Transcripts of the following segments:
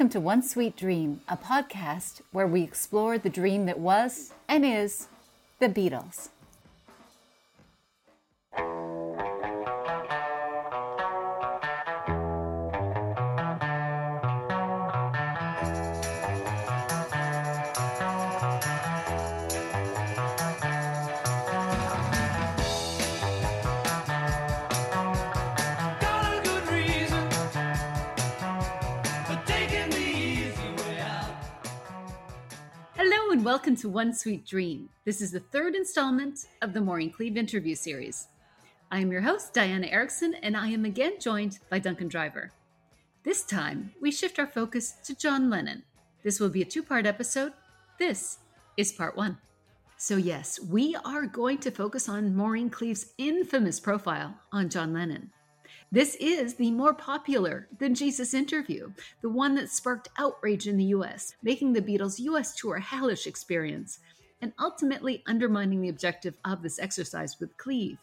Welcome to One Sweet Dream, a podcast where we explore the dream that was and is the Beatles. And welcome to One Sweet Dream. This is the third installment of the Maureen Cleave interview series. I am your host, Diana Erickson, and I am again joined by Duncan Driver. This time, we shift our focus to John Lennon. This will be a two part episode. This is part one. So, yes, we are going to focus on Maureen Cleave's infamous profile on John Lennon. This is the more popular than Jesus interview, the one that sparked outrage in the US, making the Beatles' US tour a hellish experience, and ultimately undermining the objective of this exercise with Cleave,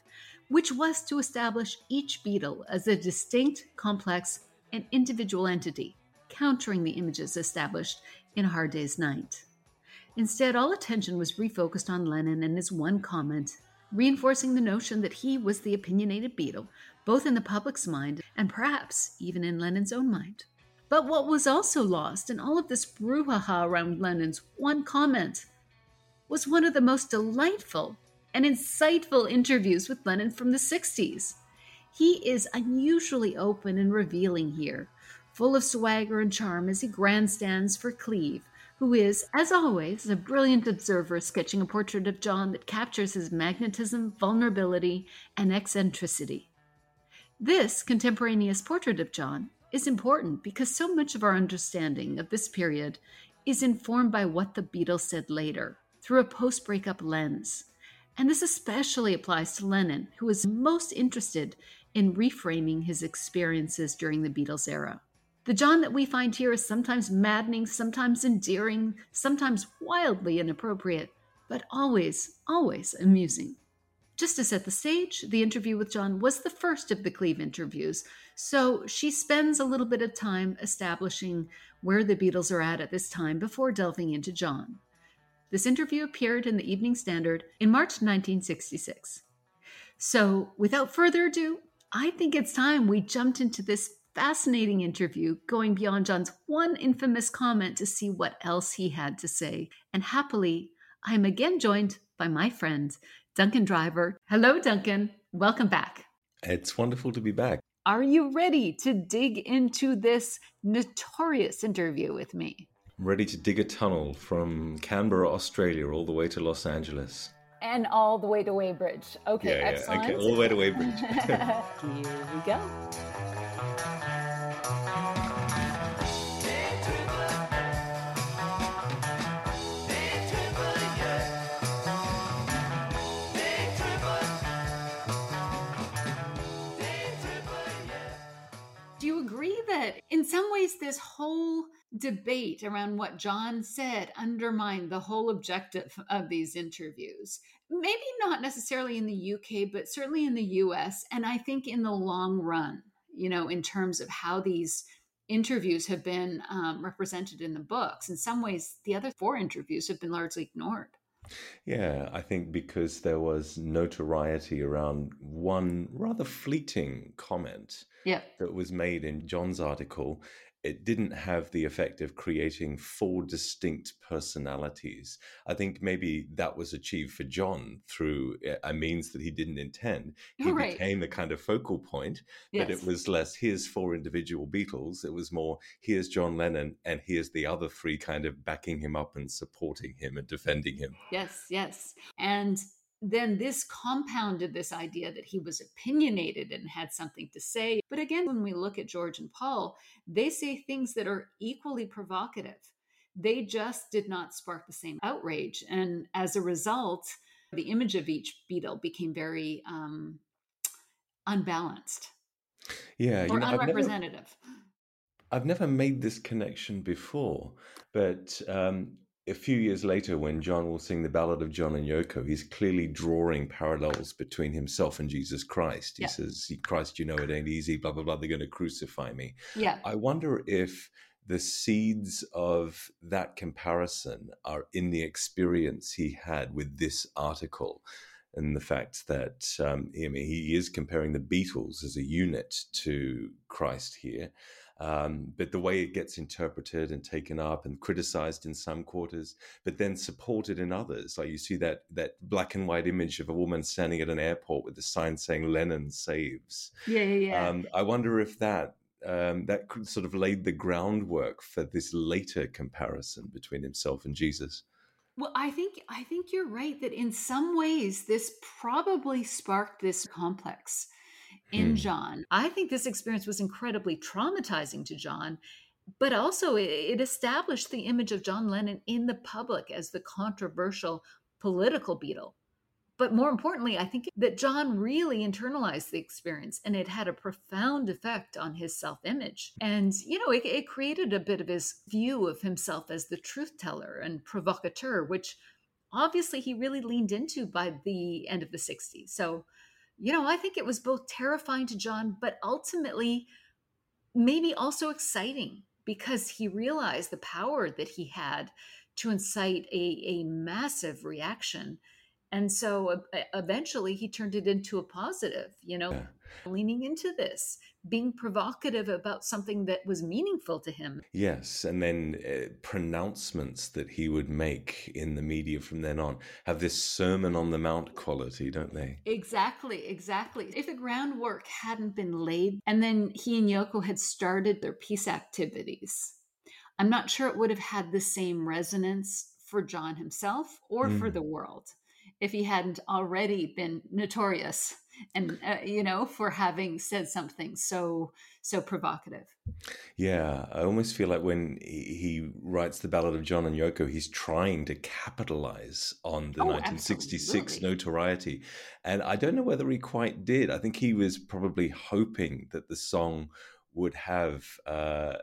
which was to establish each Beatle as a distinct, complex, and individual entity, countering the images established in A Hard Day's Night. Instead, all attention was refocused on Lennon and his one comment, reinforcing the notion that he was the opinionated Beatle, both in the public's mind and perhaps even in Lennon's own mind. But what was also lost in all of this brouhaha around Lennon's one comment was one of the most delightful and insightful interviews with Lennon from the 60s. He is unusually open and revealing here, full of swagger and charm as he grandstands for Cleave, who is, as always, a brilliant observer sketching a portrait of John that captures his magnetism, vulnerability, and eccentricity. This contemporaneous portrait of John is important because so much of our understanding of this period is informed by what the Beatles said later through a post breakup lens. And this especially applies to Lennon, who is most interested in reframing his experiences during the Beatles era. The John that we find here is sometimes maddening, sometimes endearing, sometimes wildly inappropriate, but always, always amusing. Just to set the stage, the interview with John was the first of the Cleave interviews, so she spends a little bit of time establishing where the Beatles are at at this time before delving into John. This interview appeared in the Evening Standard in March 1966. So, without further ado, I think it's time we jumped into this fascinating interview, going beyond John's one infamous comment to see what else he had to say. And happily, I am again joined by my friend, Duncan Driver. Hello, Duncan. Welcome back. It's wonderful to be back. Are you ready to dig into this notorious interview with me? I'm ready to dig a tunnel from Canberra, Australia, all the way to Los Angeles. And all the way to Weybridge. Okay, yeah, yeah. excellent. Okay, all the way to Weybridge. Here we go. This whole debate around what John said undermined the whole objective of these interviews? Maybe not necessarily in the UK, but certainly in the US. And I think in the long run, you know, in terms of how these interviews have been um, represented in the books, in some ways, the other four interviews have been largely ignored. Yeah, I think because there was notoriety around one rather fleeting comment Yeah. that was made in John's article. It didn't have the effect of creating four distinct personalities. I think maybe that was achieved for John through eh, a means that he didn't intend. He Right. became the kind of focal point, but Yes. it was less here's four individual Beatles. It was more here's John Lennon and here's the other three kind of backing him up and supporting him and defending him. Yes, yes. And then this compounded this idea that he was opinionated and had something to say. But again, when we look at George and Paul, they say things that are equally provocative. They just did not spark the same outrage. And as a result, the image of each Beatle became very um, unbalanced Yeah, or you know, I've never, unrepresentative. I've never made this connection before, but um, a few years later, when John will sing the Ballad of John and Yoko, he's clearly drawing parallels between himself and Jesus Christ. He Yeah. says, Christ, you know it ain't easy, blah, blah, blah, they're going to crucify me. Yeah. I wonder if the seeds of that comparison are in the experience he had with this article and the fact that um, I mean, he is comparing the Beatles as a unit to Christ here. Um, but the way it gets interpreted and taken up and criticized in some quarters, but then supported in others, like you see that that black and white image of a woman standing at an airport with a sign saying "Lennon saves." Yeah, yeah, yeah. Um, I wonder if that um, that could sort of laid the groundwork for this later comparison between himself and Jesus. Well, I think I think you're right that in some ways this probably sparked this complex in Hmm. John. I think this experience was incredibly traumatizing to John, but also it, established the image of John Lennon in the public as the controversial political Beatle. But more importantly, I think that John really internalized the experience and it had a profound effect on his self image. And, you know, it, it created a bit of his view of himself as the truth teller and provocateur, which obviously he really leaned into by the end of the 60s. So, you know, I think it was both terrifying to John, but ultimately maybe also exciting because he realized the power that he had to incite a, a massive reaction. And so uh, eventually he turned it into a positive, you know, Yeah. leaning into this, being provocative about something that was meaningful to him. Yes, and then uh, pronouncements that he would make in the media from then on have this Sermon on the Mount quality, don't they? Exactly, exactly. If the groundwork hadn't been laid and then he and Yoko had started their peace activities, I'm not sure it would have had the same resonance for John himself or for Mm. the world if he hadn't already been notorious and uh, you know for having said something so so provocative. Yeah, I almost feel like when he he writes the Ballad of John and Yoko, he's trying to capitalize on the Oh, 1966 absolutely. notoriety. And I don't know whether he quite did. I think he was probably hoping that the song would have uh,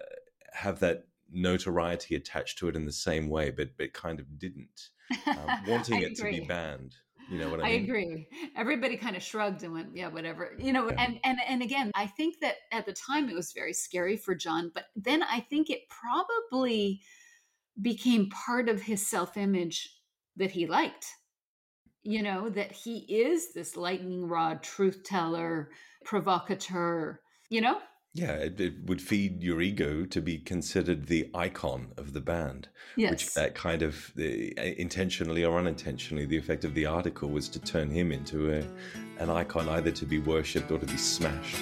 have that notoriety attached to it in the same way, but but kind of didn't. Um, wanting it to be banned. You know what I I mean? I agree. Everybody kind of shrugged and went, "Yeah, whatever." You know, Yeah. and and and again, I think that at the time it was very scary for John, but then I think it probably became part of his self-image that he liked. You know, that he is this lightning rod truth teller, provocateur, you know? Yeah, it, it would feed your ego to be considered the icon of the band. Yes. Which that kind of uh, intentionally or unintentionally, the effect of the article was to turn him into a, an icon, either to be worshipped or to be smashed.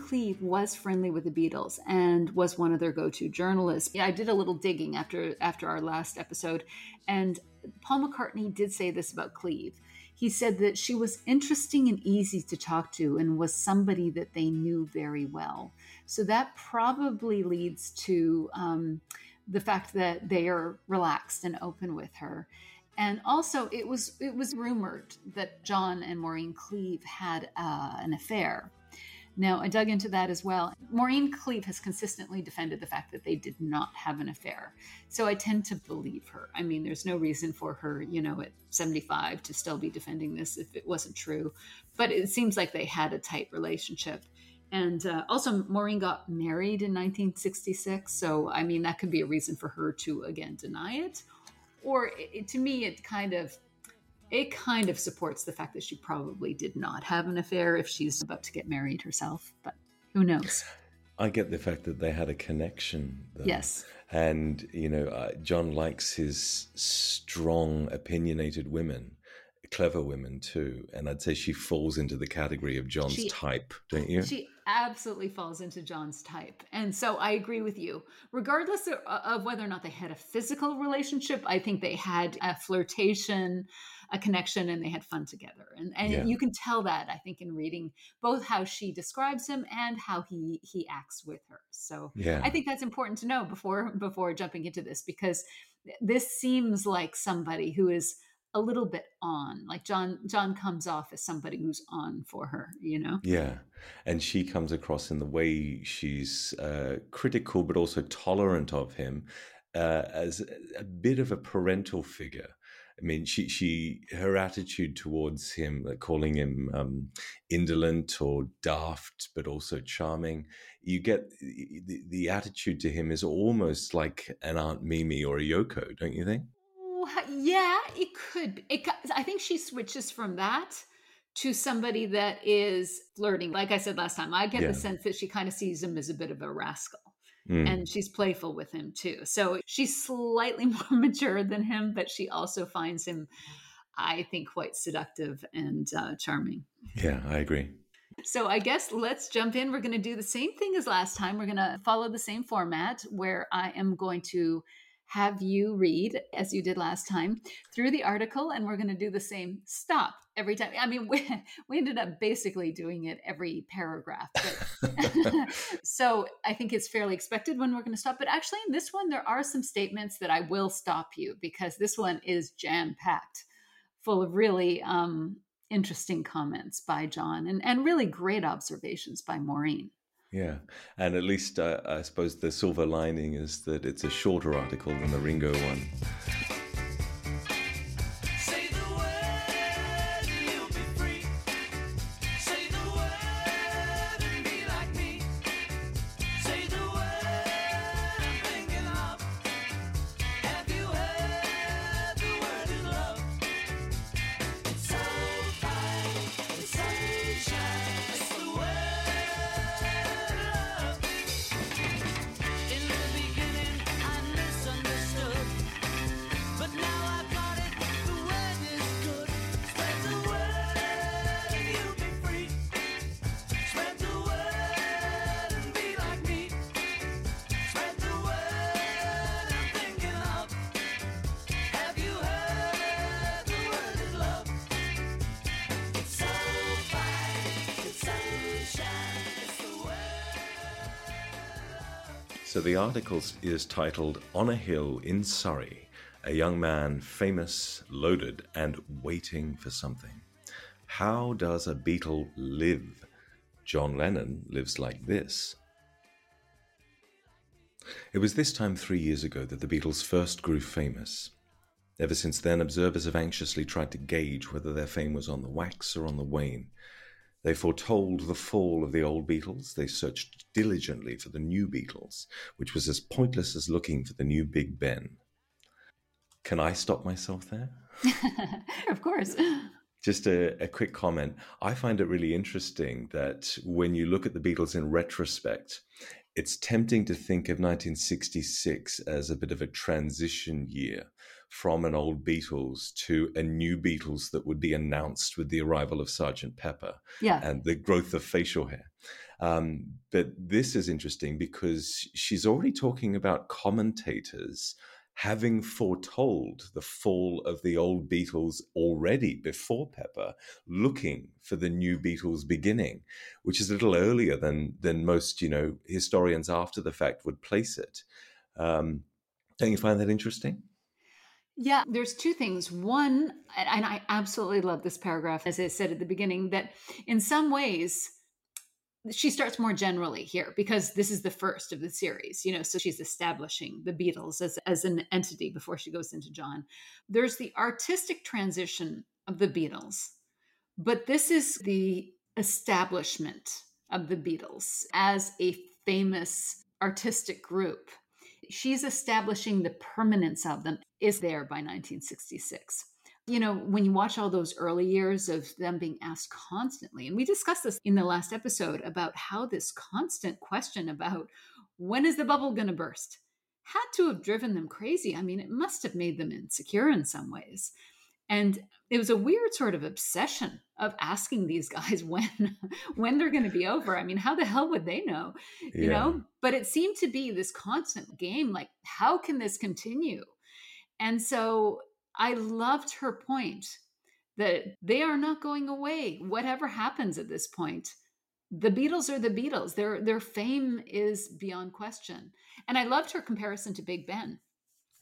Cleave was friendly with the Beatles and was one of their go-to journalists. Yeah, I did a little digging after after our last episode, and Paul McCartney did say this about Cleave. he said that she was interesting and easy to talk to and was somebody that they knew very well. So that probably leads to um, the fact that they are relaxed and open with her. And also, it was it was rumored that John and Maureen Cleave had uh, an affair. Now, I dug into that as well. Maureen Cleave has consistently defended the fact that they did not have an affair. So I tend to believe her. I mean, there's no reason for her, you know, at 75 to still be defending this if it wasn't true. But it seems like they had a tight relationship. And uh, also, Maureen got married in 1966. So, I mean, that could be a reason for her to, again, deny it. Or it, to me, it kind of it kind of supports the fact that she probably did not have an affair if she's about to get married herself. But who knows? I get the fact that they had a connection. Though. Yes. And, you know, uh, John likes his strong, opinionated women, clever women too. And I'd say she falls into the category of John's She- type, don't you? She absolutely falls into John's type. And so I agree with you. Regardless of, of whether or not they had a physical relationship, I think they had a flirtation, a connection, and they had fun together. And, and Yeah. you can tell that, I think, in reading both how she describes him and how he, he acts with her. So yeah. I think that's important to know before before jumping into this because this seems like somebody who is a little bit on. Like John John comes off as somebody who's on for her, you know? Yeah, and she comes across in the way she's uh, critical but also tolerant of him uh, as a bit of a parental figure. I mean, she she her attitude towards him, like calling him um, indolent or daft, but also charming. You get the, the attitude to him is almost like an Aunt Mimi or a Yoko, don't you think? Yeah, it could. Be. It, I think she switches from that to somebody that is flirting. Like I said last time, I get Yeah. the sense that she kind of sees him as a bit of a rascal. Mm. And she's playful with him too. So she's slightly more mature than him, but she also finds him, I think, quite seductive and uh, charming. yeah, I agree. So I guess let's jump in. We're going to do the same thing as last time. We're going to follow the same format where I am going to have you read, as you did last time, through the article, and we're going to do the same stop every time. I mean, we, we ended up basically doing it every paragraph. So I think it's fairly expected when we're going to stop. But actually, in this one, there are some statements that I will stop you because this one is jam packed, full of really um, interesting comments by John and, and really great observations by Maureen. Yeah, and at least uh, I suppose the silver lining is that it's a shorter article than the Ringo one. So the article is titled On a Hill in Surrey, a young man famous, loaded, and waiting for something. How does a Beatle live? John Lennon lives like this. It was this time three years ago that the Beatles first grew famous. Ever since then, observers have anxiously tried to gauge whether their fame was on the wax or on the wane. They foretold the fall of the old Beatles. They searched diligently for the new Beatles, which was as pointless as looking for the new Big Ben. Can I stop myself there? of course. Just a, a quick comment. I find it really interesting that when you look at the Beatles in retrospect, it's tempting to think of 1966 as a bit of a transition year from an old Beatles to a new Beatles that would be announced with the arrival of Sergeant Pepper Yeah. and the growth of facial hair. Um, but this is interesting because she's already talking about commentators having foretold the fall of the old Beatles already before Pepper, looking for the new Beatles beginning, which is a little earlier than than most you know historians after the fact would place it. Um, don't you find that interesting? Yeah, there's two things. One, and I absolutely love this paragraph, as I said at the beginning, that in some ways, she starts more generally here because this is the first of the series, you know, so she's establishing the Beatles as, as an entity before she goes into John. There's the artistic transition of the Beatles, but this is the establishment of the Beatles as a famous artistic group she's establishing the permanence of them is there by 1966 you know, when you watch all those early years of them being asked constantly, and we discussed this in the last episode about how this constant question about when is the bubble going to burst had to have driven them crazy. I mean, it must have made them insecure in some ways. And it was a weird sort of obsession of asking these guys when when they're going to be over. I mean, how the hell would they know? You yeah. know, but it seemed to be this constant game like how can this continue? And so I loved her point that they are not going away whatever happens at this point. The Beatles are the Beatles. Their their fame is beyond question. And I loved her comparison to Big Ben.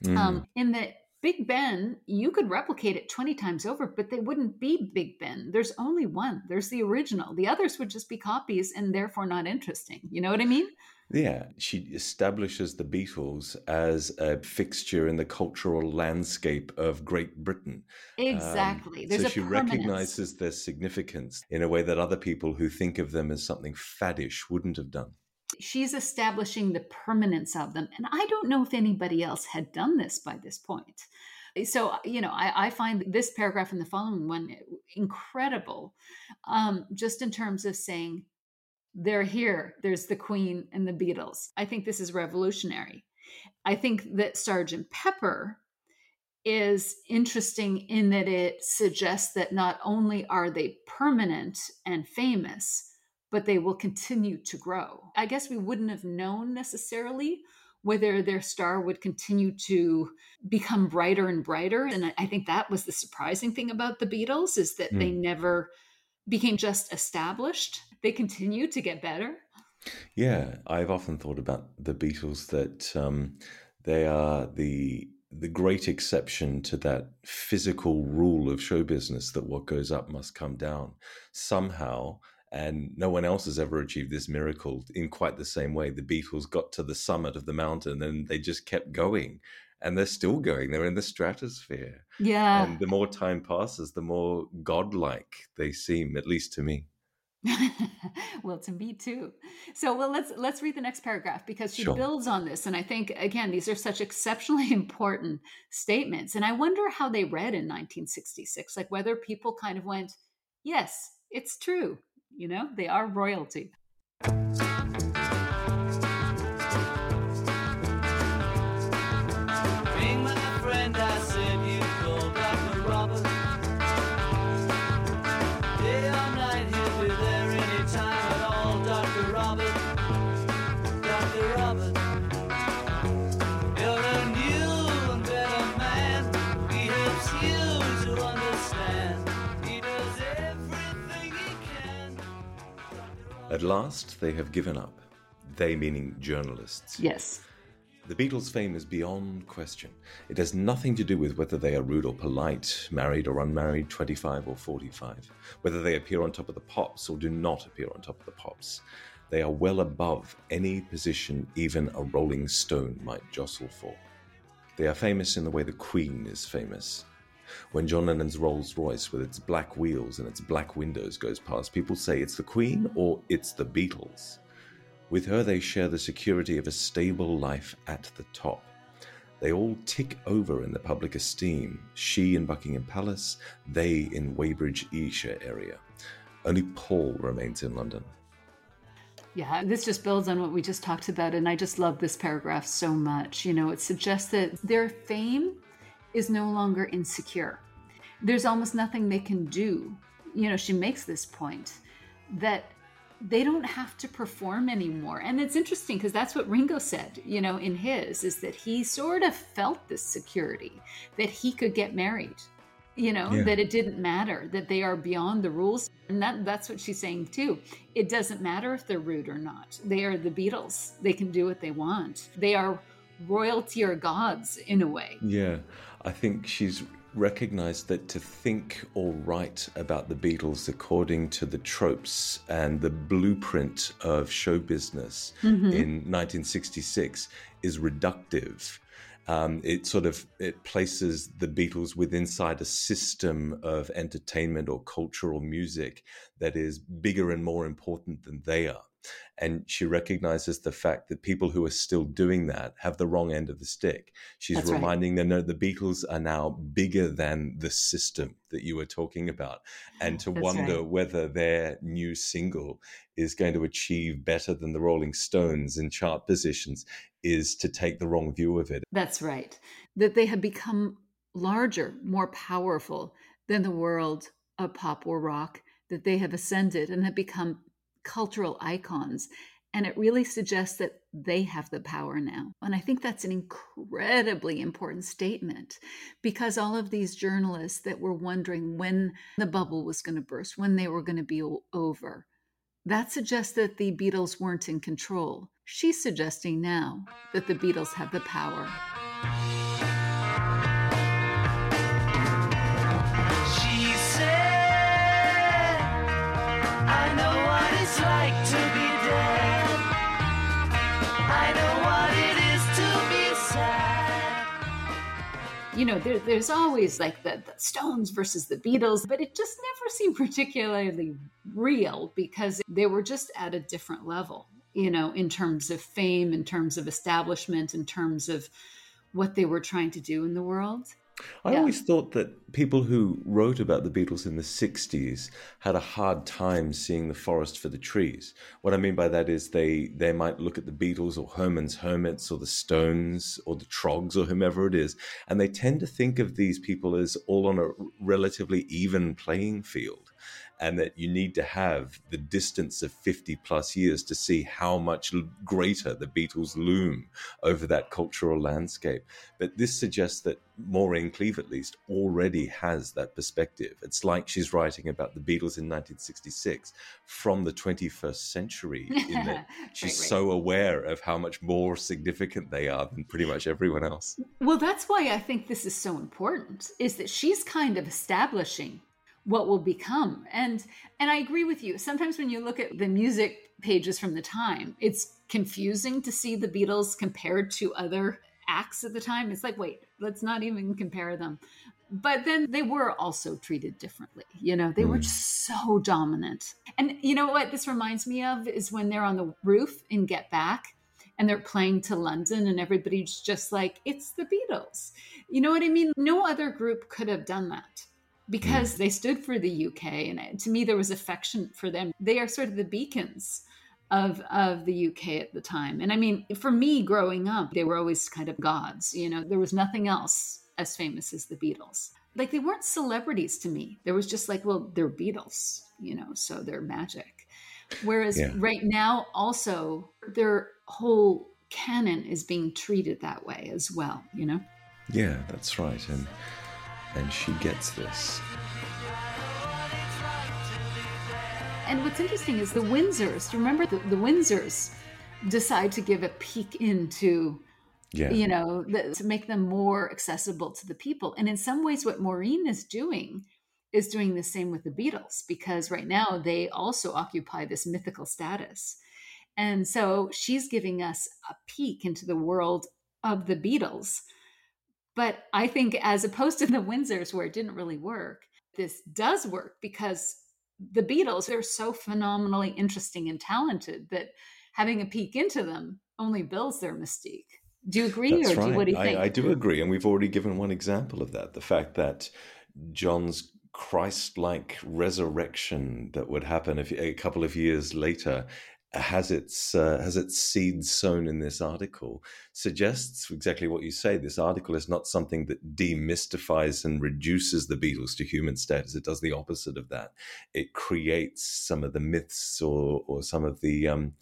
Mm. Um, in that Big Ben, you could replicate it 20 times over, but they wouldn't be Big Ben. There's only one. There's the original. The others would just be copies and therefore not interesting. You know what I mean? Yeah, she establishes the Beatles as a fixture in the cultural landscape of Great Britain. Exactly. Um, so she recognizes their significance in a way that other people who think of them as something faddish wouldn't have done she's establishing the permanence of them. And I don't know if anybody else had done this by this point. So, you know, I, I find this paragraph and the following one incredible, um, just in terms of saying, they're here. There's the Queen and the Beatles. I think this is revolutionary. I think that Sergeant Pepper is interesting in that it suggests that not only are they permanent and famous, but they will continue to grow. I guess we wouldn't have known necessarily whether their star would continue to become brighter and brighter. And I think that was the surprising thing about the Beatles is that mm. they hmm. never became just established. They continue to get better. Yeah, I've often thought about the Beatles that um, they are the the great exception to that physical rule of show business that what goes up must come down. Somehow and no one else has ever achieved this miracle in quite the same way. The Beatles got to the summit of the mountain and they just kept going. And they're still going. They're in the stratosphere. Yeah. And the more time passes, the more godlike they seem, at least to me. well, to me too. So, well, let's let's read the next paragraph because she sure. builds on this, and I think again these are such exceptionally important statements. And I wonder how they read in 1966, like whether people kind of went, "Yes, it's true. You know, they are royalty. At last, they have given up. They meaning journalists. Yes. The Beatles' fame is beyond question. It has nothing to do with whether they are rude or polite, married or unmarried, 25 or 45, whether they appear on top of the pops or do not appear on top of the pops. They are well above any position even a rolling stone might jostle for. They are famous in the way the Queen is famous, when John Lennon's Rolls Royce with its black wheels and its black windows goes past, people say it's the Queen or it's the Beatles. With her, they share the security of a stable life at the top. They all tick over in the public esteem, she in Buckingham Palace, they in Weybridge, Esher area. Only Paul remains in London. Yeah, this just builds on what we just talked about, and I just love this paragraph so much. You know, it suggests that their fame is no longer insecure. There's almost nothing they can do. You know, she makes this point that they don't have to perform anymore. And it's interesting because that's what Ringo said, you know, in his is that he sort of felt this security that he could get married. You know, Yeah. that it didn't matter, that they are beyond the rules. And that, that's what she's saying too. It doesn't matter if they're rude or not. They are the Beatles. They can do what they want. They are royalty or gods in a way. Yeah, I think she's recognized that to think or write about the Beatles according to the tropes and the blueprint of show business in 1966 is reductive. Um, it sort of it places the Beatles with inside a system of entertainment or cultural music that is bigger and more important than they are. And she recognizes the fact that people who are still doing that have the wrong end of the stick. She's That's right. reminding them that the Beatles are now bigger than the system that you were talking about, and oh, to That's wonder right. whether their new single is going to achieve better than the Rolling Stones in chart positions is to take the wrong view of it. That's right. That they have become larger, more powerful than the world of pop or rock, that they have ascended and have become cultural icons. And it really suggests that they have the power now. And I think that's an incredibly important statement because all of these journalists that were wondering when the bubble was going to burst, when they were going to be over, that suggests that the Beatles weren't in control. She's suggesting now that the Beatles have the power. You know, there, there's always like the, the Stones versus the Beatles, but it just never seemed particularly real because they were just at a different level, you know, in terms of fame, in terms of establishment, in terms of what they were trying to do in the world. I Yeah. always thought that people who wrote about the Beatles in the 60s had a hard time seeing the forest for the trees. What I mean by that is they, they might look at the Beatles or Herman's Hermits or the Stones or the Troggs or whomever it is, and they tend to think of these people as all on a relatively even playing field. And that you need to have the distance of 50 plus years to see how much greater the Beatles loom over that cultural landscape. But this suggests that Maureen Cleave, at least, already has that perspective. It's like she's writing about the Beatles in 1966 from the 21st century, in that she's Right, right. so aware of how much more significant they are than pretty much everyone else. Well, that's why I think this is so important is that she's kind of establishing what will become. And and I agree with you. Sometimes when you look at the music pages from the time, it's confusing to see the Beatles compared to other acts at the time. It's like, wait, let's not even compare them. But then they were also treated differently. You know, they were Mm. just so dominant. And you know what this reminds me of is when they're on the roof in Get Back and they're playing to London and everybody's just like, it's the Beatles. You know what I mean? No other group could have done that because mm. they stood for the UK. And to me, there was affection for them. They are sort of the beacons of, of the UK at the time. And I mean, for me growing up, they were always kind of gods. You know, there was nothing else as famous as the Beatles. Like they weren't celebrities to me. There was just like, well, they're Beatles, you know, so they're magic. Whereas Yeah. right now, also, their whole canon is being treated that way as well, you know? Yeah, that's right. And and she gets this. And what's interesting is the Windsors. Remember the, the Windsors decide to give a peek into, Yeah. you know, the, to make them more accessible to the people. And in some ways, what Maureen is doing is doing the same with the Beatles because right now they also occupy this mythical status. And so she's giving us a peek into the world of the Beatles. But I think, as opposed to the Windsors, where it didn't really work, this does work because the Beatles, they're so phenomenally interesting and talented that having a peek into them only builds their mystique. Do you agree, That's or do you, what do you think? I, I do agree, and we've already given one example of that: the fact that John's Christ-like resurrection that would happen few- a couple of years later has its uh, has its seeds sown in this article suggests exactly what you say. This article is not something that demystifies and reduces the Beatles to human status. It does the opposite of that. It creates some of the myths or or some of the um,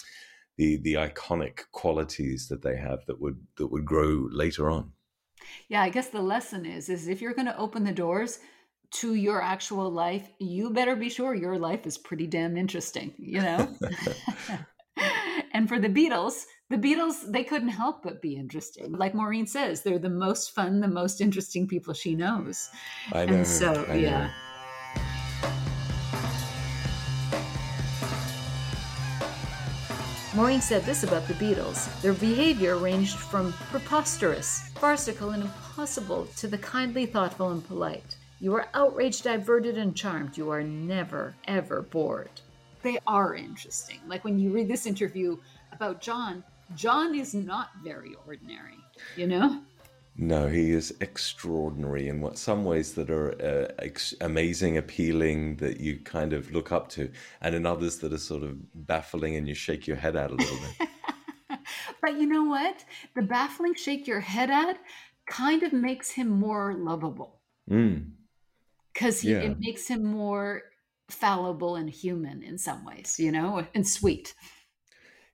the the iconic qualities that they have that would that would grow later on. Yeah, I guess the lesson is is if you're going to open the doors to your actual life, you better be sure your life is pretty damn interesting, you know? and for the Beatles, the Beatles, they couldn't help but be interesting. Like Maureen says, they're the most fun, the most interesting people she knows. I know. And so, I yeah. know. Maureen said this about the Beatles their behavior ranged from preposterous, farcical, and impossible to the kindly, thoughtful, and polite. You are outraged, diverted, and charmed. You are never, ever bored. They are interesting. Like when you read this interview about John, John is not very ordinary, you know? No, he is extraordinary in what some ways that are uh, ex- amazing, appealing, that you kind of look up to, and in others that are sort of baffling and you shake your head at a little bit. But you know what? The baffling shake your head at kind of makes him more lovable Mm. Because Yeah. it makes him more fallible and human in some ways, you know, and sweet.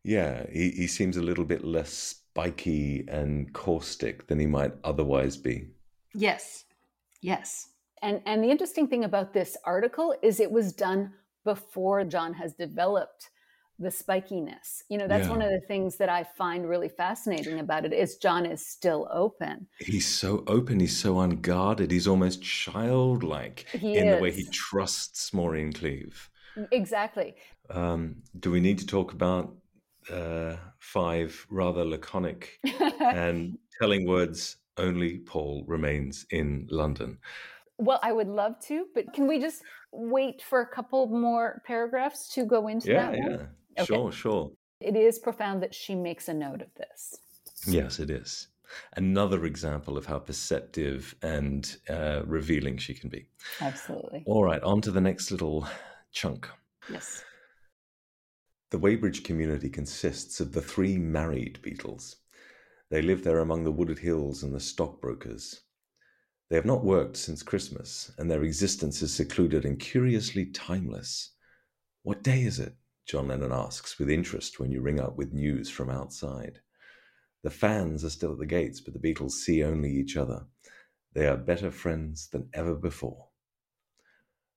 Yeah, he, he seems a little bit less spiky and caustic than he might otherwise be. Yes. Yes. And and the interesting thing about this article is it was done before John has developed the spikiness. You know, that's Yeah. one of the things that I find really fascinating about it is John is still open. He's so open, he's so unguarded, he's almost childlike He in the way he trusts Maureen Cleave. Exactly. Um, do we need to talk about uh, five rather laconic and telling words? Only Paul remains in London. well, I would love to, but can we just wait for a couple more paragraphs to go into Yeah, that one? yeah, Okay. sure, sure. It is profound that she makes a note of this. Yes, it is. Another example of how perceptive and uh, revealing she can be. Absolutely. All right, on to the next little chunk. Yes. The Weybridge community consists of the three married Beatles. They live there among the wooded hills and the stockbrokers. They have not worked since Christmas, and their existence is secluded and curiously timeless. What day is it? John Lennon asks with interest when you ring up with news from outside. The fans are still at the gates, but the Beatles see only each other. They are better friends than ever before.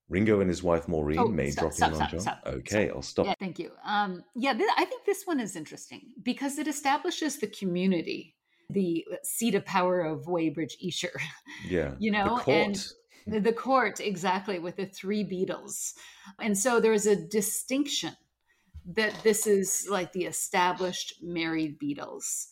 Ringo and his wife Maureen Oh, may stop, drop stop, in on John. stop, okay, I'll stop. Yeah, thank you. Um, yeah, th- I think this one is interesting because it establishes the community, the seat of power of Weybridge Esher, Yeah. you know, the court. and the, the court exactly with the three Beatles, and so there's a distinction that this is like the established married Beatles.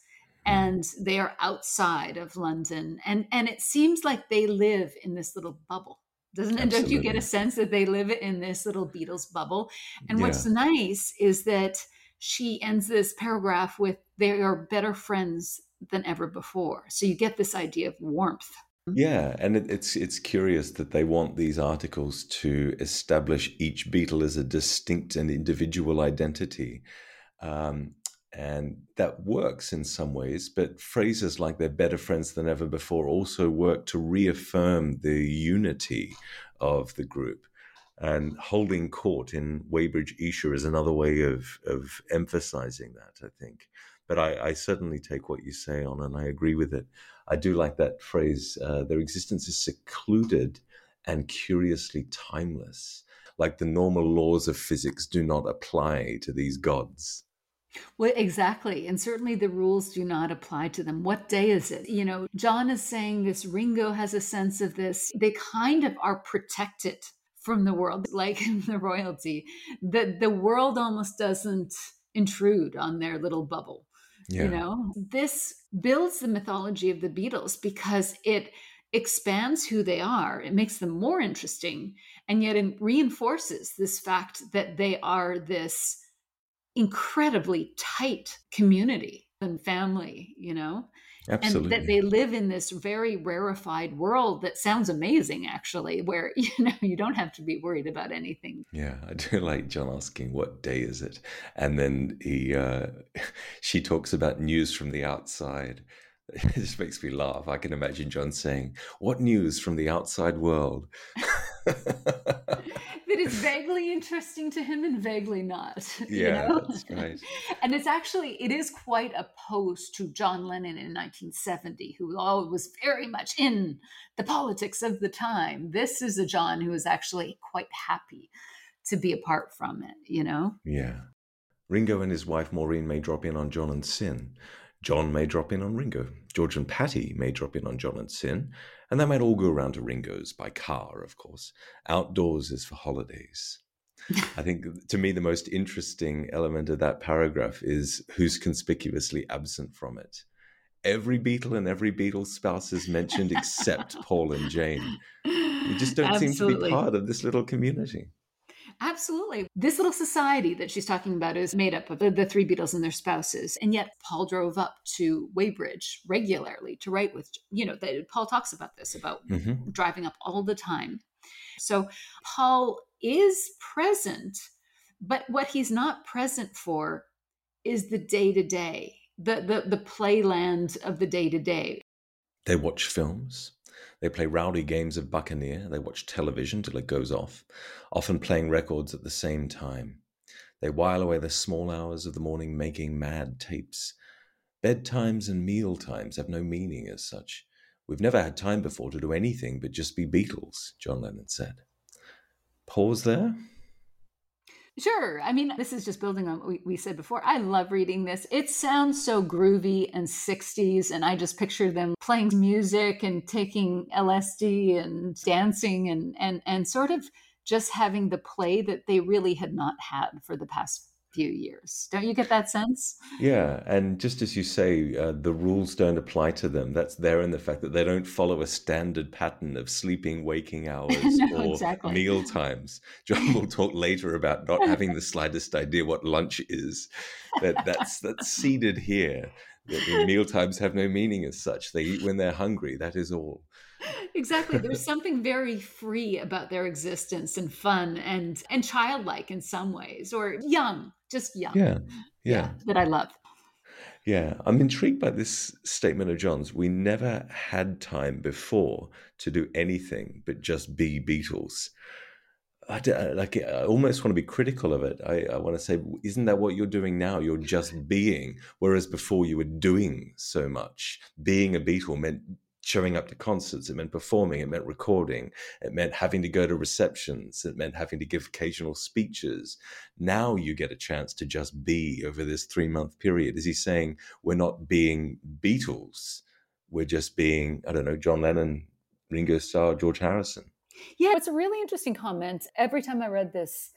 And they are outside of London, and and it seems like they live in this little bubble, doesn't it? Don't you get a sense that they live in this little Beatles bubble? And Yeah. what's nice is that she ends this paragraph with they are better friends than ever before. So you get this idea of warmth. Yeah, and it, it's it's curious that they want these articles to establish each Beatle as a distinct and individual identity, um, and that works in some ways. But phrases like "they're better friends than ever before" also work to reaffirm the unity of the group. And holding court in Weybridge Esher is another way of of emphasizing that. I think, but I, I certainly take what you say on, and I agree with it. I do like that phrase. Uh, their existence is secluded and curiously timeless. Like the normal laws of physics do not apply to these gods. Well, exactly. And certainly the rules do not apply to them. What day is it? You know, John is saying this, Ringo has a sense of this. They kind of are protected from the world, like the royalty. The, the world almost doesn't intrude on their little bubble. Yeah. You know, this builds the mythology of the Beatles because it expands who they are. It makes them more interesting. And yet it reinforces this fact that they are this incredibly tight community and family, you know? Absolutely. and that they live in this very rarefied world that sounds amazing actually where you know you don't have to be worried about anything Yeah, I do like John asking what day is it, and then he, uh, she talks about news from the outside. It just makes me laugh. I can imagine John saying, "What news from the outside world?" that is vaguely interesting to him and vaguely not you yeah, know? that's right. and it's actually it is quite opposed to john lennon in 1970 who was very much in the politics of the time this is a john who is actually quite happy to be apart from it you know Yeah. Ringo and his wife Maureen may drop in on John and Cyn. John may drop in on Ringo. George and Pattie may drop in on John and Cyn. And they might all go around to Ringo's by car, of course. Outdoors is for holidays. I think to me, the most interesting element of that paragraph is who's conspicuously absent from it. Every Beatle and every Beatles spouse is mentioned except Paul and Jane. You just don't seem to be part of this little community. Absolutely. This little society that she's talking about is made up of the, the three Beatles and their spouses. And yet Paul drove up to Weybridge regularly to write with, you know, that Paul talks about this, about hmm driving up all the time. So Paul is present, but what he's not present for is the day to day, the the the playland of the day to day. They watch films. They play rowdy games of Buccaneer. They watch television till it goes off, often playing records at the same time. They while away the small hours of the morning making mad tapes. Bedtimes and meal times have no meaning as such. We've never had time before to do anything but just be Beatles, John Lennon said. Pause there. Sure. I mean, this is just building on what we, we said before. I love reading this. It sounds so groovy and 60s, and I just picture them playing music and taking LSD and dancing and, and, and sort of just having the play that they really had not had for the past few years. Don't you get that sense? Yeah, and just as you say, uh, the rules don't apply to them. That's there in the fact that they don't follow a standard pattern of sleeping, waking hours, No, or exactly. meal times. John will talk later about not having the slightest idea what lunch is. That that's that's seeded here. That meal times have no meaning as such. They eat when they're hungry. That is all. Exactly. There's something very free about their existence and fun and and childlike in some ways, or young, just young. Yeah, yeah. that I love. Yeah, I'm intrigued by this statement of John's. We never had time before to do anything but just be Beatles. I, I- uh, like, I almost want to be critical of it. I, I want to say, isn't that what you're doing now? You're just being, whereas before you were doing so much. Being a Beatle meant showing up to concerts, it meant performing, it meant recording, it meant having to go to receptions, it meant having to give occasional speeches. Now you get a chance to just be over this three month period. Is he saying we're not being Beatles? We're just being, I don't know, John Lennon, Ringo Starr, George Harrison. Yeah, it's a really interesting comment. Every time I read this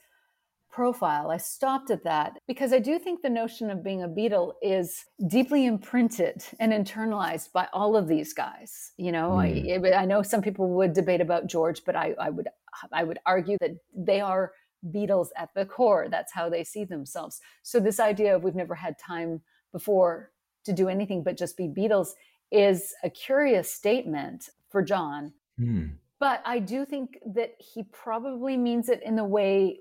profile, I stopped at that because I do think the notion of being a Beatle is deeply imprinted and internalized by all of these guys. You know, I, I know some people would debate about George, but I, I would I would argue that they are Beatles at the core. That's how they see themselves. So this idea of we've never had time before to do anything but just be Beatles is a curious statement for John Hmm. but I do think that he probably means it in the way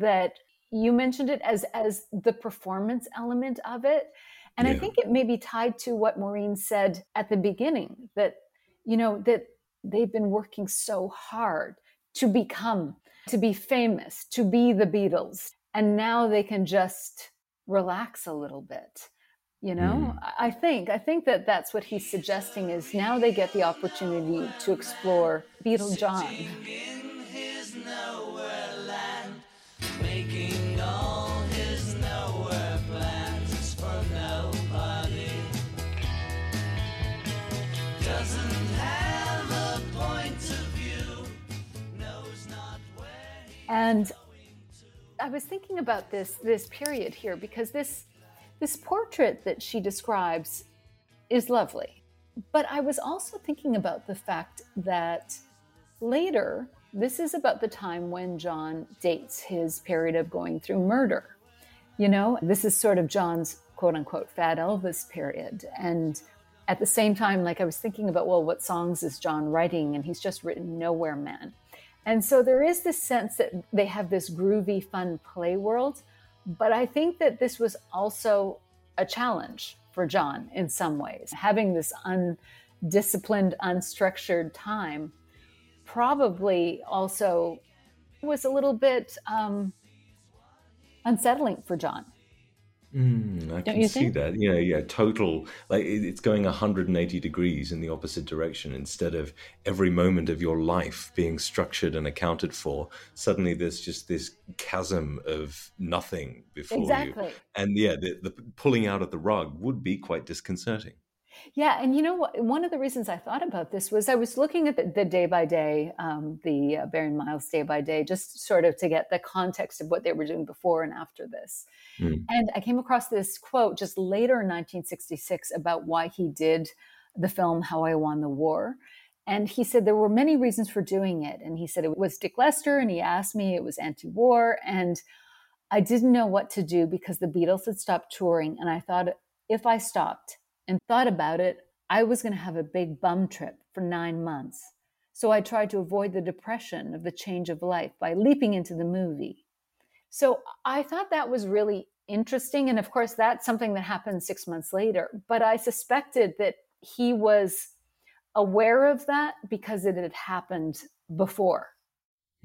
that you mentioned it as as the performance element of it. And I think it may be tied to what Maureen said at the beginning that you know that they've been working so hard to become to be famous, to be the Beatles, and now they can just relax a little bit. You know, mm. I I think I think that that's what he's suggesting is now they get the opportunity to explore Beatle John. And I was thinking about this this period here because this this portrait that she describes is lovely. But I was also thinking about the fact that later, this is about the time when John dates his period of going through murder. You know, this is sort of John's quote unquote fat Elvis period. And at the same time, like I was thinking about, well, what songs is John writing? And he's just written Nowhere Man. And so there is this sense that they have this groovy, fun play world. But I think that this was also a challenge for John in some ways. Having this undisciplined, unstructured time probably also was a little bit um, unsettling for John. Mm, I Don't can you see think? that. Yeah, yeah, total. Like it's going 180 degrees in the opposite direction instead of every moment of your life being structured and accounted for. Suddenly there's just this chasm of nothing before you. Exactly. And yeah, the, the pulling out of the rug would be quite disconcerting. Yeah, and you know what? One of the reasons I thought about this was I was looking at the, the day by day, um, the uh, Barry Miles day by day, just sort of to get the context of what they were doing before and after this. Mm. And I came across this quote just later in 1966 about why he did the film How I Won the War. And he said there were many reasons for doing it. And he said it was Dick Lester, and he asked me, it was anti war. And I didn't know what to do because the Beatles had stopped touring. And I thought if I stopped and thought about it, I was going to have a big bum trip for nine months. So I tried to avoid the depression of the change of life by leaping into the movie. So I thought that was really interesting. And of course, that's something that happened six months later. But I suspected that he was aware of that because it had happened before.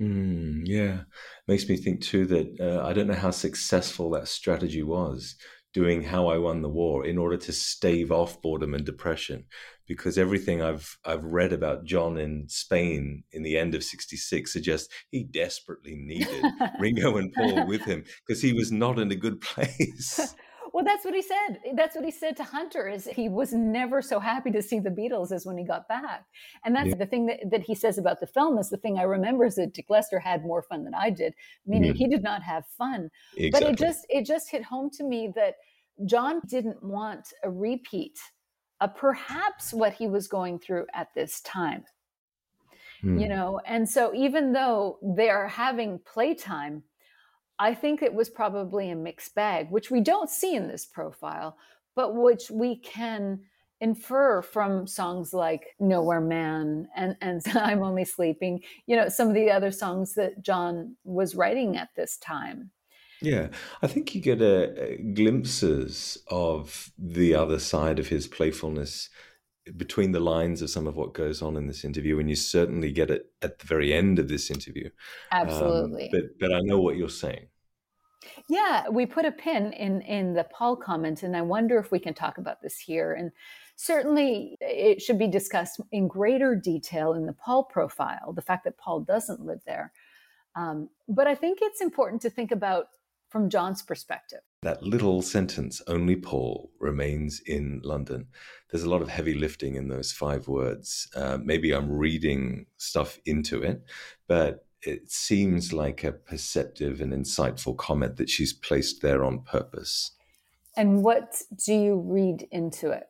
Mm, yeah, makes me think too that uh, I don't know how successful that strategy was doing how I won the war in order to stave off boredom and depression, because everything I've I've read about John in Spain in the end of '66 suggests he desperately needed Ringo and Paul with him because he was not in a good place. Well, that's what he said. That's what he said to Hunter is he was never so happy to see the Beatles as when he got back. And that's Yeah. the thing that, that he says about the film is the thing I remember is that Dick Lester had more fun than I did, meaning Mm. he did not have fun. exactly. But it just it just hit home to me that John didn't want a repeat of perhaps what he was going through at this time. Mm. You know, and so even though they are having playtime, I think it was probably a mixed bag, which we don't see in this profile, but which we can infer from songs like Nowhere Man and, and I'm Only Sleeping, you know, some of the other songs that John was writing at this time. Yeah, I think you get a, a glimpses of the other side of his playfulness between the lines of some of what goes on in this interview, and you certainly get it at the very end of this interview. Um, Absolutely. but but I know what you're saying. Yeah, we put a pin in in the Paul comment, and I wonder if we can talk about this here. And certainly, it should be discussed in greater detail in the Paul profile. The fact that Paul doesn't live there, um, but I think it's important to think about from John's perspective. That little sentence, only Paul remains in London. There's a lot of heavy lifting in those five words. Uh, maybe I'm reading stuff into it, but it seems like a perceptive and insightful comment that she's placed there on purpose. And what do you read into it?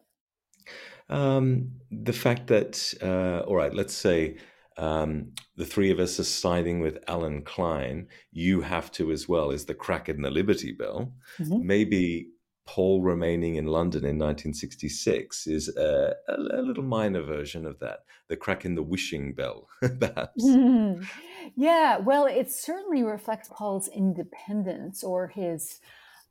Um, the fact that, uh, all right, let's say um, the three of us are siding with Allen Klein, you have to as well, is the crack in the Liberty Bell. Mhm. Maybe Paul remaining in London in 1966 is a, a, a little minor version of that, the crack in the wishing bell, perhaps. yeah, well, it certainly reflects Paul's independence or his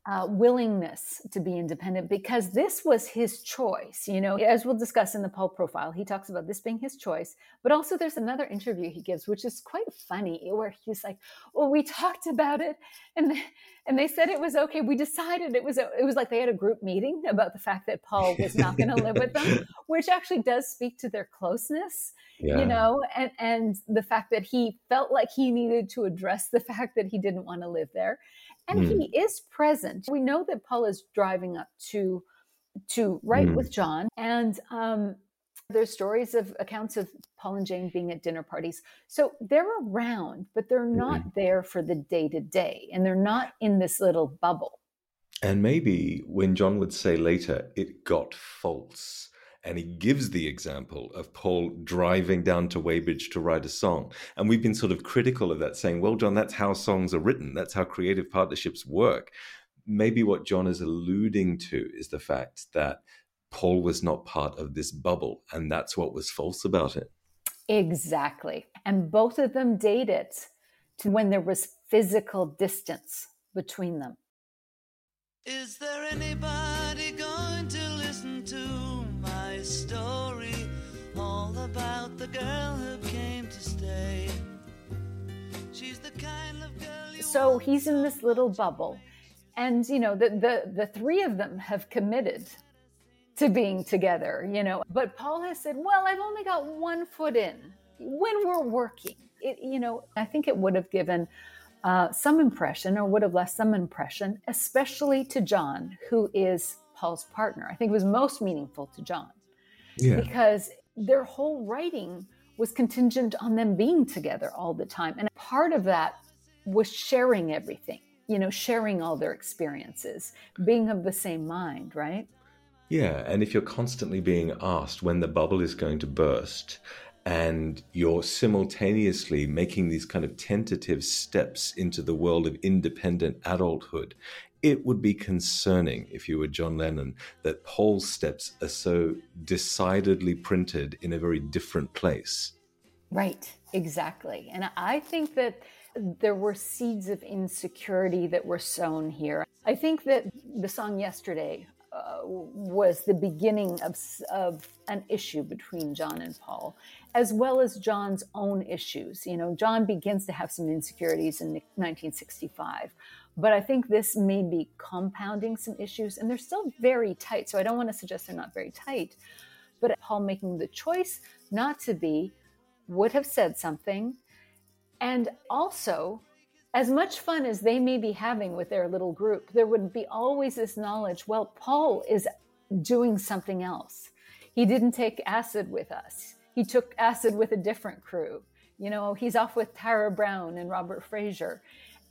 uh, willingness to be independent because this was his choice. You know, as we'll discuss in the Paul profile, he talks about this being his choice. But also, there's another interview he gives, which is quite funny, where he's like, "Well, we talked about it, and and they said it was okay. We decided it was it was like they had a group meeting about the fact that Paul was not going to live with them, which actually does speak to their closeness." Yeah. you know and and the fact that he felt like he needed to address the fact that he didn't want to live there and Hmm. he is present we know that paul is driving up to to write Hmm. with john and um there's stories of accounts of paul and jane being at dinner parties so they're around but they're not Hmm. there for the day to day and they're not in this little bubble And maybe when John would say later, it got false. And he gives the example of Paul driving down to Weybridge to write a song. And we've been sort of critical of that, saying, well, John, that's how songs are written. That's how creative partnerships work. Maybe what John is alluding to is the fact that Paul was not part of this bubble, and that's what was false about it. Exactly. And both of them date it to when there was physical distance between them. Is there anybody So he's in this little bubble. And, you know, the, the, the three of them have committed to being together, you know. But Paul has said, well, I've only got one foot in when we're working. It, you know, I think it would have given uh, some impression or would have left some impression, especially to John, who is Paul's partner. I think it was most meaningful to John Yeah. because their whole writing was contingent on them being together all the time. And part of that was sharing everything, you know, sharing all their experiences, being of the same mind, right? Yeah, and if you're constantly being asked when the bubble is going to burst, and you're simultaneously making these kind of tentative steps into the world of independent adulthood, it would be concerning if you were John Lennon that Paul's steps are so decidedly printed in a very different place. Right, exactly. And I think that there were seeds of insecurity that were sown here. I think that the song yesterday uh, was the beginning of, of an issue between John and Paul, as well as John's own issues. You know, John begins to have some insecurities in 1965, but I think this may be compounding some issues, and they're still very tight. So I don't want to suggest they're not very tight, but Paul making the choice not to be would have said something. And also, as much fun as they may be having with their little group, there would be always this knowledge well, Paul is doing something else. He didn't take acid with us, he took acid with a different crew. You know, he's off with Tara Browne and Robert Fraser.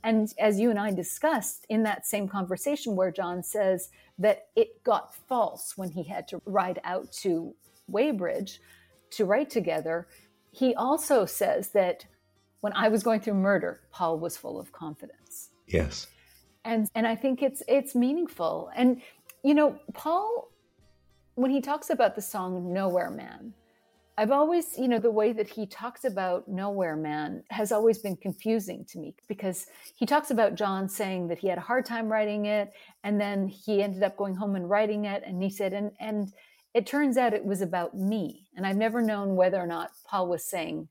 And as you and I discussed in that same conversation, where John says that it got false when he had to ride out to Weybridge to write together, he also says that when I was going through murder, Paul was full of confidence. Yes. And and I think it's it's meaningful. And you know, Paul when he talks about the song Nowhere Man, I've always, you know, the way that he talks about Nowhere Man has always been confusing to me because he talks about John saying that he had a hard time writing it and then he ended up going home and writing it and he said and and it turns out it was about me. And I've never known whether or not Paul was saying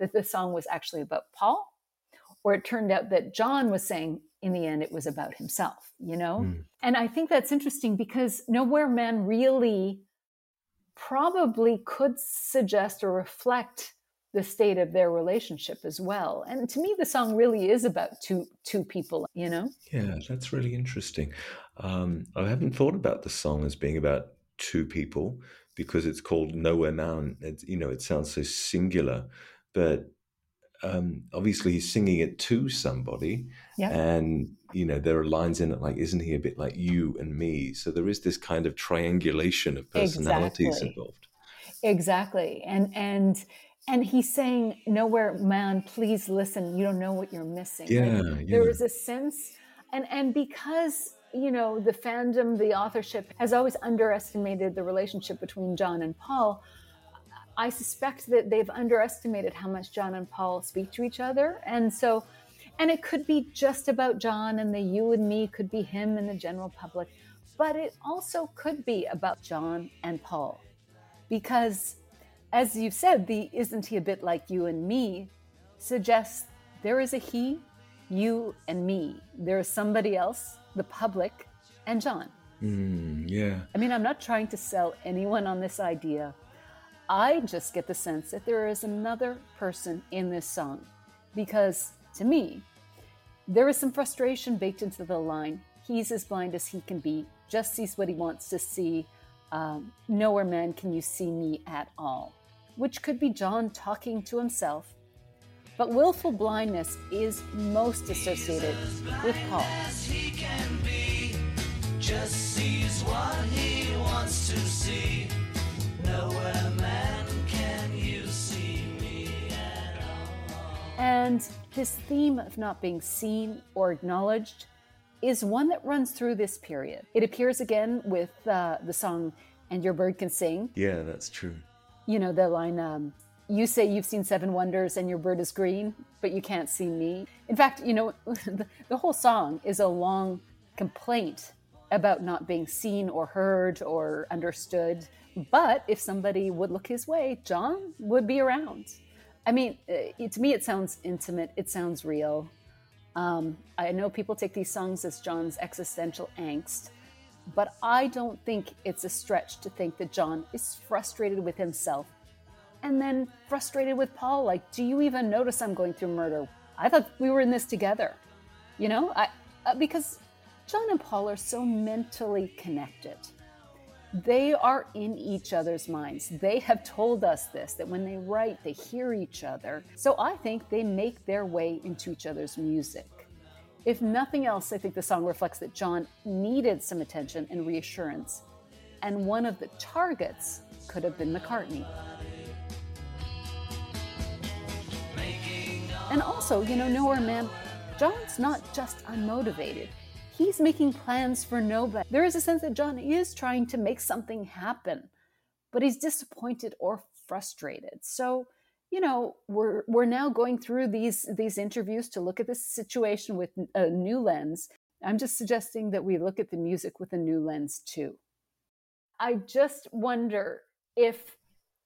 that the song was actually about Paul, or it turned out that John was saying in the end it was about himself, you know? Mm. And I think that's interesting because Nowhere Man really probably could suggest or reflect the state of their relationship as well. And to me, the song really is about two two people, you know? Yeah, that's really interesting. Um, I haven't thought about the song as being about two people because it's called Nowhere Man. It's, you know, it sounds so singular, but um, obviously he's singing it to somebody, Yeah. and you know there are lines in it like, "Isn't he a bit like you and me?" So there is this kind of triangulation of personalities Exactly. involved. Exactly. And and and he's saying, Nowhere man, please listen. You don't know what you're missing. Yeah, Like, yeah. There is a sense and and because you know the fandom, the authorship has always underestimated the relationship between John and Paul. I suspect that they've underestimated how much John and Paul speak to each other. And so, and it could be just about John and the you and me, could be him and the general public, but it also could be about John and Paul. Because, as you've said, the isn't he a bit like you and me suggests there is a he, you, and me. There is somebody else, the public, and John. Mm, yeah. I mean, I'm not trying to sell anyone on this idea. I just get the sense that there is another person in this song because to me, there is some frustration baked into the line. He's as blind as he can be, just sees what he wants to see. Um, Nowhere, man, can you see me at all? Which could be John talking to himself. But willful blindness is most associated with Paul. As he can be, just sees what he wants to see. And this theme of not being seen or acknowledged is one that runs through this period. It appears again with uh, the song and your bird can sing. Yeah, that's true. You know, the line, um, you say you've seen seven wonders and your bird is green, but you can't see me. In fact, you know, the, the whole song is a long complaint about not being seen or heard or understood. But if somebody would look his way, John would be around. I mean, uh, to me, it sounds intimate, it sounds real. Um, I know people take these songs as John's existential angst, but I don't think it's a stretch to think that John is frustrated with himself and then frustrated with Paul. Like, do you even notice I'm going through murder? I thought we were in this together, you know? I, uh, because John and Paul are so mentally connected. They are in each other's minds. They have told us this that when they write, they hear each other. So I think they make their way into each other's music. If nothing else, I think the song reflects that John needed some attention and reassurance. And one of the targets could have been McCartney. And also, you know, Nowhere Man, John's not just unmotivated. He's making plans for nobody. There is a sense that John is trying to make something happen, but he's disappointed or frustrated. So, you know, we're we're now going through these these interviews to look at this situation with a new lens. I'm just suggesting that we look at the music with a new lens too. I just wonder if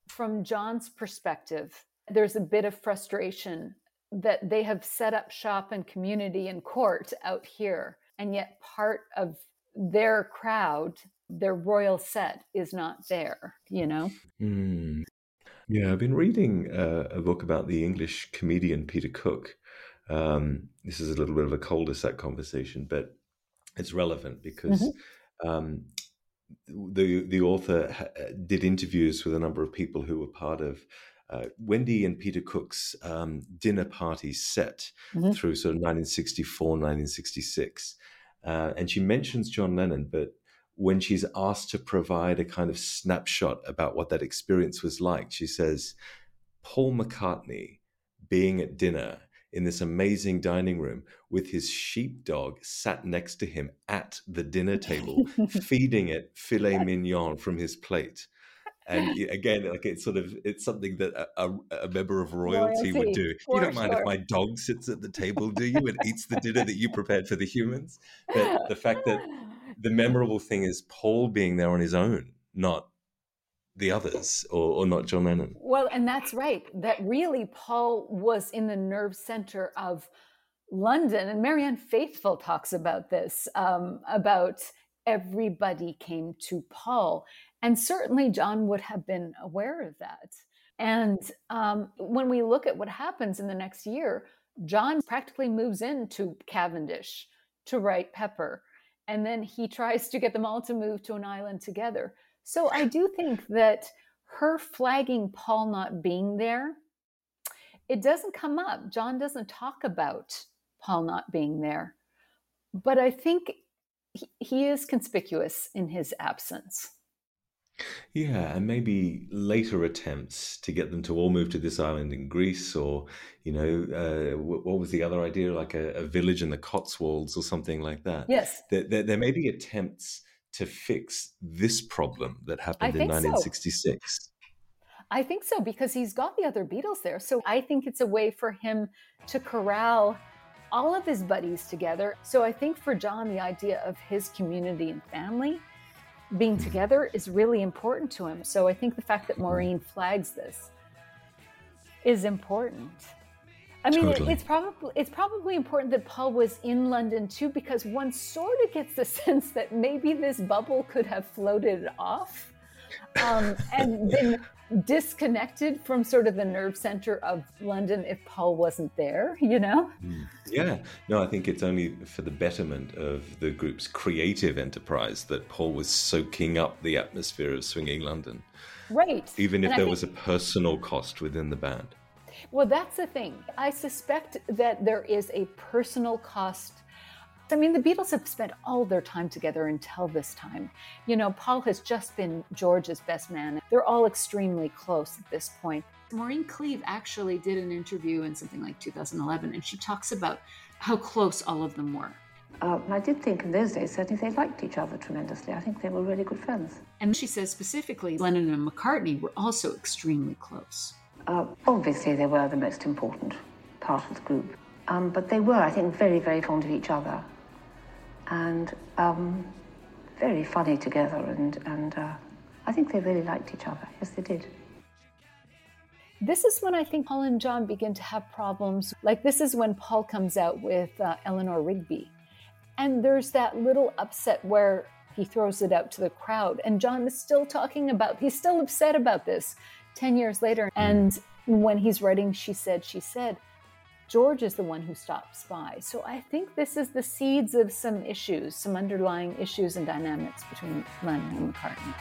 from John's perspective, there's a bit of frustration that they have set up shop and community and court out here and yet part of their crowd their royal set is not there you know mm. yeah i've been reading uh, a book about the english comedian peter cook um, this is a little bit of a cul-de-sac conversation but it's relevant because mm-hmm. um, the the author ha- did interviews with a number of people who were part of uh, Wendy and Peter Cook's um, dinner party set mm-hmm. through sort of 1964, 1966. Uh, and she mentions John Lennon, but when she's asked to provide a kind of snapshot about what that experience was like, she says, Paul McCartney being at dinner in this amazing dining room with his sheepdog sat next to him at the dinner table, feeding it filet mignon from his plate and again like it's sort of it's something that a, a member of royalty, royalty would do. You don't mind sure. if my dog sits at the table do you and eats the dinner that you prepared for the humans? But the fact that the memorable thing is paul being there on his own not the others or, or not john lennon. Well and that's right that really paul was in the nerve center of london and marianne faithfull talks about this um, about everybody came to paul and certainly John would have been aware of that. And um, when we look at what happens in the next year, John practically moves into Cavendish to write Pepper. And then he tries to get them all to move to an island together. So I do think that her flagging Paul not being there, it doesn't come up. John doesn't talk about Paul not being there. But I think he, he is conspicuous in his absence. Yeah, and maybe later attempts to get them to all move to this island in Greece, or you know, uh, what was the other idea, like a, a, village in the Cotswolds or something like that. Yes, there, there, there, may be attempts to fix this problem that happened in 1966. So. I think so because he's got the other Beatles there. So I think it's a way for him to corral all of his buddies together. So I think for John, the idea of his community and family being together is really important to him. So I think the fact that Maureen flags this is important. I mean, totally. it, it's probably it's probably important that Paul was in London too, because one sort of gets the sense that maybe this bubble could have floated off um, and been disconnected from sort of the nerve center of London if Paul wasn't there, you know? Hmm. Yeah. No, I think it's only for the betterment of the group's creative enterprise that Paul was soaking up the atmosphere of swinging London. Right. Even if and there think... was a personal cost within the band. Well, that's the thing. I suspect that there is a personal cost I mean, the Beatles have spent all their time together until this time. You know, Paul has just been George's best man. They're all extremely close at this point. Maureen Cleave actually did an interview in something like 2011, and she talks about how close all of them were. Uh, I did think in those days, certainly they liked each other tremendously. I think they were really good friends. And she says specifically, Lennon and McCartney were also extremely close. Uh, obviously, they were the most important part of the group. Um, but they were, I think, very, very fond of each other. And um, very funny together. And, and uh, I think they really liked each other. Yes, they did. This is when I think Paul and John begin to have problems. Like, this is when Paul comes out with uh, Eleanor Rigby. And there's that little upset where he throws it out to the crowd. And John is still talking about, he's still upset about this 10 years later. And when he's writing She Said, She Said, George is the one who stops by. So I think this is the seeds of some issues, some underlying issues and dynamics between Lennon and McCartney.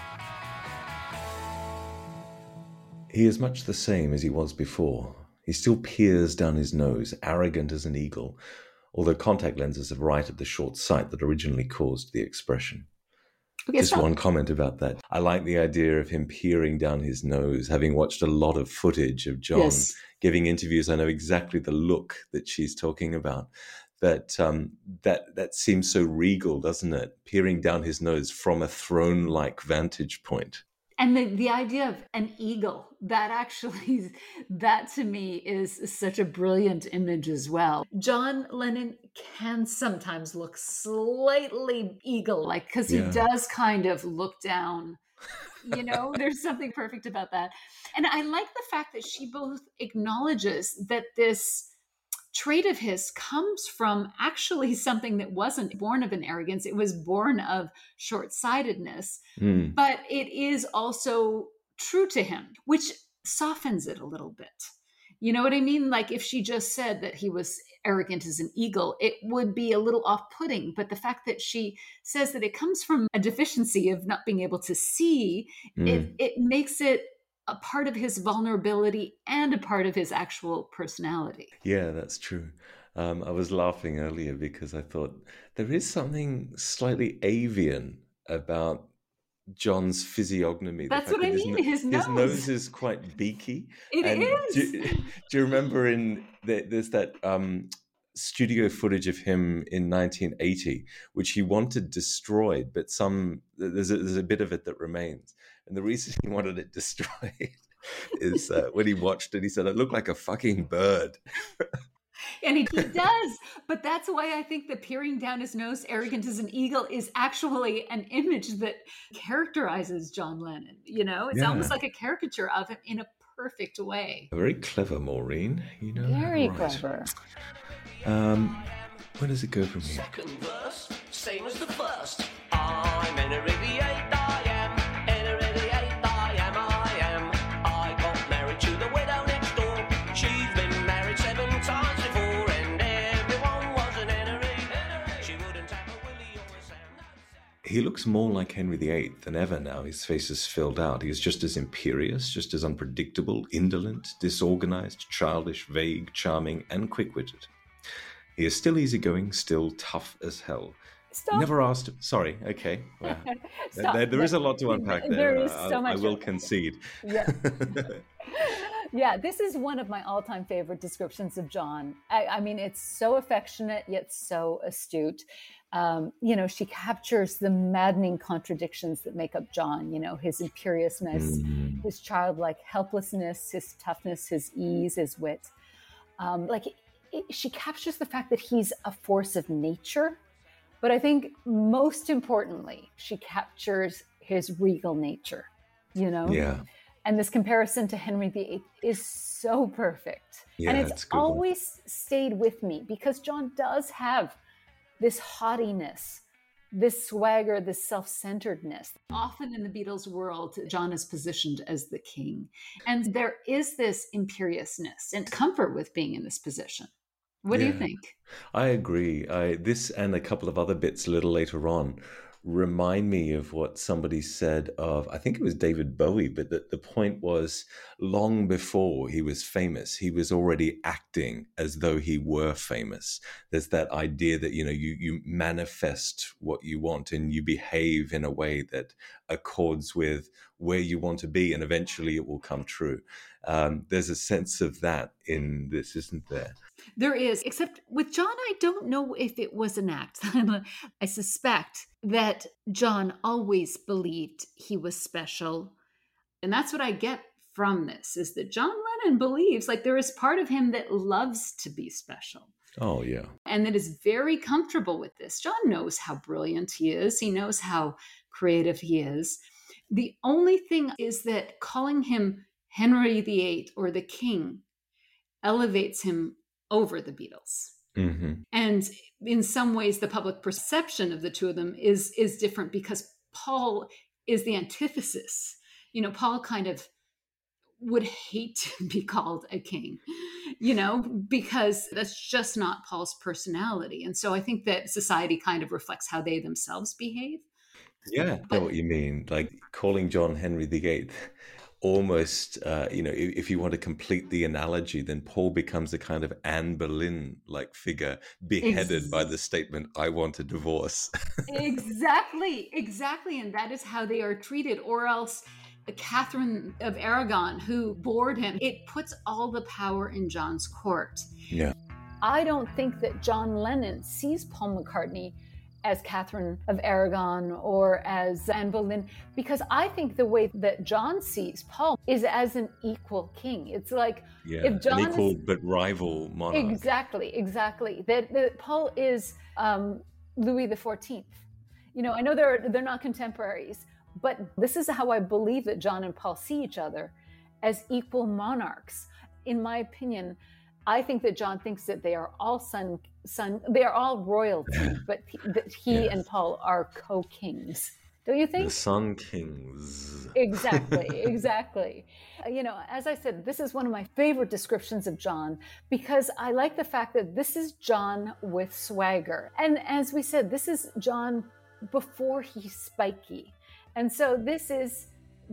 He is much the same as he was before. He still peers down his nose, arrogant as an eagle, although contact lenses have righted the short sight that originally caused the expression. Okay, Just stop. one comment about that. I like the idea of him peering down his nose, having watched a lot of footage of John Yes. giving interviews. I know exactly the look that she's talking about. That um, that that seems so regal, doesn't it? Peering down his nose from a throne-like vantage point. And the, the idea of an eagle, that actually, that to me is such a brilliant image as well. John Lennon can sometimes look slightly eagle like, because he does kind of look down. You know, there's something perfect about that. And I like the fact that she both acknowledges that this trait of his comes from actually something that wasn't born of an arrogance, it was born of short sightedness Mm. but it is also true to him, which softens it a little bit. You know what I mean? Like if she just said that he was arrogant as an eagle, it would be a little off putting. But the fact that she says that it comes from a deficiency of not being able to see, Mm. it, it makes it a part of his vulnerability and a part of his actual personality. Yeah, that's true. Um, I was laughing earlier because I thought there is something slightly avian about John's physiognomy. That's what I mean, his His nose. nose is quite beaky. It and is. Do, do you remember in the, there's that um, studio footage of him in 1980, which he wanted destroyed, but some there's a, there's a bit of it that remains, and the reason he wanted it destroyed is uh, when he watched it, he said, It looked like a fucking bird." And he, he does. But that's why I think the peering down his nose, arrogant as an eagle, is actually an image that characterizes John Lennon. You know, it's Yeah. almost like a caricature of him in a perfect way. Very clever, Maureen. You know, Very right. clever. Um, where does it go from here? Second verse, same as the first. I'm Henry He looks more like Henry VIII than ever now. His face is filled out. He is just as imperious, just as unpredictable, indolent, disorganized, childish, vague, charming, and quick witted. He is still easygoing, still tough as hell. Stop. Never asked. Sorry, okay. Well, there, there is a lot to unpack there. There is I- so I much. will concede. Yeah. yeah, this is one of my all time favorite descriptions of John. I, I mean, it's so affectionate, yet so astute. Um, you know, she captures the maddening contradictions that make up John, you know, his imperiousness, Mm. his childlike helplessness, his toughness, his ease, his wit. Um, like, it, she captures the fact that he's a force of nature. But I think most importantly, she captures his regal nature, you know? yeah. And this comparison to Henry VIII is so perfect. and Yeah, it's it's a good one. always stayed with me because John does have this haughtiness, this swagger, this self centeredness. Often in the Beatles world, John is positioned as the king. And there is this imperiousness and comfort with being in this position. What do you think? I agree. I, this and a couple of other bits a little later on remind me of what somebody said of, I think it was David Bowie, but the, the point was long before he was famous, he was already acting as though he were famous. There's that idea that, you know, you, you manifest what you want and you behave in a way that accords with where you want to be, and eventually it will come true. Um, there's a sense of that in this, isn't there? There is, except with John, I don't know if it was an act. I suspect that John always believed he was special. And that's what I get from this is that John Lennon believes like there is part of him that loves to be special. Oh, yeah. And that is very comfortable with this. John knows how brilliant he is, he knows how creative he is. The only thing is that calling him Henry VIII or the King elevates him over the Beatles. Mm-hmm. And in some ways, the public perception of the two of them is is different because Paul is the antithesis. You know, Paul kind of would hate to be called a king, you know, because that's just not Paul's personality. And so I think that society kind of reflects how they themselves behave. Yeah, I know what you mean. Like calling John Henry VIII almost, uh, you know, if, if, you want to complete the analogy, then Paul becomes a kind of Anne Boleyn like figure, beheaded Ex- by the statement, I want a divorce. exactly, exactly. And that is how they are treated. Or else, Catherine of Aragon, who bored him, it puts all the power in John's court. Yeah. I don't think that John Lennon sees Paul McCartney as Catherine of Aragon or as Anne Boleyn, because I think the way that John sees Paul is as an equal king. It's like yeah, if John an equal is, but rival monarch. Exactly, exactly. That, that Paul is um, Louis the Fourteenth. You know, I know they're they're not contemporaries, but this is how I believe that John and Paul see each other as equal monarchs. In my opinion, I think that John thinks that they are all son son they are all royalty, but that he yes. and Paul are co-kings. Don't you think? The Sun Kings. Exactly, exactly. Uh, you know, as I said, this is one of my favorite descriptions of John because I like the fact that this is John with swagger. And as we said, this is John before he's spiky. And so this is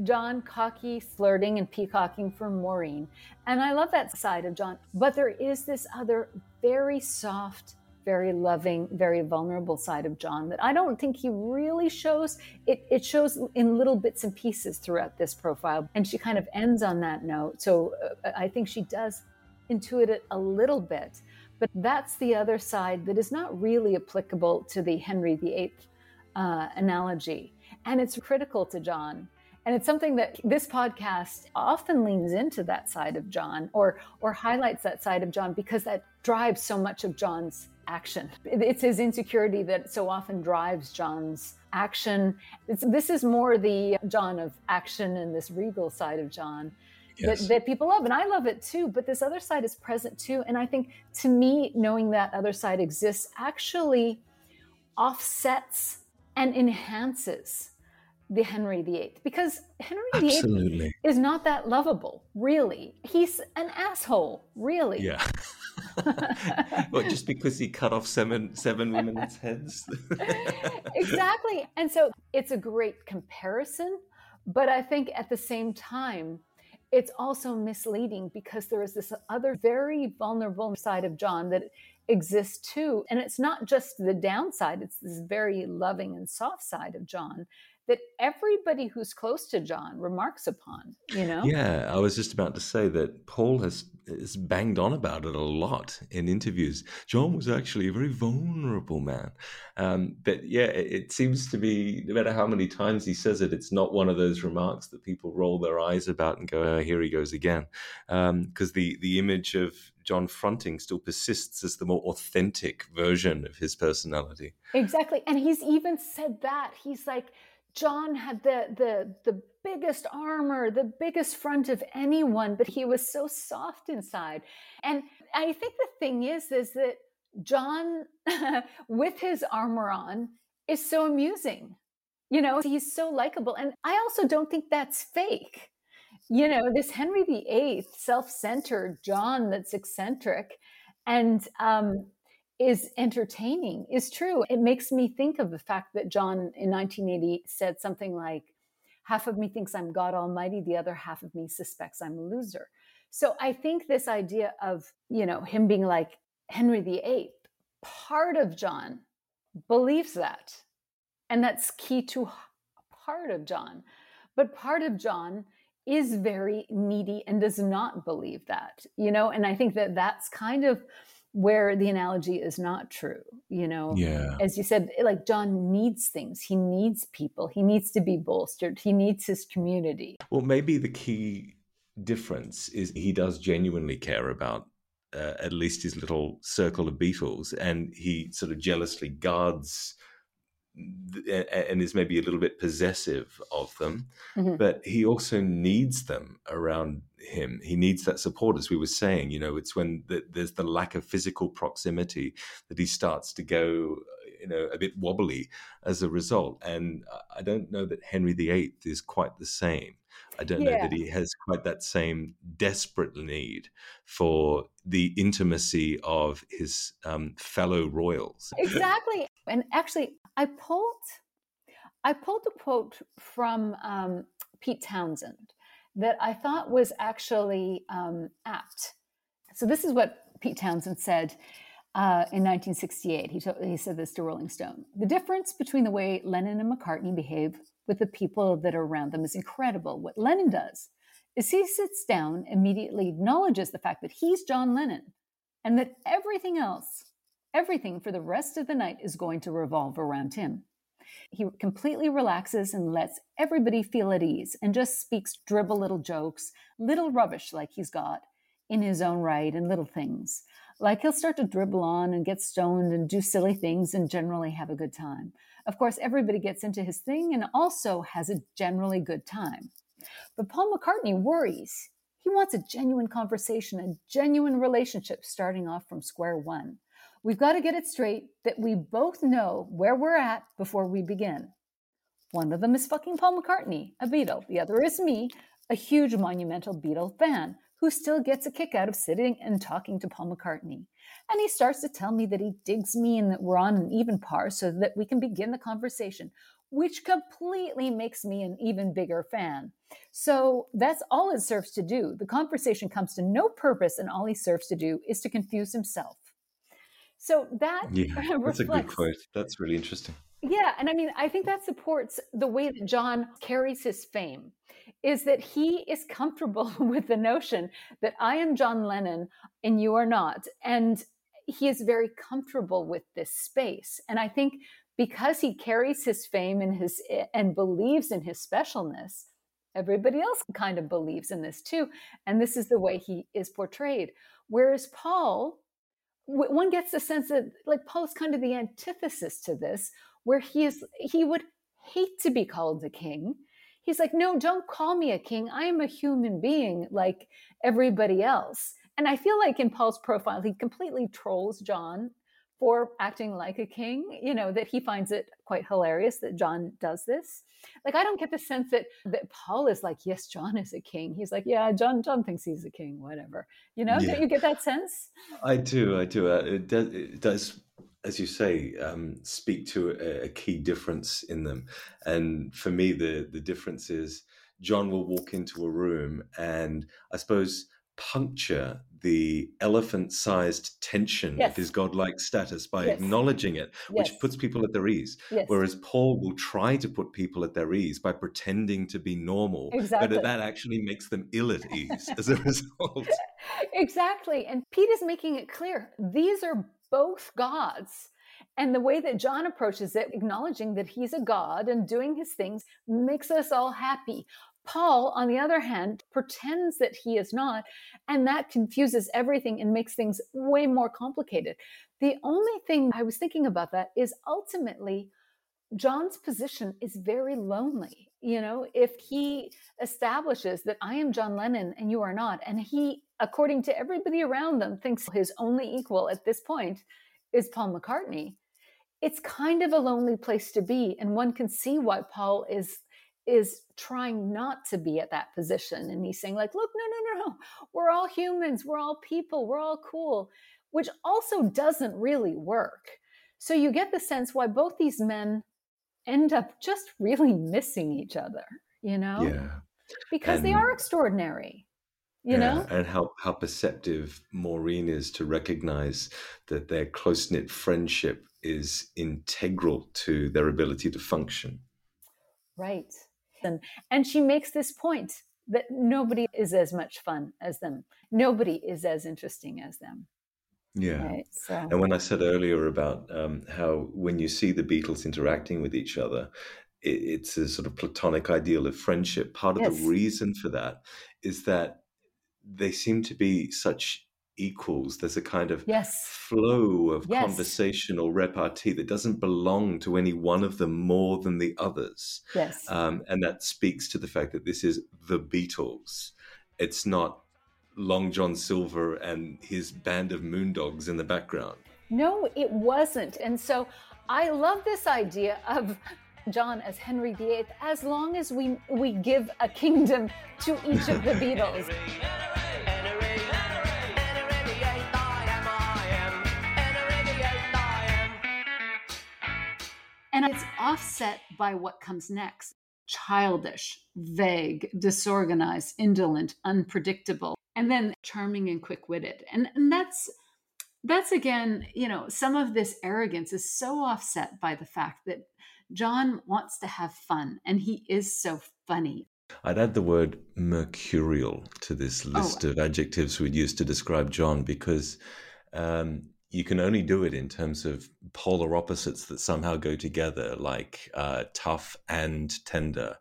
John cocky, flirting, and peacocking for Maureen. And I love that side of John. But there is this other very soft, very loving, very vulnerable side of John that I don't think he really shows. It, it shows in little bits and pieces throughout this profile. And she kind of ends on that note. So uh, I think she does intuit it a little bit. But that's the other side that is not really applicable to the Henry VIII uh, analogy. And it's critical to John and it's something that this podcast often leans into that side of John or or highlights that side of John because that drives so much of John's action. It's his insecurity that so often drives John's action. It's, this is more the John of action and this regal side of John. Yes. That, that people love and i love it too but this other side is present too and i think to me knowing that other side exists actually offsets and enhances the Henry VIII because Henry Absolutely. VIII is not that lovable, really. He's an asshole, really. Yeah. well, just because he cut off seven seven women's heads. exactly. And so it's a great comparison, but I think at the same time, it's also misleading because there is this other very vulnerable side of John that exists too. And it's not just the downside, it's this very loving and soft side of John that everybody who's close to John remarks upon, you know? Yeah, I was just about to say that Paul has, has banged on about it a lot in interviews. John was actually a very vulnerable man. Um, but yeah, it, it, seems to be, no matter how many times he says it, it's not one of those remarks that people roll their eyes about and go, oh, here he goes again. Because um, the, the image of John fronting still persists as the more authentic version of his personality. Exactly. And he's even said that. He's like, John had the, the, the biggest armor, the biggest front of anyone, but he was so soft inside. And I think the thing is, is that John, with his armor on, is so amusing. You know, he's so likable. And I also don't think that's fake. You know, this Henry VIII, self centered John that's eccentric. And um, is entertaining is true. It makes me think of the fact that John in 1980 said something like, half of me thinks I'm God Almighty, the other half of me suspects I'm a loser. So I think this idea of, you know, him being like Henry VIII, part of John believes that. And that's key to part of John. But part of John is very needy and does not believe that, you know, and I think that that's kind of where the analogy is not true, you know. Yeah. As you said, like John needs things. He needs people. He needs to be bolstered. He needs his community. Well, maybe the key difference is he does genuinely care about uh, at least his little circle of Beatles, and he sort of jealously guards and is maybe a little bit possessive of them. Mhm. But he also needs them around him. He needs that support, as we were saying. You know, it's when the, there's the lack of physical proximity that he starts to go, you know, a bit wobbly as a result. And I- don't know that Henry VIII is quite the same. I don't know that he has quite that same desperate need for the intimacy of his um, fellow royals. exactly and actually i pulled i pulled a quote from um, pete townshend that i thought was actually um, apt. So this is what pete townshend said uh, in 1968 he, to- he said this to rolling stone. The difference between the way lennon and mccartney behave with the people that are around them is incredible. What lennon does is he sits down immediately acknowledges the fact that he's john lennon and that everything else Everything for the rest of the night is going to revolve around him. He completely relaxes and lets everybody feel at ease and just speaks dribble little jokes, little rubbish like he's got in his own right and little things. Like he'll start to dribble on and get stoned and do silly things and generally have a good time. Of course, everybody gets into his thing and also has a generally good time. But Paul McCartney worries. He wants a genuine conversation, a genuine relationship starting off from square one. We've got to get it straight that we both know where we're at before we begin. One of them is fucking Paul McCartney, a Beatle. The other is me, a huge monumental Beatle fan who still gets a kick out of sitting and talking to Paul McCartney. And he starts to tell me that he digs me and that we're on an even par so that we can begin the conversation, which completely makes me an even bigger fan. So that's all it serves to do. The conversation comes to no purpose, and all he serves to do is to confuse himself. So that Yeah, that's a good quote. That's really interesting. yeah, and I mean, I think that supports the way that John carries his fame is that he is comfortable with the notion that I am John Lennon and you are not. And he is very comfortable with this space. And I think because he carries his fame and his eh, and believes in his specialness, everybody else kind of believes in this too. And this is the way he is portrayed. Whereas Paul, one gets the sense that like Paul is kind of the antithesis to this, where he is he would hate to be called a king. He's like, no, don't call me a king. I am a human being like everybody else. And I feel like in Paul's profile, he completely trolls John for acting like a king, you know, that he finds it quite hilarious that John does this. Like I don't get the sense that that Paul is like, yes, John is a king. He's like, yeah, John John thinks he's a king, whatever. You know, Yeah. don't you get that sense? I do. I do. Uh, it does. It does, as you say, um, speak to a, a key difference in them. And for me, the the difference is John will walk into a room and I suppose puncture the elephant-sized tension Yes. of his godlike status by Yes. acknowledging it, which Yes. puts people at their ease. Whereas Paul will try to put people at their ease by pretending to be normal, Exactly. but that actually makes them ill at ease as a result. exactly. And Pete is making it clear these are both gods. And the way that John approaches it, acknowledging that he's a god and doing his things, makes us all happy. Paul, on the other hand, pretends that he is not, and that confuses everything and makes things way more complicated. The only thing I was thinking about that is ultimately John's position is very lonely. You know, if he establishes that I am John Lennon and you are not, and he, according to everybody around them, thinks his only equal at this point is Paul McCartney, it's kind of a lonely place to be. And one can see why Paul is is trying not to be at that position and he's saying like look no no no no we're all humans we're all people we're all cool which also doesn't really work so you get the sense why both these men end up just really missing each other, you know? Yeah. Because they are extraordinary, you Yeah, know? and how, how perceptive Maureen is to recognize that their close knit friendship is integral to their ability to function. Right. And, and she makes this point that nobody is as much fun as them. Nobody is as interesting as them. Yeah. Right? So, And when I said earlier about um, how when you see the Beatles interacting with each other, it, it's a sort of platonic ideal of friendship. Part of Yes. the reason for that is that they seem to be such equals. There's a kind of yes. flow of Yes. conversational repartee that doesn't belong to any one of them more than the others. Yes. Um, and that speaks to the fact that this is the Beatles. It's not Long John Silver and his band of moondogs in the background. No, it wasn't. And so I love this idea of John as Henry VIII as long as we we give a kingdom to each of the Beatles. And it's offset by what comes next childish, vague, disorganized, indolent, unpredictable, and then charming and quick witted. And, and that's. That's again, you know, some of this arrogance is so offset by the fact that John wants to have fun and he is so funny. I'd add the word mercurial to this list of adjectives we'd use to describe John because um, you can only do it in terms of polar opposites that somehow go together, like uh, tough and tender,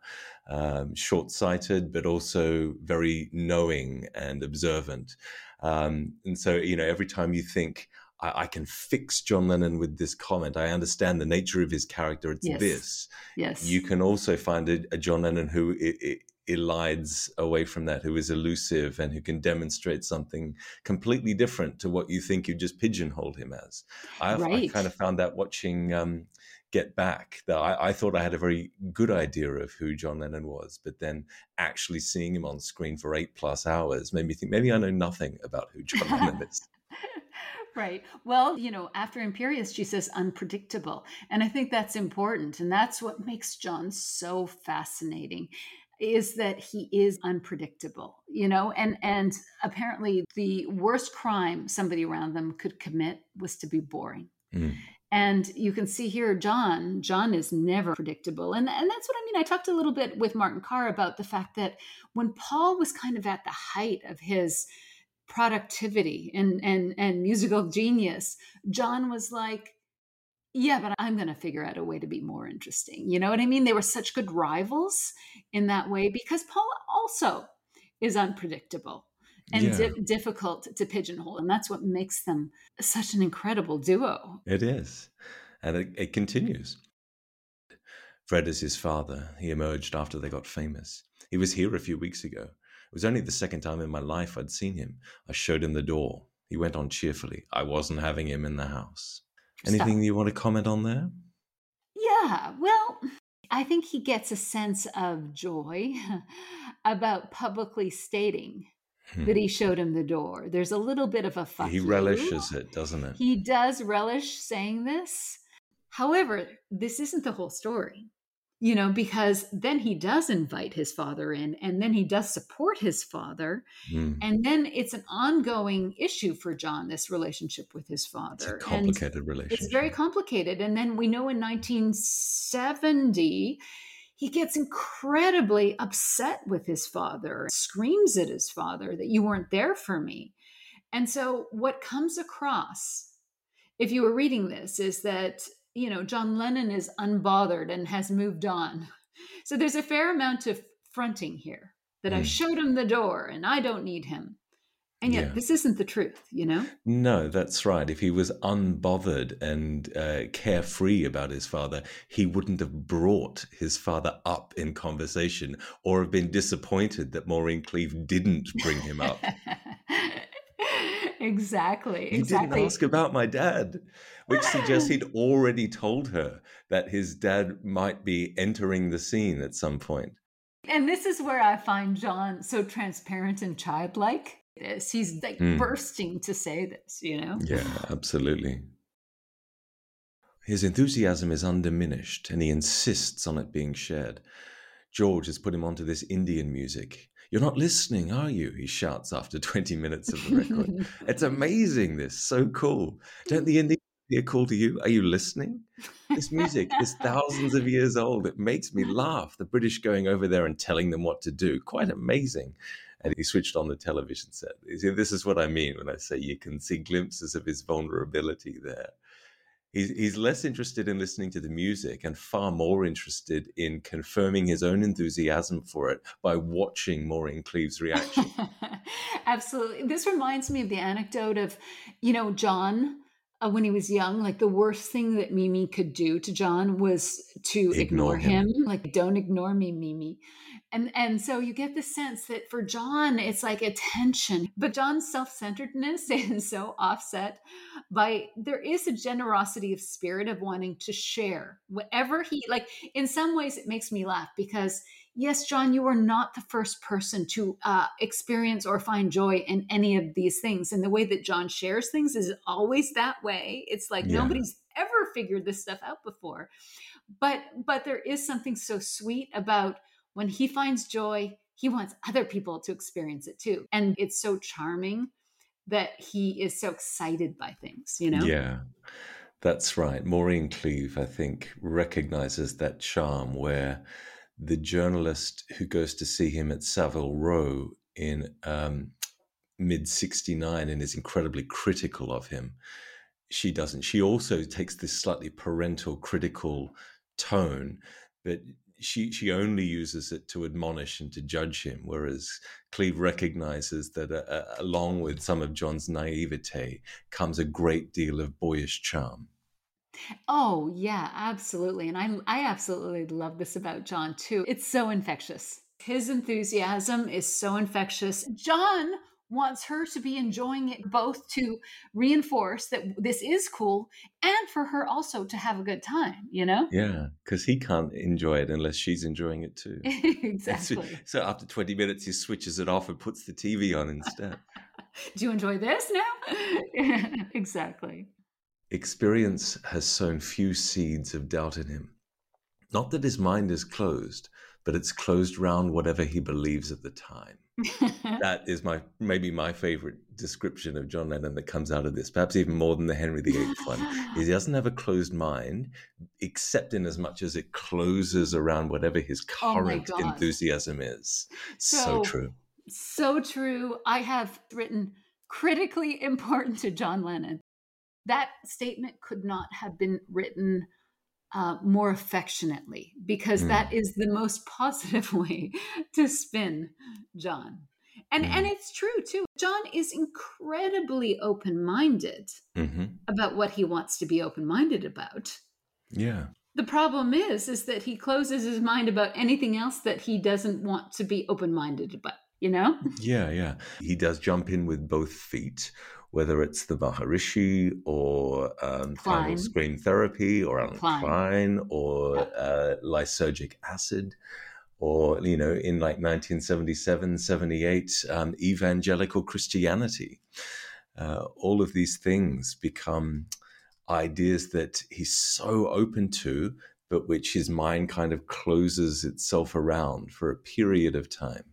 um, short sighted, but also very knowing and observant. Um, and so, you know, every time you think, I, I can fix John Lennon with this comment, I understand the nature of his character, it's Yes. this Yes. you can also find a, a John Lennon who i i elides away from that, who is elusive and who can demonstrate something completely different to what you think you just pigeonholed him as. I, I kind of found that watching um, Get Back, that I, I thought I had a very good idea of who John Lennon was, but then actually seeing him on screen for eight plus hours made me think maybe I know nothing about who John Lennon is. right. Well, you know, after Imperious, she says unpredictable. And I think that's important. And that's what makes John so fascinating is that he is unpredictable, you know, and and apparently the worst crime somebody around them could commit was to be boring. Mm. And you can see here, John, John is never predictable. And, and that's what I mean. I talked a little bit with Martin Carr about the fact that when Paul was kind of at the height of his productivity and, and, and musical genius, John was like, yeah, but I'm going to figure out a way to be more interesting. You know what I mean? They were such good rivals in that way because Paula also is unpredictable and Yeah. di- difficult to pigeonhole. And that's what makes them such an incredible duo. It is. And it, it continues. Fred is his father. He emerged after they got famous. He was here a few weeks ago. It was only the second time in my life I'd seen him. I showed him the door. He went on cheerfully. I wasn't having him in the house. Anything you want to comment on there? Yeah, well, I think he gets a sense of joy about publicly stating Hmm. that he showed him the door. There's a little bit of a fuck He you. relishes it, doesn't it? He does relish saying this. However, this isn't the whole story, you know, because then he does invite his father in and then he does support his father. Mm. And then it's an ongoing issue for John, this relationship with his It's a father. And complicated relationship. it's very complicated. And then we know in 1970, he gets incredibly upset with his father, screams at his father that you weren't there for me. And so, what comes across, if you were reading this, is that, you know, John Lennon is unbothered and has moved on. So, there's a fair amount of fronting here that I Mm. showed him the door and I don't need him. And yet, Yeah. this isn't the truth, you know? No, that's right. If he was unbothered and uh, carefree about his father, he wouldn't have brought his father up in conversation or have been disappointed that Maureen Cleave didn't bring him up. exactly. You exactly. didn't ask about my dad, which suggests he'd already told her that his dad might be entering the scene at some point. And this is where I find John so transparent and childlike. This he's like Mm. bursting to say this, you know. Yeah, absolutely. His enthusiasm is undiminished and he insists on it being shared. George has put him onto this Indian music. You're not listening, are you? He shouts after 20 minutes of the record. it's amazing, this. So cool. Don't the Indians be a call to you? Are you listening? This music is thousands of years old. It makes me laugh. The British going over there and telling them what to do. Quite amazing. And he switched on the television set. See, this is what I mean when I say you can see glimpses of his vulnerability there. He's, he's less interested in listening to the music and far more interested in confirming his own enthusiasm for it by watching Maureen Cleave's reaction. Absolutely. This reminds me of the anecdote of, you know, John uh, when he was young, like the worst thing that Mimi could do to John was to ignore, Ignore him. him. Like, don't ignore me, Mimi. And and so you get the sense that for John, it's like attention. But John's self-centeredness is so offset by there is a generosity of spirit of wanting to share whatever he like. In some ways, it makes me laugh because yes, John, you are not the first person to uh, experience or find joy in any of these things. And the way that John shares things is always that way. It's like Yeah. nobody's ever figured this stuff out before. But but there is something so sweet about when he finds joy, he wants other people to experience it too. And it's so charming that he is so excited by things, you know? Yeah, that's right. Maureen Cleave, I think, recognizes that charm where the journalist who goes to see him at Savile Row in um, mid 69 and is incredibly critical of him, she doesn't. She also takes this slightly parental, critical tone, but she she only uses it to admonish and to judge him, whereas Cleave recognizes that uh, uh, along with some of John's naivete comes a great deal of boyish charm. Oh, yeah, absolutely. And I I absolutely love this about John too. It's so infectious. His enthusiasm is so infectious. John wants her to be enjoying it both to reinforce that this is cool and for her also to have a good time, you know? Yeah, because he can't enjoy it unless she's enjoying it too. And so- exactly. So after 20 minutes, he switches it off and puts the TV on instead. Do you enjoy this now? exactly. Experience has sown few seeds of doubt in him. Not that his mind is closed, but it's closed round whatever he believes at the time. That is my maybe my favorite description of John Lennon that comes out of this, perhaps even more than the Henry VIII one. Is he doesn't have a closed mind, except in as much as it closes around whatever his Oh current God. enthusiasm is. So, So- true. So true. I have written critically important to John Lennon. That statement could not have been written uh, more affectionately because Mm. that is the most positive way to spin John. And Mm. and it's true too. John is incredibly open-minded hmm about what he wants to be open-minded about. Yeah. The problem is is that he closes his mind about anything else that he doesn't want to be open-minded about, you know? Yeah, yeah. He does jump in with both feet, whether it's the Maharishi or um, scream therapy or Allen Klein. Klein, or uh, lysergic acid or, you know, in like 1977, 78, um, evangelical Christianity. Uh, all of these things become ideas that he's so open to, but which his mind kind of closes itself around for a period of time.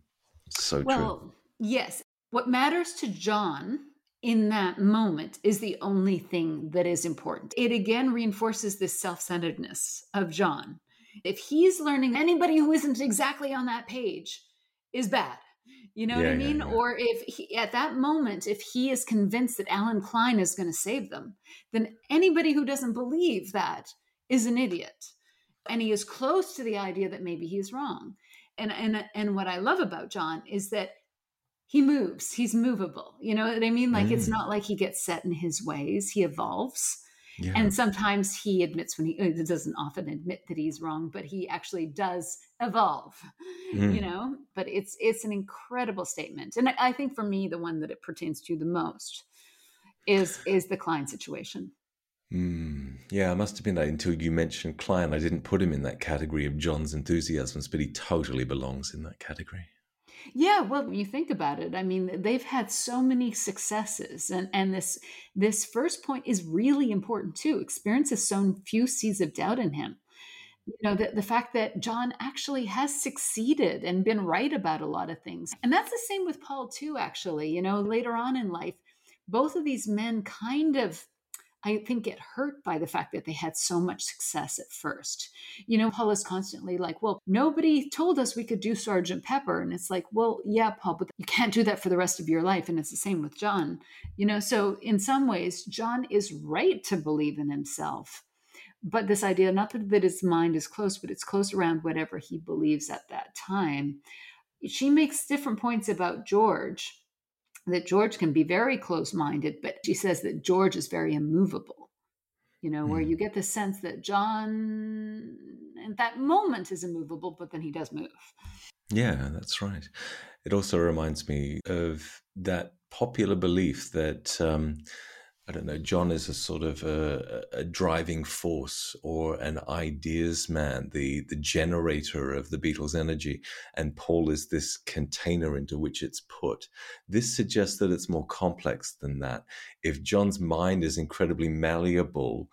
So true. Well, yes. What matters to John in that moment is the only thing that is important. It again reinforces this self centeredness of John. If he's learning anybody who isn't exactly on that page is bad. You know what Yeah, I yeah, mean? yeah. Or if he, at that moment, if he is convinced that Allen Klein is going to save them, then anybody who doesn't believe that is an idiot. And he is close to the idea that maybe he's wrong. And and and what I love about John is that he moves. He's movable. You know what I mean? Like it's Mm. not like he gets set in his ways. He evolves. yeah. And sometimes he admits when he uh, doesn't often admit that he's wrong, but he actually does evolve. Mm. You know, but it's it's an incredible statement, and I, I think for me, the one that it pertains to the most is is the Klein situation. Mm, yeah, I must have been that until you mentioned Klein. I didn't put him in that category of John's enthusiasms, but he totally belongs in that category. Yeah, well, when you think about it, I mean, they've had so many successes, and and this this first point is really important too. Experience has sown few seeds of doubt in him. You know, the, the fact that John actually has succeeded and been right about a lot of things, and that's the same with Paul too. Actually, you know, later on in life, both of these men kind of I think, get hurt by the fact that they had so much success at first. You know, Paul is constantly like, well, nobody told us we could do Sergeant Pepper. And it's like, well, yeah, Paul, but you can't do that for the rest of your life. And it's the same with John. You know, so in some ways, John is right to believe in himself. But this idea, not that his mind is closed, but it's closed around whatever he believes at that time. She makes different points about George that George can be very close minded, but she says that George is very immovable, you know, mm. where hmm. you get the sense that John at that moment is immovable, but then he does move. Yeah, that's right. It also reminds me of that popular belief that um, I don't know, John is a sort of a, a, driving force or an ideas man, the, the generator of the Beatles' energy, and Paul is this container into which it's put. This suggests that it's more complex than that. If John's mind is incredibly malleable,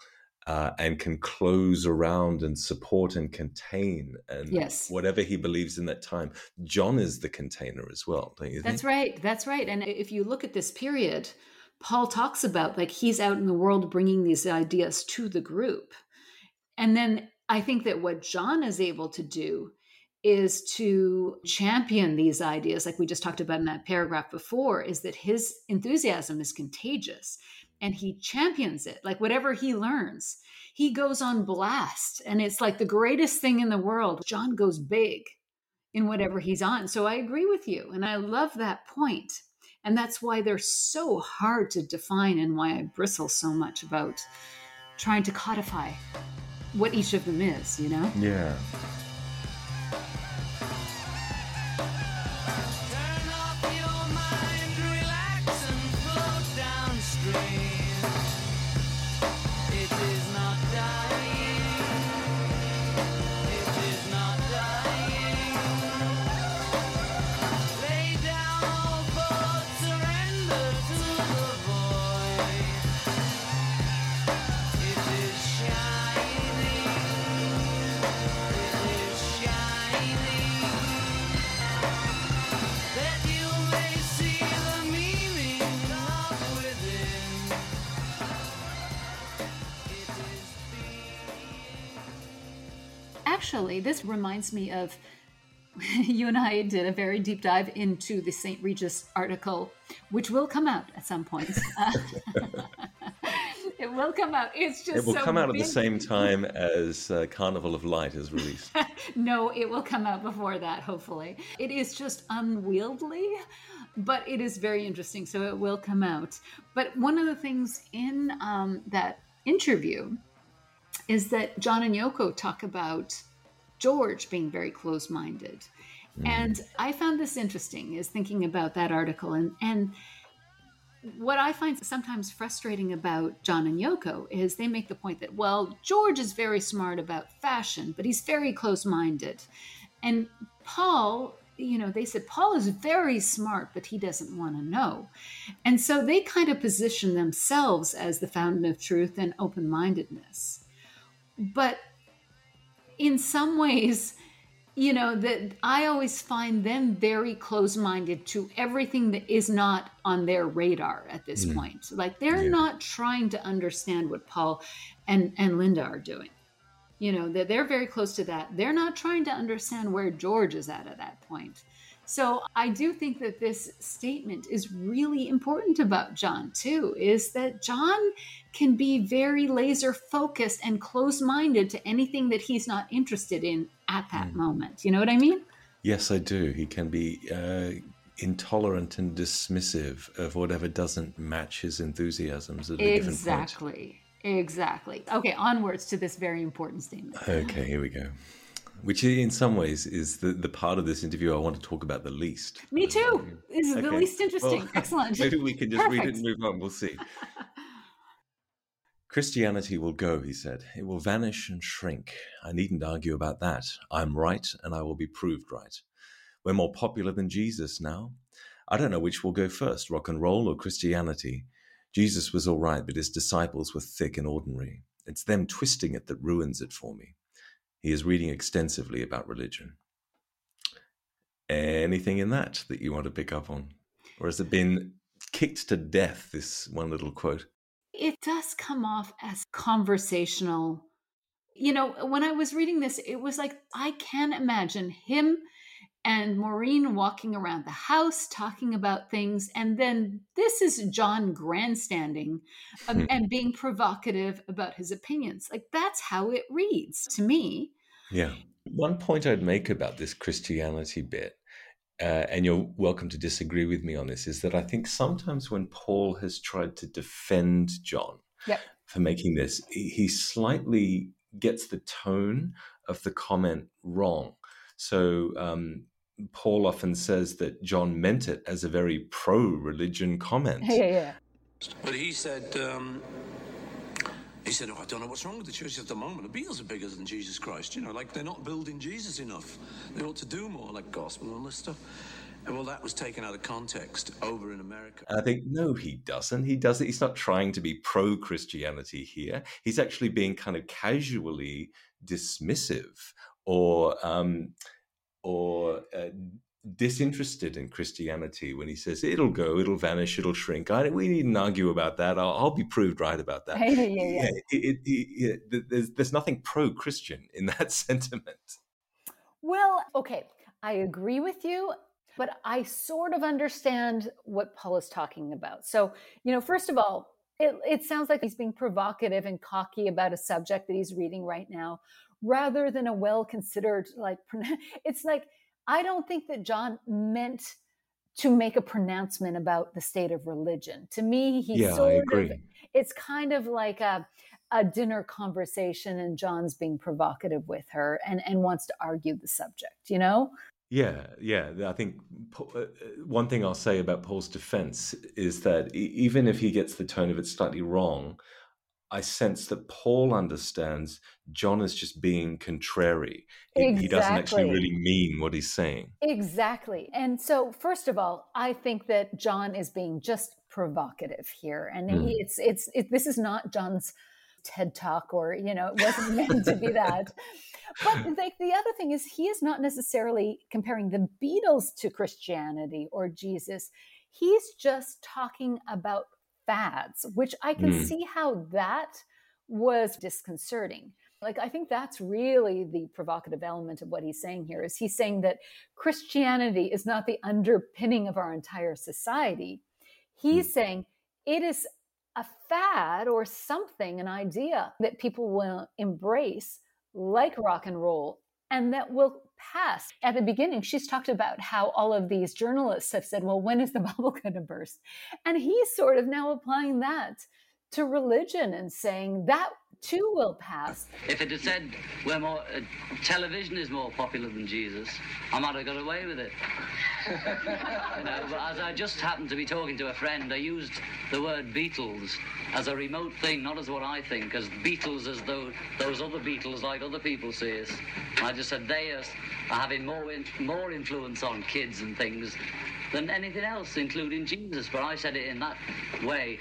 uh, and can close around and support and contain and yes. whatever he believes in that time. John is the container as well, don't you think? That's right. That's right. And if you look at this period, Paul talks about like he's out in the world bringing these ideas to the group. And then I think that what John is able to do is to champion these ideas, like we just talked about in that paragraph before, is that his enthusiasm is contagious and he champions it. Like whatever he learns, he goes on blast. And it's like the greatest thing in the world. John goes big in whatever he's on. So I agree with you. And I love that point. And that's why they're so hard to define and why I bristle so much about trying to codify what each of them is, you know? Yeah. This reminds me of you and I did a very deep dive into the St. Regis article, which will come out at some point. it will come out. It's just it will so come out big. at the same time as uh, Carnival of Light is released. no, it will come out before that. Hopefully, it is just unwieldy, but it is very interesting. So it will come out. But one of the things in um, that interview is that John and Yoko talk about George being very close minded. Mm. And I found this interesting is thinking about that article and and what I find sometimes frustrating about John and Yoko is they make the point that, well, George is very smart about fashion, but he's very close minded. And Paul, you know, they said Paul is very smart, but he doesn't want to know. And so they kind of position themselves as the fountain of truth and open mindedness. But in some ways, you know, that I always find them very close minded to everything that is not on their radar at this mm. point. Like they're yeah. not trying to understand what Paul and, and Linda are doing. You know, they're, they're very close to that. They're not trying to understand where George is at at that point. So I do think that this statement is really important about John too, is that John can be very laser focused and close minded to anything that he's not interested in at that mm. moment. You know what I mean? Yes, I do. He can be uh, intolerant and dismissive of whatever doesn't match his enthusiasms at a exactly. point. Exactly. Exactly. Okay, onwards to this very important statement. Okay, here we go which in some ways is the, the part of this interview I want to talk about the least. Me too. This is okay. the least interesting. Well, Excellent. Maybe we can just Perfect. read it and move on. We'll see. Christianity will go, he said. It will vanish and shrink. I needn't argue about that. I'm right, and I will be proved right. We're more popular than Jesus now. I don't know which will go first, rock and roll or Christianity. Jesus was all right, but his disciples were thick and ordinary. It's them twisting it that ruins it for me. He is reading extensively about religion. Anything in that that you want to pick up on? Or has it been kicked to death, this one little quote? It does come off as conversational. You know, when I was reading this, it was like I can imagine him and Maureen walking around the house talking about things. And then this is John grandstanding um, Hmm. and being provocative about his opinions. Like that's how it reads to me. Yeah. One point I'd make about this Christianity bit, uh, and you're welcome to disagree with me on this, is that I think sometimes when Paul has tried to defend John Yep. for making this, he he slightly gets the tone of the comment wrong. So um, Paul often says that John meant it as a very pro religion comment. Yeah, yeah. But he said, um, he said, oh, I don't know what's wrong with the church at the moment. The Beatles are bigger than Jesus Christ. You know, like they're not building Jesus enough. They ought to do more, like gospel and all this stuff. And well, that was taken out of context over in America. And I think, no, he doesn't. He doesn't. He's not trying to be pro Christianity here. He's actually being kind of casually dismissive or um, or uh, disinterested in Christianity when he says it'll go, it'll vanish, it'll shrink. I, we needn't argue about that. I'll, I'll be proved right about that. Yeah, yeah, yeah. it, it, there's, there's nothing pro-Christian in that sentiment. Well, okay, I agree with you, but I sort of understand what Paul is talking about. So, you know, first of all, it, it sounds like he's being provocative and cocky about a subject that he's reading right now, rather than a well considered, like, it's like, I don't think that John meant to make a pronouncement about the state of religion. To me, he yeah, I agree. of it's kind of like a a dinner conversation and John's being provocative with her and and wants to argue the subject, you know? Yeah, yeah. I think uh, uh, one thing I'll say about Paul's defense is that even if he gets the tone of it slightly wrong, I sense that Paul understands John is just being contrary. He, he doesn't actually really mean what he's saying. Exactly. And so first of all, I think that John is being just provocative here and he, hmm. it's it's it, this is not John's TED talk or you know, it wasn't meant to be that. But like the other thing is he is not necessarily comparing the Beatles to Christianity or Jesus. He's just talking about fads, which I can Mm. see how that was disconcerting. Like I think that's really the provocative element of what he's saying here is he's saying that Christianity is not the underpinning of our entire society. He's saying it is a fad or something, an idea that people will embrace, like rock and roll, and that will pass. At the beginning, she's talked about how all of these journalists have said, well, when is the bubble going to burst? And he's sort of now applying that to religion and saying that too will pass. If it had said we're more, uh, television is more popular than Jesus, I might have got away with it. you know, but as I just happened to be talking to a friend, I used the word Beatles as a remote thing, not as what I think, as Beatles as though those other Beatles like other people see us. I just said they are, are having more in, more influence on kids and things than anything else, including Jesus. But I said it in that way,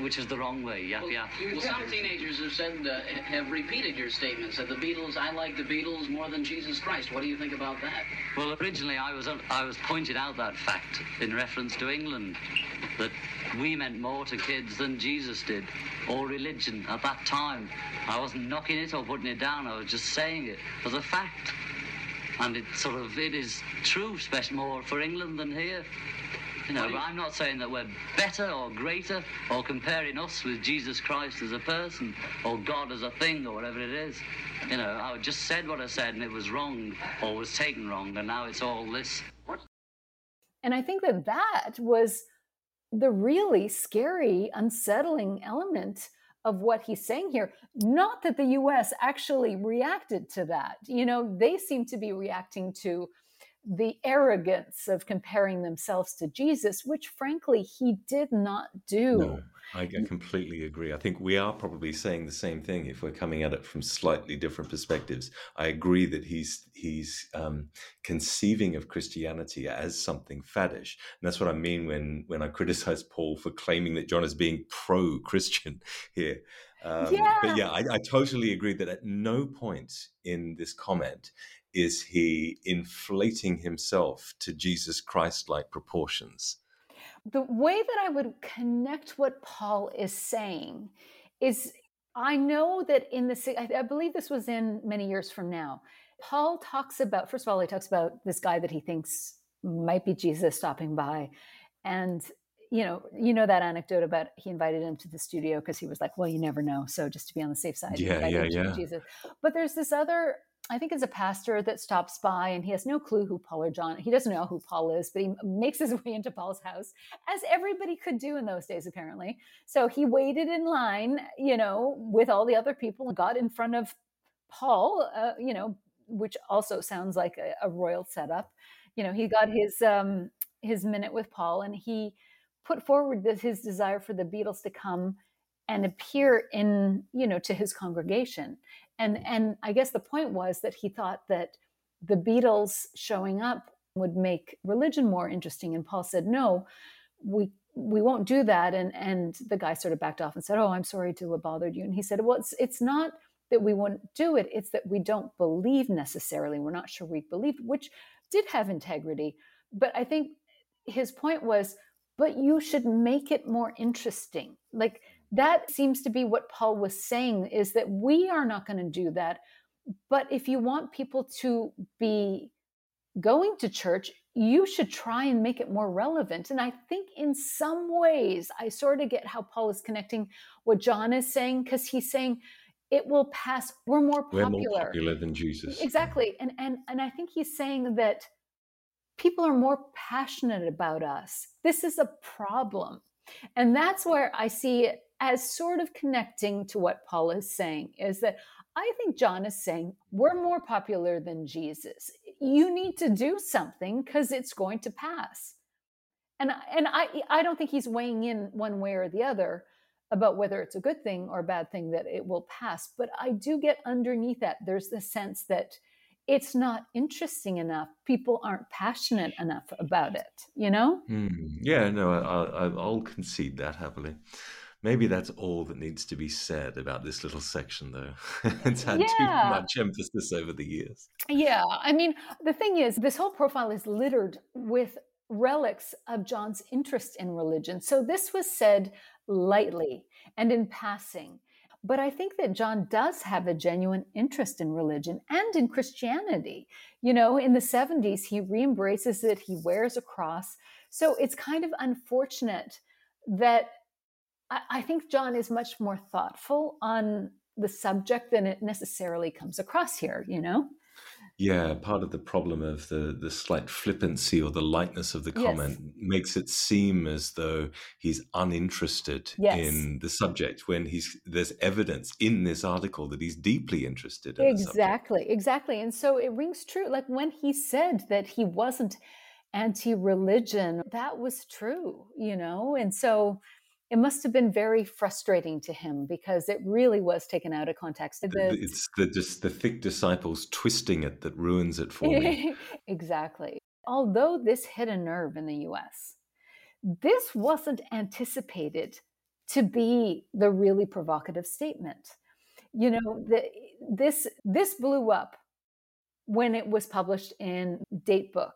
which is the wrong way. Yeah, yeah. Well, some teenagers have said uh, have repeated your statements that the Beatles. I like the Beatles more than Jesus Christ. What do you think about that? Well, originally I was I was pointed out that fact in reference to England that we meant more to kids than Jesus did, or religion at that time. I wasn't knocking it or putting it down. I was just saying it as a fact, and it sort of it is true, especially more for England than here. You know, but I'm not saying that we're better or greater or comparing us with Jesus Christ as a person or God as a thing or whatever it is. You know, I just said what I said and it was wrong or was taken wrong and now it's all this. And I think that that was the really scary, unsettling element of what he's saying here. Not that the US actually reacted to that. You know, they seem to be reacting to the arrogance of comparing themselves to Jesus, which frankly he did not do. No, I completely agree. I think we are probably saying the same thing if we're coming at it from slightly different perspectives. I agree that he's he's um, conceiving of Christianity as something faddish, and that's what I mean when when I criticize Paul for claiming that John is being pro-Christian here. Um, Yeah. But yeah, I, I totally agree that at no point in this comment is he inflating himself to Jesus Christ-like proportions. the way that I would connect what Paul is saying is I know that in the, I believe this was in many years from now, Paul talks about, first of all, he talks about this guy that he thinks might be Jesus stopping by. And, you know, you know that anecdote about he invited him to the studio because he was like, well, you never know. So just to be on the safe side, yeah, yeah, yeah. Jesus. But there's this other I think it's a pastor that stops by and he has no clue who Paul or John. He doesn't know who Paul is, but he makes his way into Paul's house, as everybody could do in those days, apparently. So he waited in line, you know, with all the other people and got in front of Paul, uh, you know, which also sounds like a, a, royal setup. You know, he got his um, his minute with Paul, and he put forward this, his desire for the Beatles to come and appear in, you know, to his congregation and and i guess the point was that he thought that the beatles showing up would make religion more interesting. And paul said no we we won't do that. And and the guy sort of backed off and said oh i'm sorry to have bothered you. And he said well it's it's not that we won't do it. It's that we don't believe necessarily. We're not sure we believe which did have integrity. But i think his point was but you should make it more interesting. Like that seems to be what Paul was saying is that we are not going to do that. But if you want people to be going to church, you should try and make it more relevant. And I think in some ways, I sort of get how Paul is connecting what John is saying, because he's saying it will pass. We're more popular. We're more popular than Jesus. Exactly. And and and I think he's saying that people are more passionate about us. This is a problem. And that's where I see it as sort of connecting to what Paul is saying is that I think John is saying we're more popular than Jesus. You need to do something because it's going to pass. And and I I don't think he's weighing in one way or the other about whether it's a good thing or a bad thing that it will pass. But I do get underneath that. There's the sense that it's not interesting enough. People aren't passionate enough about it. You know? Mm, yeah. No, I, I, I'll concede that happily. Maybe that's all that needs to be said about this little section, though. it's had yeah. too much emphasis over the years. Yeah. I mean, the thing is, this whole profile is littered with relics of John's interest in religion. So this was said lightly and in passing. But I think that John does have a genuine interest in religion and in Christianity. You know, in the 70s, he re embraces it, he wears a cross. So it's kind of unfortunate that I, I think John is much more thoughtful on the subject than it necessarily comes across here, you know? Yeah, part of the problem of the the slight flippancy or the lightness of the comment yes. makes it seem as though he's uninterested yes. in the subject when he's there's evidence in this article that he's deeply interested in exactly exactly and so it rings true like when he said that he wasn't anti-religion that was true you know and so it must have been very frustrating to him because it really was taken out of context. The, it's the just the thick disciples twisting it that ruins it for me. exactly. Although this hit a nerve in the US, this wasn't anticipated to be the really provocative statement. You know, the, this this blew up when it was published in Datebook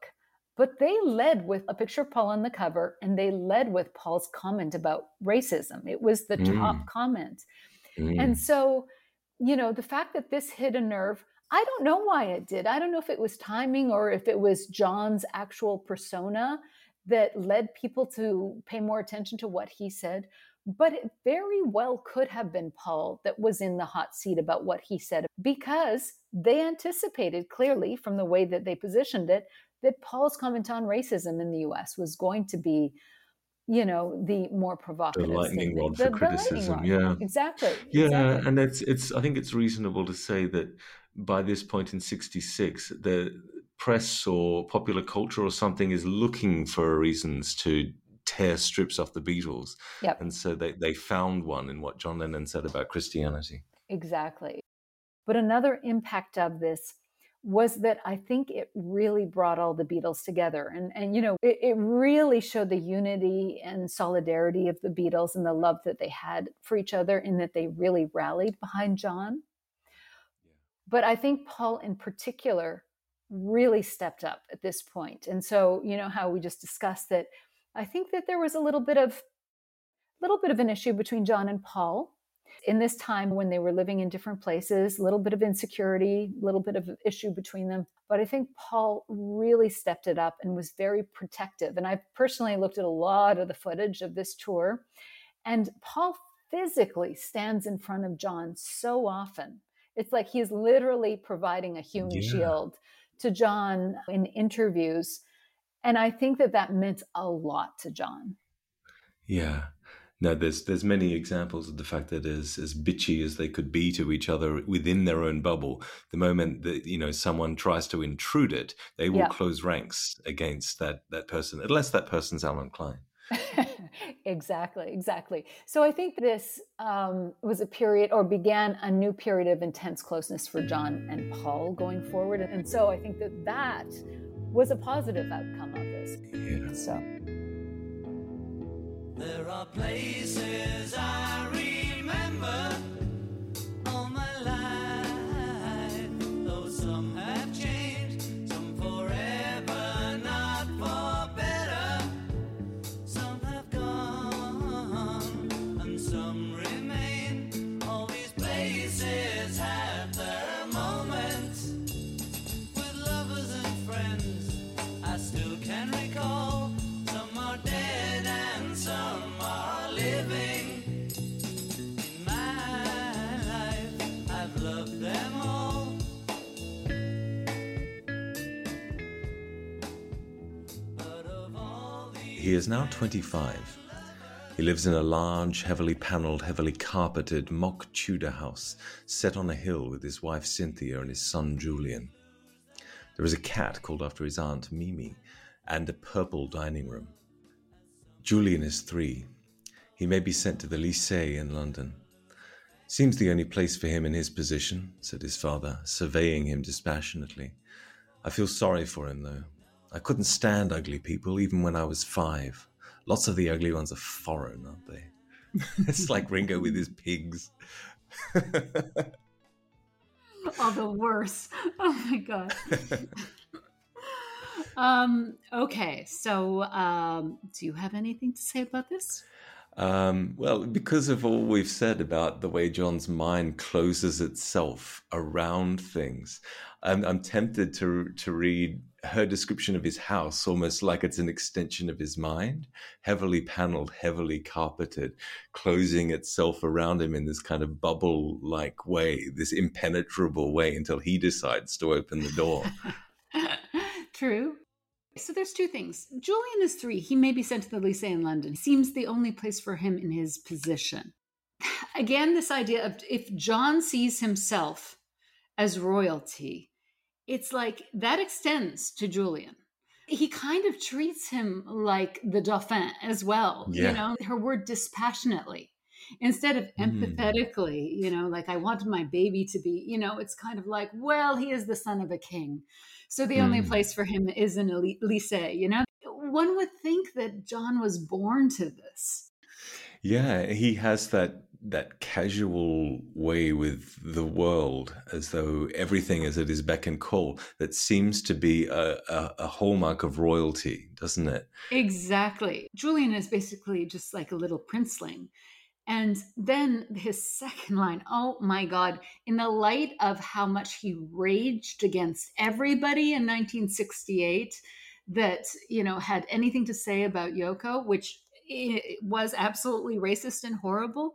but they led with a picture of Paul on the cover and they led with Paul's comment about racism. It was the mm. top comment. Mm. And so, you know, the fact that this hit a nerve, I don't know why it did. I don't know if it was timing or if it was John's actual persona that led people to pay more attention to what he said. But it very well could have been Paul that was in the hot seat about what he said because they anticipated clearly from the way that they positioned it that Paul's comment on racism in the US was going to be, you know, the more provocative. The lightning rod for the, criticism. The yeah. Exactly. Yeah. Exactly. And it's it's I think it's reasonable to say that by this point in sixty six, the press or popular culture or something is looking for reasons to tear strips off the Beatles. Yep. And so they, they found one in what John Lennon said about Christianity. Exactly. But another impact of this was that I think it really brought all the Beatles together. And, and you know, it, it, really showed the unity and solidarity of the Beatles and the love that they had for each other, in that they really rallied behind John. Yeah. But I think Paul, in particular, really stepped up at this point. And so, you know, how we just discussed that I think that there was a little bit of little bit of an issue between John and Paul in this time when they were living in different places, a little bit of insecurity, a little bit of issue between them. But I think Paul really stepped it up and was very protective. And I've personally looked at a lot of the footage of this tour, and Paul physically stands in front of John so often. It's like he's literally providing a human yeah. shield to John in interviews. And I think that that meant a lot to John. Yeah. No, there's there's many examples of the fact that as as bitchy as they could be to each other within their own bubble, the moment that you know someone tries to intrude it, they will yeah. close ranks against that that person, unless that person's Allen Klein. exactly, exactly. So I think this um, was a period, or began a new period of intense closeness for John and Paul going forward, and so I think that that was a positive outcome of this. Yeah. So. There are places I remember He is now 25. He lives in a large, heavily panelled, heavily carpeted mock Tudor house set on a hill with his wife Cynthia and his son Julian. There is a cat called after his aunt Mimi and a purple dining room. Julian is three. He may be sent to the Lycée in London. Seems the only place for him in his position, said his father, surveying him dispassionately. I feel sorry for him, though. I couldn't stand ugly people, even when I was five. Lots of the ugly ones are foreign, aren't they? it's like Ringo with his pigs. All the worse. Oh my god. um, okay, so um, do you have anything to say about this? Um, well, because of all we've said about the way John's mind closes itself around things, I'm, I'm tempted to to read her description of his house almost like it's an extension of his mind, heavily paneled, heavily carpeted, closing itself around him in this kind of bubble like way, this impenetrable way until he decides to open the door. True. So there's two things. Julian is three. He may be sent to the Lycée in London. Seems the only place for him in his position. Again, this idea of if John sees himself as royalty, it's like that extends to Julian. He kind of treats him like the Dauphin as well. Yeah. You know, her word dispassionately instead of Mm. empathetically, you know, like I wanted my baby to be, you know, it's kind of like, well, he is the son of a king. So the only Mm. place for him is in a lycée, you know? One would think that John was born to this. Yeah, he has that that casual way with the world, as though everything is at his beck and call. That seems to be a, a, a hallmark of royalty, doesn't it? Exactly. Julian is basically just like a little princeling. And then his second line, oh my God, in the light of how much he raged against everybody in 1968 that, you know, had anything to say about Yoko, which i- was absolutely racist and horrible,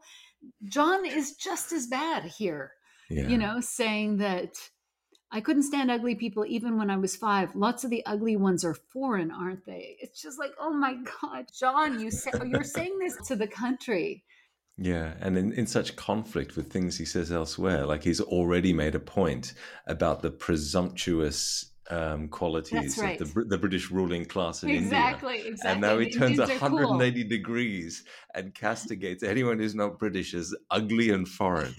John is just as bad here, Yeah. you know, saying that I couldn't stand ugly people even when I was five. Lots of the ugly ones are foreign, aren't they? It's just like, oh my God, John, you say, oh, you're saying this to the country. Yeah, and in, in such conflict with things he says elsewhere, like he's already made a point about the presumptuous um, qualities right. of the, the British ruling class in Exactly, India. exactly. And now he turns Indians are cool. 180 degrees and castigates anyone who's not British as ugly and foreign.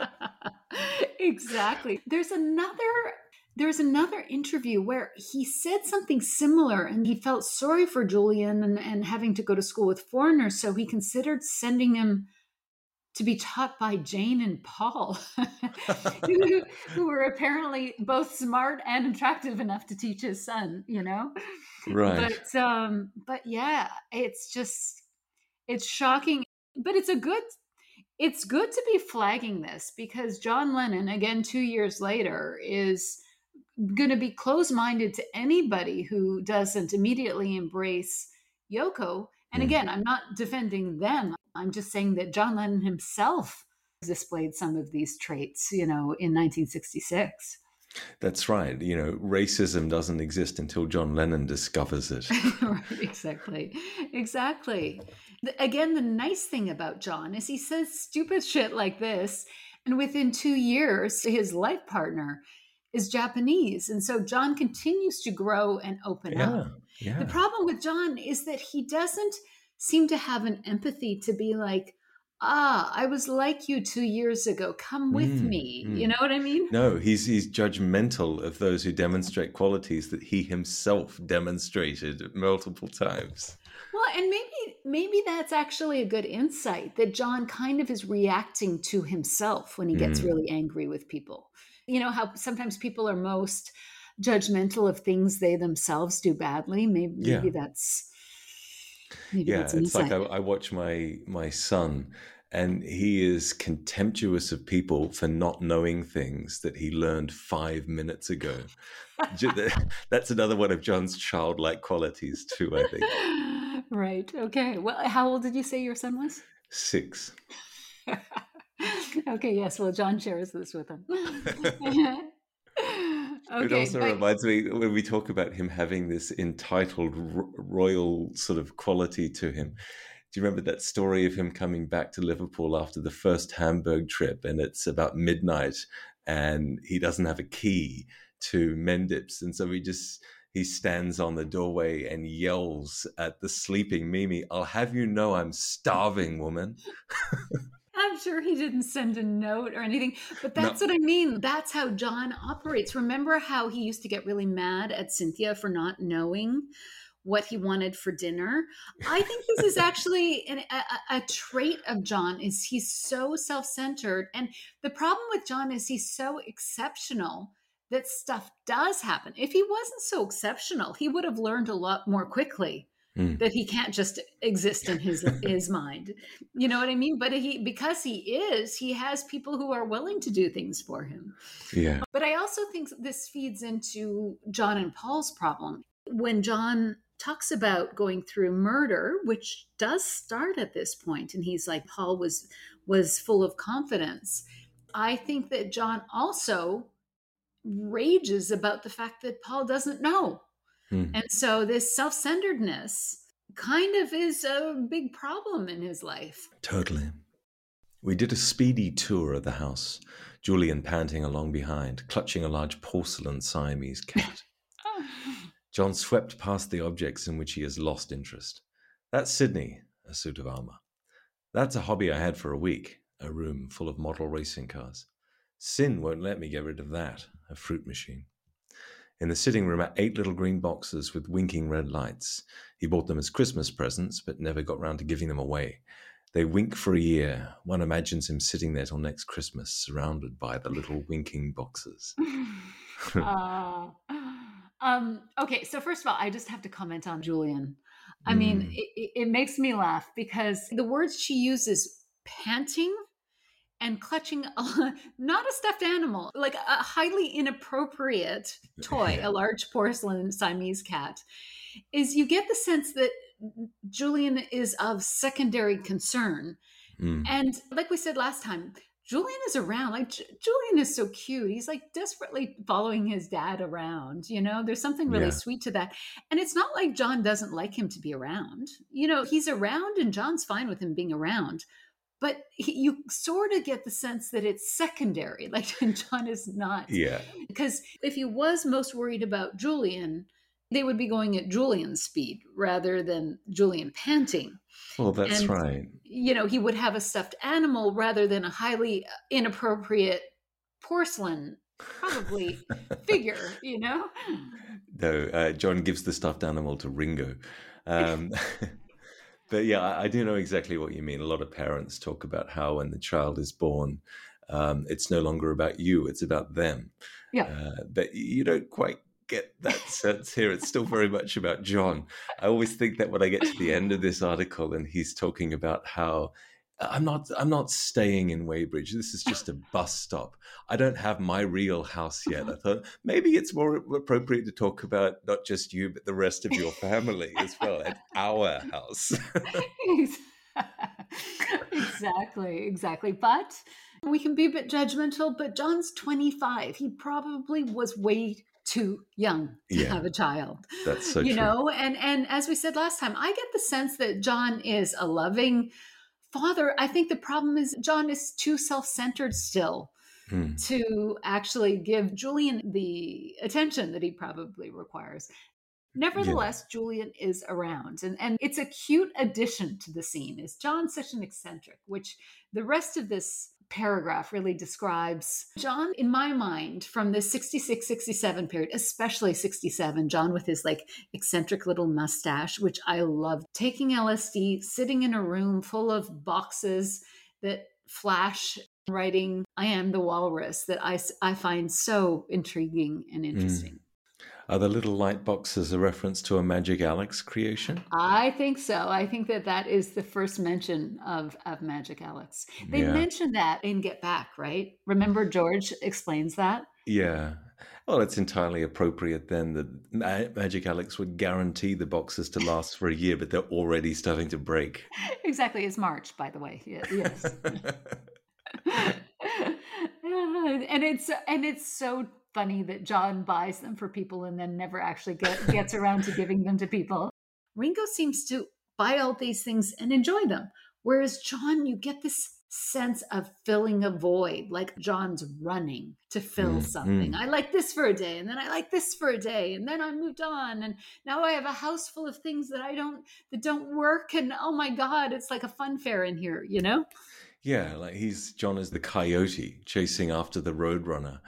exactly. There's another there's another interview where he said something similar and he felt sorry for Julian and, and having to go to school with foreigners. So he considered sending him to be taught by Jane and Paul, who, who were apparently both smart and attractive enough to teach his son, you know? Right. But um, but yeah, it's just it's shocking, but it's a good it's good to be flagging this because John Lennon, again, two years later, is going to be close minded to anybody who doesn't immediately embrace Yoko. And Mm. again, I'm not defending them. I'm just saying that John Lennon himself displayed some of these traits, you know, in 1966. That's right. You know, racism doesn't exist until John Lennon discovers it. right, exactly. Exactly. Again, the nice thing about John is he says stupid shit like this, and within two years, his life partner is Japanese. And so John continues to grow and open Yeah. up. Yeah. The problem with John is that he doesn't seem to have an empathy to be like, ah, I was like you two years ago. Come with Mm, me. mm. You know what I mean? No, he's he's judgmental of those who demonstrate qualities that he himself demonstrated multiple times. Well, and maybe maybe that's actually a good insight that John kind of is reacting to himself when he gets Mm. really angry with people. You know how sometimes people are most judgmental of things they themselves do badly. Maybe, Yeah. maybe that's maybe Yeah, it's like I. I watch my my son, and he is contemptuous of people for not knowing things that he learned five minutes ago. That's another one of John's childlike qualities too. I think right. Okay. Well, how old did you say your son was? six. okay. Yes. Well, John shares this with him. It also but- reminds me when we talk about him having this entitled ro- royal sort of quality to him. Do you remember that story of him coming back to Liverpool after the first Hamburg trip? And it's about midnight, and he doesn't have a key to Mendips, and so he just he stands on the doorway and yells at the sleeping Mimi, "I'll have you know I'm starving, woman." I'm sure he didn't send a note or anything, but No. that's what I mean. That's how John operates. Remember how he used to get really mad at Cynthia for not knowing what he wanted for dinner? I think this is actually an, a- a trait of John is he's so self-centered and the problem with John is he's so exceptional that stuff does happen. If he wasn't so exceptional, he would have learned a lot more quickly Hmm. that he can't just exist in his his mind. You know what I mean? But he because he is, he has people who are willing to do things for him. Yeah, But I also think this feeds into John and Paul's problem. When John talks about going through murder, which does start at this point, and he's like, Paul was was full of confidence. I think that John also rages about the fact that Paul doesn't know. Hmm. And so this self-centeredness kind of is a big problem in his life. Totally. We did a speedy tour of the house, Julian panting along behind, clutching a large porcelain Siamese cat. John swept past the objects in which he has lost interest. That's Sydney, a suit of armor. That's a hobby I had for a week, a room full of model racing cars. Cyn won't let me get rid of that, a fruit machine. In the sitting room are eight little green boxes with winking red lights. He bought them as Christmas presents, but never got round to giving them away. They wink for a year. One imagines him sitting there till next Christmas, surrounded by the little winking boxes. uh, um, okay, so first of all, I just have to comment on Julian. I mean, Mm. it, it- it makes me laugh because the words she uses, panting and clutching, a, not a stuffed animal, like a highly inappropriate toy, a large porcelain Siamese cat, is you get the sense that Julian is of secondary concern. Mm. And like we said last time, Julian is around. Like J- Julian is so cute. He's like desperately following his dad around. You know, there's something really Yeah. sweet to that. And it's not like John doesn't like him to be around. You know, he's around and John's fine with him being around. But he, you sort of get the sense that it's secondary. Like John is not. Yeah. Because if he was most worried about Julian, they would be going at Julian's speed rather than Julian panting Well, that's And- right. you know, he would have a stuffed animal rather than a highly inappropriate porcelain, probably figure, you know? No, uh, John gives the stuffed animal to Ringo. Um, but yeah, I, do know exactly what you mean. A lot of parents talk about how when the child is born, um, it's no longer about you; it's about them. Yeah. Uh, but you don't quite get that sense here. It's still very much about John. I always think that when I get to the end of this article and he's talking about how I'm not I'm not staying in Weybridge. This is just a bus stop. I don't have my real house yet. I thought maybe it's more appropriate to talk about not just you but the rest of your family as well at our house. exactly, exactly. But we can be a bit judgmental, but John's 25. He probably was way too young to Yeah. have a child. That's so you true. know, and and as we said last time, I get the sense that John is a loving father. I think the problem is John is too self-centered still Hmm. to actually give Julian the attention that he probably requires. Nevertheless, Julian is around, and, and it's a cute addition to the scene. Is John such an eccentric? Which the rest of this paragraph really describes John, in my mind, from the 66 67 period, especially 67, John with his like eccentric little mustache, which I love, taking LSD, sitting in a room full of boxes that flash writing i am the walrus that i, I find so intriguing and interesting mm. Are the little light boxes a reference to a Magic Alex creation? I think so. I think that that is the first mention of of Magic Alex. They Yeah. mentioned that in Get Back, right? Remember George explains that. Yeah. Well, it's entirely appropriate then that Ma- Magic Alex would guarantee the boxes to last for a year, but they're already starting to break. Exactly, it's March, by the way. Ye- Yes. and it's and it's so funny that John buys them for people and then never actually get, gets around to giving them to people. Ringo seems to buy all these things and enjoy them, whereas John, you get this sense of filling a void, like John's running to fill Mm, something. mm. I like this for a day, and then I like this for a day, and then I moved on, and now I have a house full of things that I don't that don't work, and oh my god, it's like a fun fair in here, you know? Yeah, like he's John is the coyote chasing after the roadrunner,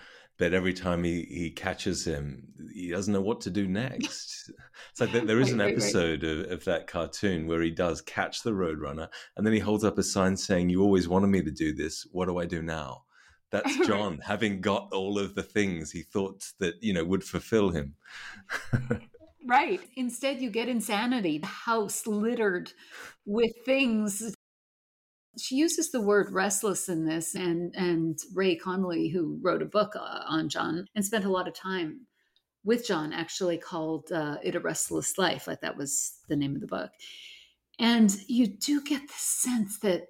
but every time he, he catches him, he doesn't know what to do next. It's like there- there is an episode of, of that cartoon where he does catch the roadrunner, and then he holds up a sign saying, "You always wanted me to do this. What do I do now?" That's John having got all of the things he thought that you know would fulfill him. Right. Instead, you get insanity, the house littered with things. She uses the word restless in this, and and Ray Connolly, who wrote a book uh, on John and spent a lot of time with John, actually called uh, it a restless life. Like that was the name of the book. And you do get the sense that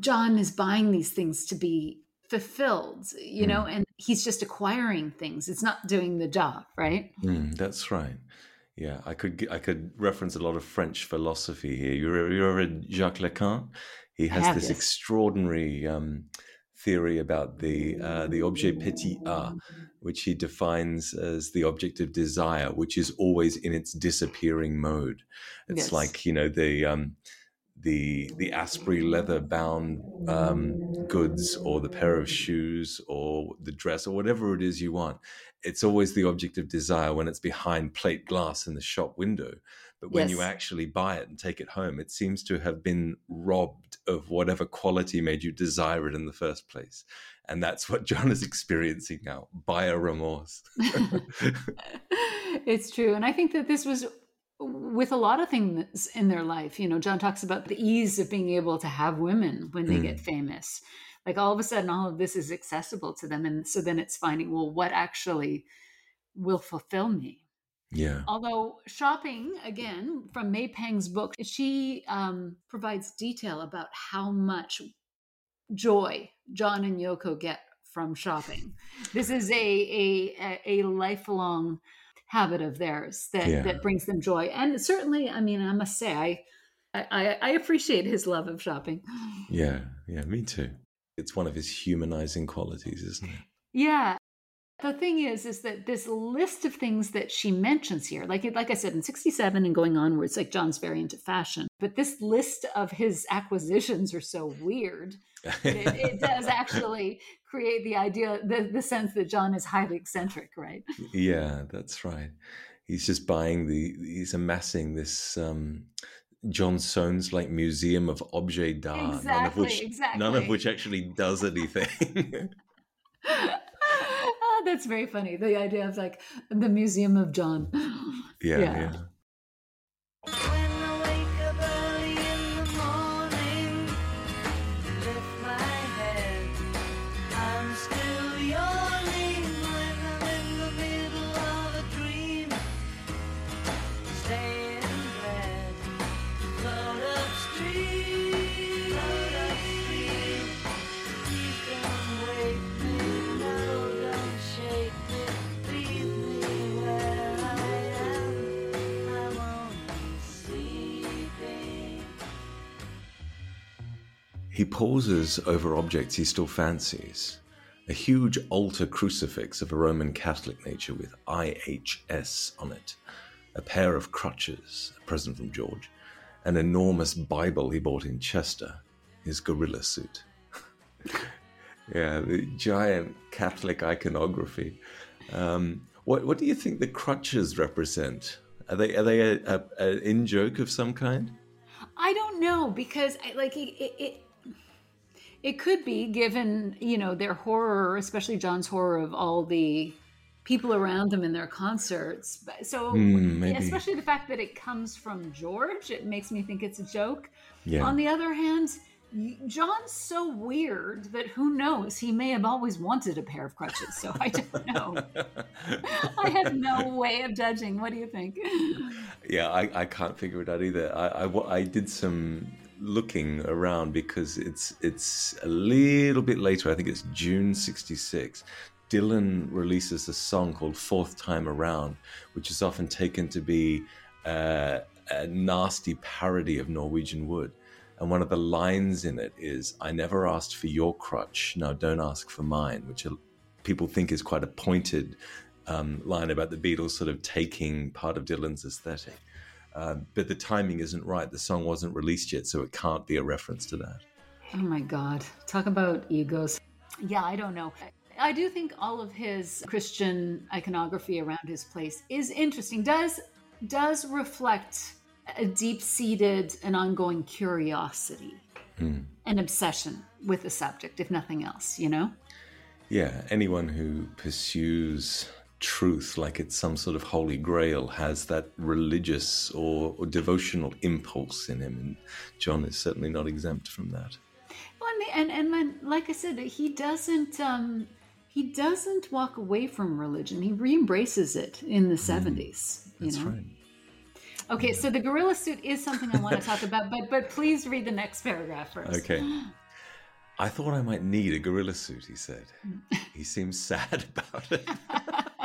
John is buying these things to be fulfilled, you know, and he's just acquiring things. It's not doing the job, right? Mm, that's right. Yeah, I could I could reference a lot of French philosophy here. You re- you read Jacques Lacan? He has have, this extraordinary um, theory about the uh, the objet petit a, which he defines as the object of desire, which is always in its disappearing mode. It's Yes. like you know the um, the the Asprey leather bound um, goods or the pair of shoes or the dress or whatever it is you want. It's always the object of desire when it's behind plate glass in the shop window. But when you actually buy it and take it home, it seems to have been robbed of whatever quality made you desire it in the first place. And that's what John is experiencing now buyer remorse. it's true. And I think that this was with a lot of things in their life. You know, John talks about the ease of being able to have women when they Mm. get famous. Like all of a sudden, all of this is accessible to them. And so then it's finding, well, what actually will fulfill me? Yeah. Although shopping, again, from May Pang's book, she um, provides detail about how much joy John and Yoko get from shopping. This is a a a, lifelong habit of theirs that Yeah. that brings them joy. And certainly, I mean, I must say, I I, I appreciate his love of shopping. Yeah. Yeah. Me too. It's one of his humanizing qualities, isn't it? Yeah. The thing is, is that this list of things that she mentions here, like like I said, in '67 and going onwards, like John's very into fashion, but this list of his acquisitions are so weird it, it does actually create the idea, the, the sense that John is highly eccentric, right? Yeah, that's right. He's just buying the. He's amassing this um, John Soane's like Museum of Objet d'Art, none of Exactly, which none of which actually does anything. that's very funny. The idea of like the Museum of John. yeah, Yeah. yeah. He pauses over objects he still fancies. A huge altar crucifix of a Roman Catholic nature with IHS on it, a pair of crutches, a present from George, an enormous Bible he bought in Chester, his gorilla suit. yeah, the giant Catholic iconography. Um, what, what do you think the crutches represent? Are they are they a, a, a in joke of some kind? I don't know because I, like it, it, it could be given you know their horror, especially John's horror of all the people around them in their concerts. So hmm, maybe. especially the fact that it comes from George, it makes me think it's a joke. Yeah. On the other hand. John's so weird that who knows? He may have always wanted a pair of crutches, so I don't know. I have no way of judging. What do you think? Yeah, I, I can't figure it out either. I, I I did some looking around because it's it's a little bit later. I think it's June '66. Dylan releases a song called Fourth Time Around, which is often taken to be uh, a nasty parody of Norwegian Wood. And one of the lines in it is, I never asked for your crutch, now don't ask for mine, which people think is quite a pointed um, line about the Beatles sort of taking part of Dylan's aesthetic. Um, but the timing isn't right. The song wasn't released yet, so it can't be a reference to that. Oh my God. Talk about egos. Yeah, I don't know. I do think all of his Christian iconography around his place is interesting. Does does reflect a deep-seated and ongoing curiosity, an obsession with the subject, if nothing else, you know? Yeah, anyone who pursues truth like it's some sort of holy grail has that religious or, or devotional impulse in him, and John is certainly not exempt from that. Well, I mean, and and man, like I said, he doesn't um, he doesn't walk away from religion. He re-embraces it in the seventies. you That's know? right. Okay, so the gorilla suit is something I want to talk about, but but please read the next paragraph first. Okay. I thought I might need a gorilla suit, he said. He seems sad about it.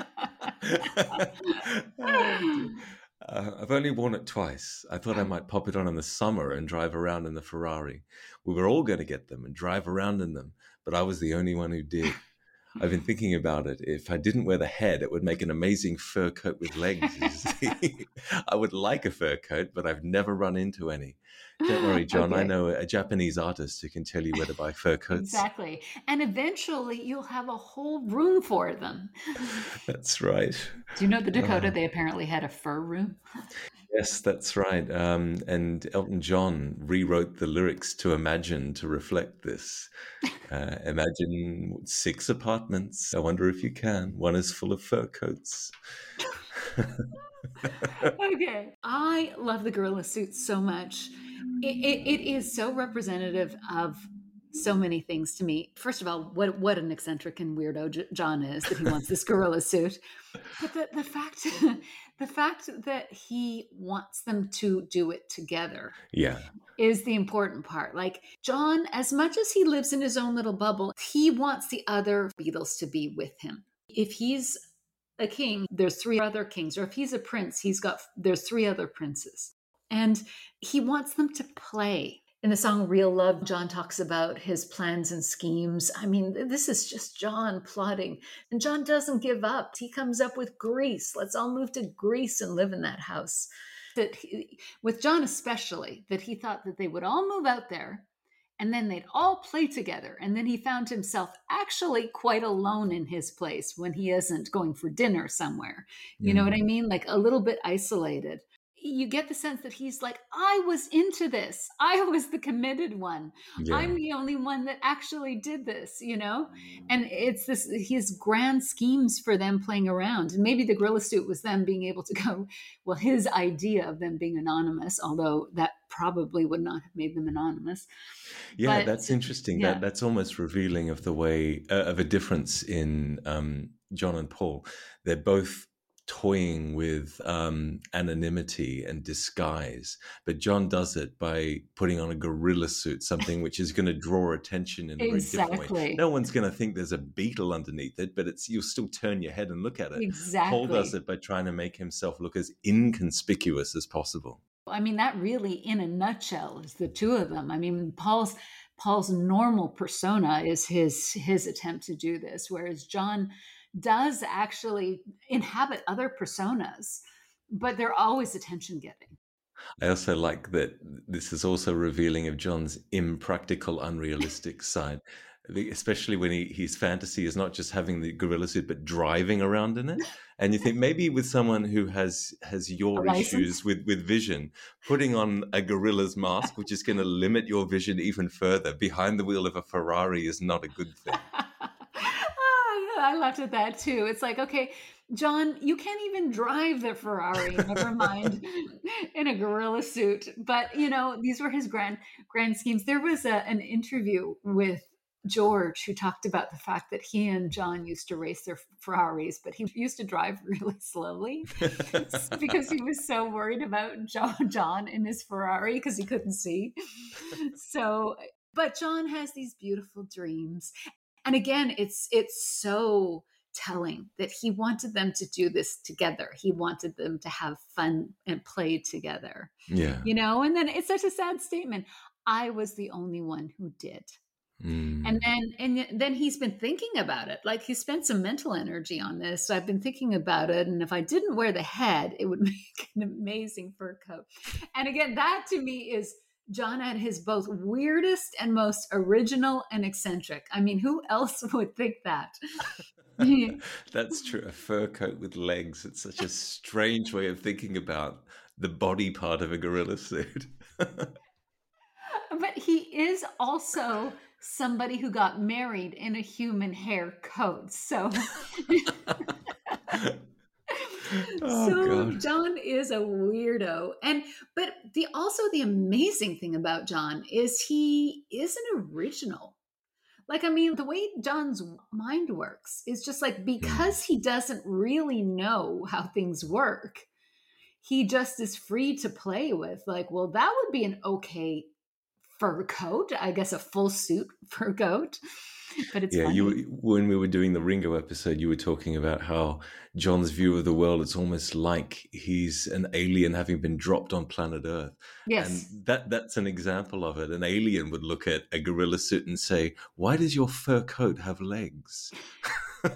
Uh, I've only worn it twice. I thought I might pop it on in the summer and drive around in the Ferrari. We were all going to get them and drive around in them, but I was the only one who did. I've been thinking about it. If I didn't wear the head, it would make an amazing fur coat with legs. you see. I would like a fur coat, but I've never run into any. Don't worry, John. I know a Japanese artist who can tell you where to buy fur coats. Exactly. And eventually you'll have a whole room for them. That's right. Do you know the Dakota? Uh. They apparently had a fur room. Yes, that's right. Um, and Elton John rewrote the lyrics to Imagine to reflect this. Uh, imagine six apartments. I wonder if you can. One is full of fur coats. okay. I love the gorilla suit so much. It, it, it is so representative of so many things to me. First of all, what what an eccentric and weirdo J- John is that he wants this gorilla suit. But the, the fact the fact that he wants them to do it together Yeah, is the important part. Like John, as much as he lives in his own little bubble, he wants the other Beatles to be with him. If he's a king, there's three other kings, or if he's a prince, he's got there's three other princes. And he wants them to play. In the song Real Love, John talks about his plans and schemes. I mean, this is just John plotting. And John doesn't give up. He comes up with Greece. Let's all move to Greece and live in that house that he, with John especially that he thought that they would all move out there and then they'd all play together and then he found himself actually quite alone in his place when he isn't going for dinner somewhere you know what mm. i mean like a little bit isolated you get the sense that he's like, I was into this. I was the committed one. Yeah. I'm the only one that actually did this, you know? And it's this his grand schemes for them playing around. And maybe the gorilla suit was them being able to go, well, his idea of them being anonymous, although that probably would not have made them anonymous. Yeah, But- that's interesting. yeah. That that's almost revealing of the way uh, of a difference in um, John and Paul. They're both toying with um, anonymity and disguise, but John does it by putting on a gorilla suit, something which is going to draw attention in a very different way. No one's going to think there's a Beatle underneath it, but it's you'll still turn your head and look at it. Exactly. Paul does it by trying to make himself look as inconspicuous as possible. I mean, that really, in a nutshell, is the two of them. I mean, Paul's Paul's normal persona is his his attempt to do this, whereas John does actually inhabit other personas, but they're always attention getting. I also like that this is also revealing of John's impractical, unrealistic side, especially when he, his fantasy is not just having the gorilla suit, but driving around in it. And you think maybe with someone who has has your issues with with vision, putting on a gorilla's mask, which is going to limit your vision even further, behind the wheel of a Ferrari is not a good thing. I laughed at that too. It's like, okay, John, you can't even drive the Ferrari, never mind in a gorilla suit. But you know, these were his grand grand schemes. There was a, an interview with George who talked about the fact that he and John used to race their Ferraris, but he used to drive really slowly because he was so worried about John, John in his Ferrari because he couldn't see. So, but John has these beautiful dreams, and again, it's it's so telling that he wanted them to do this together. He wanted them to have fun and play together, Yeah. you know. And then it's such a sad statement. I was the only one who did. Mm. And then and then he's been thinking about it. Like he spent some mental energy on this. So I've been thinking about it. And if I didn't wear the head, it would make an amazing fur coat. And again, that to me is John at his both weirdest and most original and eccentric. I mean, who else would think that? That's true. A fur coat with legs. It's such a strange way of thinking about the body part of a gorilla suit. but he is also somebody who got married in a human hair coat. So Oh, so God. John is a weirdo. And but the also the amazing thing about John is he is an original. Like I mean the way John's mind works is just like mm. because he doesn't really know how things work. He just is free to play with like well that would be an okay fur coat, I guess a full suit fur coat. But it's yeah, funny. you when we were doing the Ringo episode, you were talking about how John's view of the world it's almost like he's an alien having been dropped on planet Earth. yes. And that that's an example of it. An alien would look at a gorilla suit and say, "Why does your fur coat have legs?"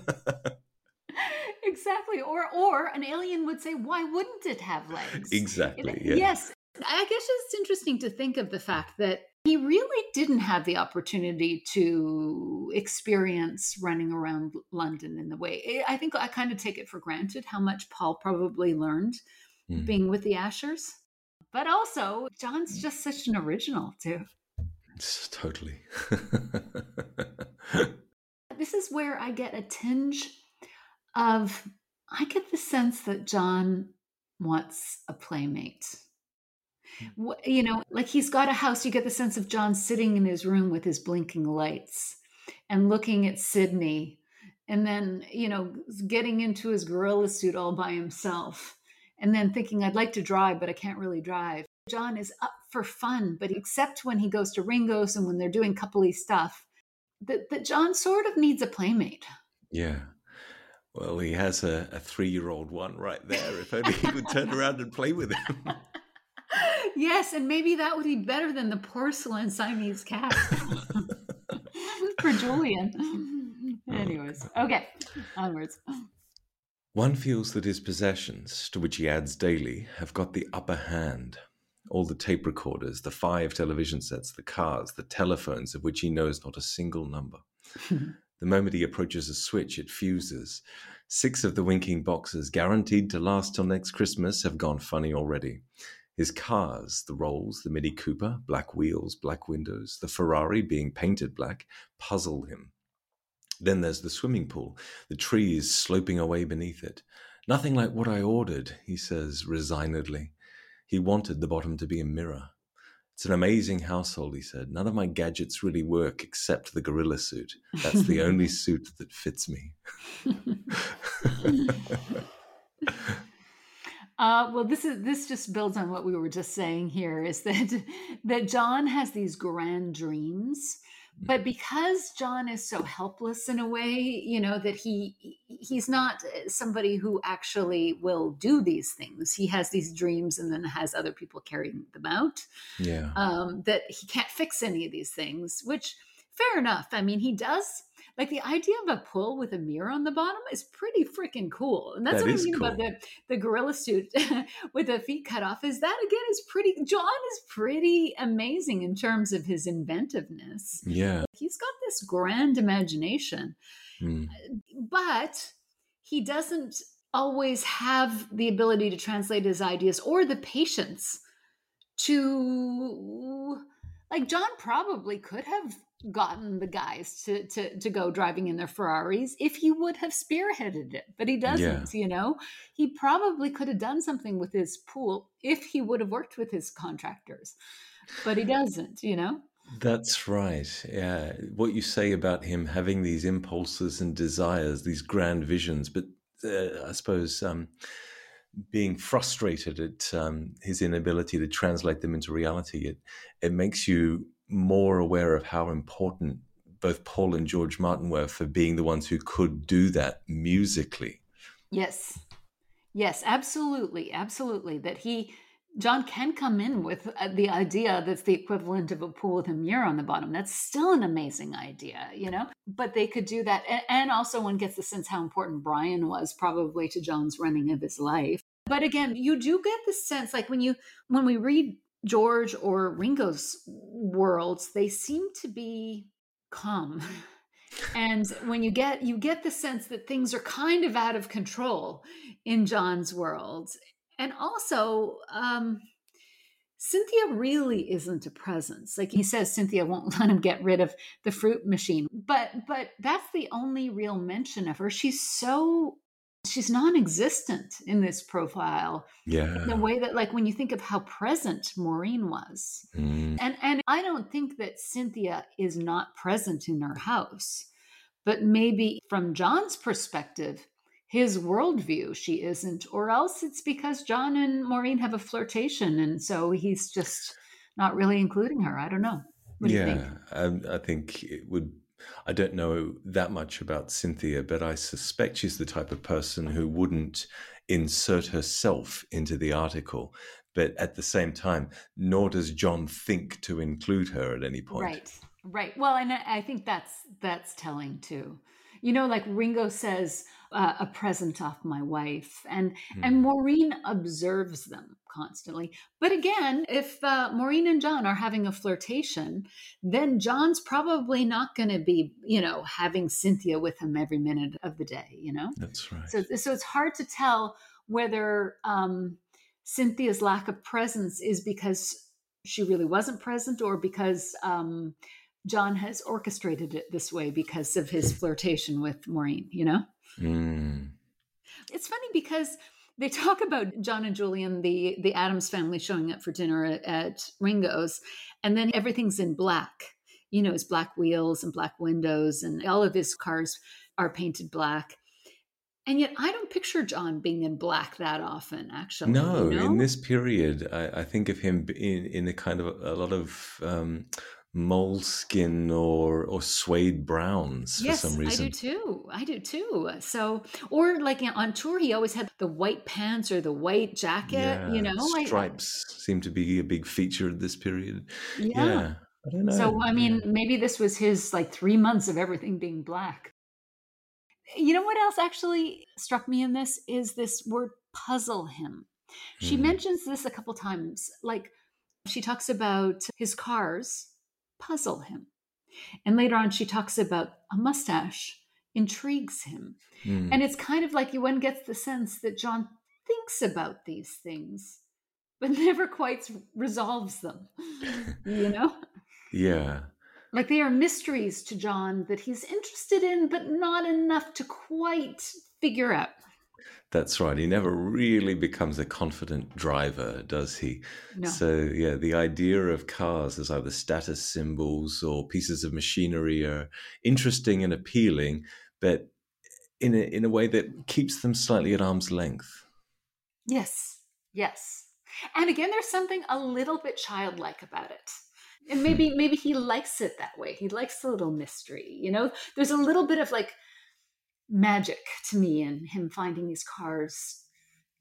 exactly or or an alien would say why wouldn't it have legs exactly. Yeah. yes i guess it's interesting to think of the fact that he really didn't have the opportunity to experience running around london in the way i think i kind of take it for granted how much paul probably learned Mm. being with the ashers but also john's just such an original too S- Totally. this is where I get a tinge of I get the sense that John wants a playmate. Hmm. Wh- You know, like he's got a house, you get the sense of John sitting in his room with his blinking lights and looking at Sydney and then, you know, getting into his gorilla suit all by himself and then thinking, I'd like to drive, but I can't really drive. John is up for fun, but except when he goes to Ringo's and when they're doing coupley stuff, that, that John sort of needs a playmate. yeah. Well, he has a, a three-year-old one right there. If only he would turn around and play with him. yes, and maybe that would be better than the porcelain Siamese cat for Julian. Anyways, okay, onwards. One feels that his possessions, to which he adds daily, have got the upper hand. All the tape recorders, the five television sets, the cars, the telephones of which he knows not a single number. The moment he approaches a switch, it fuses. Six of the winking boxes, guaranteed to last till next Christmas, have gone funny already. His cars, the Rolls, the Mini Cooper, black wheels, black windows, the Ferrari being painted black, puzzle him. Then there's the swimming pool, the trees sloping away beneath it. Nothing like what I ordered, he says resignedly. He wanted the bottom to be a mirror. It's an amazing household, he said. None of my gadgets really work except the gorilla suit. That's the only suit that fits me. Uh, well, this is this just builds on what we were just saying here. Is that that John has these grand dreams, but because John is so helpless in a way, you know that he he's not somebody who actually will do these things. He has these dreams and then has other people carrying them out. Yeah. Um, that he can't fix any of these things, which fair enough. I mean, he does like the idea of a pool with a mirror on the bottom is pretty freaking cool. And that's That what I mean about the the gorilla suit with the feet cut off. Is that again is pretty John is pretty amazing in terms of his inventiveness. Yeah. He's got this grand imagination, Mm. but he doesn't always have the ability to translate his ideas or the patience to like John probably could have gotten the guys to to to go driving in their Ferraris if he would have spearheaded it, but he doesn't, you know. He probably could have done something with his pool if he would have worked with his contractors. But he doesn't, you know. That's right. Yeah. What you say about him having these impulses and desires, these grand visions, but uh, I suppose um, being frustrated at um, his inability to translate them into reality, it, it makes you more aware of how important both Paul and George Martin were for being the ones who could do that musically. Yes. Yes, absolutely. Absolutely. That he, John can come in with uh, the idea that's the equivalent of a pool with a mirror on the bottom. That's still an amazing idea, you know? But they could do that. And, and also, one gets the sense how important Brian was probably to John's running of his life. But again, you do get the sense like when you, when we read George or Ringo's worlds, they seem to be calm. and when you get you get the sense that things are kind of out of control in John's world. And also um Cynthia really isn't a presence. Like he says Cynthia won't let him get rid of the fruit machine. But but that's the only real mention of her. She's so she's non-existent in this profile Yeah. in the way that like when you think of how present maureen was Mm. and and i don't think that cynthia is not present in her house but maybe from john's perspective his worldview she isn't or else it's because john and maureen have a flirtation and so he's just not really including her i don't know what do you think yeah, um, I think it would. I don't know that much about Cynthia, but I suspect she's the type of person who wouldn't insert herself into the article. But at the same time, nor does John think to include her at any point. Right, right. Well, and I think that's that's telling too. You know, like Ringo says, uh, "A present off my wife," and and Maureen observes them constantly. But again, if uh, Maureen and John are having a flirtation, then John's probably not going to be, you know, having Cynthia with him every minute of the day. You know, That's right. so so it's hard to tell whether um, Cynthia's lack of presence is because she really wasn't present or because um, John has orchestrated it this way because of his flirtation with Maureen, you know? Mm. It's funny because they talk about John and Julian, the the Addams family showing up for dinner at, at Ringo's, and then everything's in black. You know, his black wheels and black windows, and all of his cars are painted black. And yet, I don't picture John being in black that often. Actually, No, you know? in this period, I, I think of him in in a kind of a, lot of um, moleskin or or suede browns for yes, some reason. I do too. I do too. So, or like on tour, he always had the white pants or the white jacket. you know, I- stripes seem to be a big feature of this period. Yeah. Yeah, I don't know. So I mean, maybe this was his like three months of everything being black. You know what else actually struck me in this is this word puzzle him. She Hmm. mentions this a couple times. Like she talks about his cars puzzle him. And later on, she talks about a mustache intrigues him. Mm. And it's kind of like you one gets the sense that John thinks about these things, but never quite resolves them, you know? yeah. Like they are mysteries to John that he's interested in, but not enough to quite figure out. That's right. He never really becomes a confident driver, does he? No. So, yeah, the idea of cars as either status symbols or pieces of machinery are interesting and appealing, but in a, in a way that keeps them slightly at arm's length. Yes, yes. And again, there's something a little bit childlike about it. And hmm. maybe maybe he likes it that way. He likes the little mystery. You know, there's a little bit of like magic to me and him finding these cars,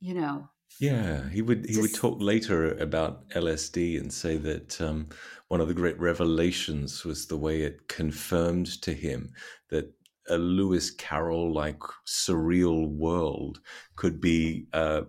you know. Yeah, he would he would talk later about LSD and say that um, one of the great revelations was the way it confirmed to him that a Lewis Carroll like surreal world could be uh,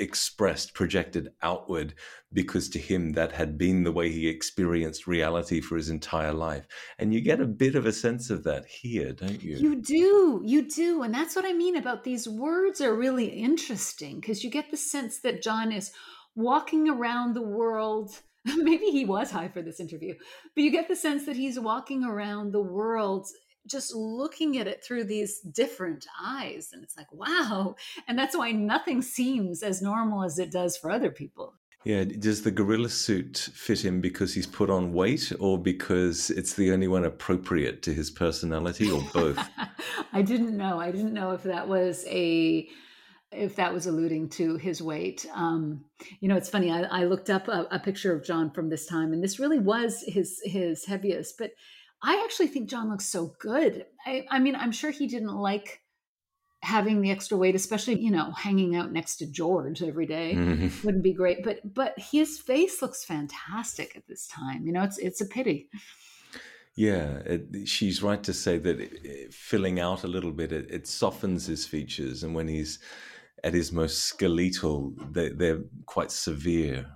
expressed, projected outward, because to him that had been the way he experienced reality for his entire life. And you get a bit of a sense of that here, don't you? You do, you do. And that's what I mean about these words are really interesting because you get the sense that John is walking around the world. Maybe he was high for this interview, but you get the sense that he's walking around the world just looking at it through these different eyes. And it's like, wow. And that's why nothing seems as normal as it does for other people. Yeah, does the gorilla suit fit him because he's put on weight or because it's the only one appropriate to his personality or both? I didn't know. I didn't know if that was a if that was alluding to his weight. Um, you know, it's funny. I, I looked up a, a picture of John from this time, and this really was his his heaviest. But I actually think John looks so good. I, I mean, I'm sure he didn't like having the extra weight, especially you know hanging out next to George every day Mhm. wouldn't be great. But but his face looks fantastic at this time. You know, it's it's a pity. Yeah, it, she's right to say that it, it- filling out a little bit, it, it softens his features. And when he's at his most skeletal, they, they're quite severe.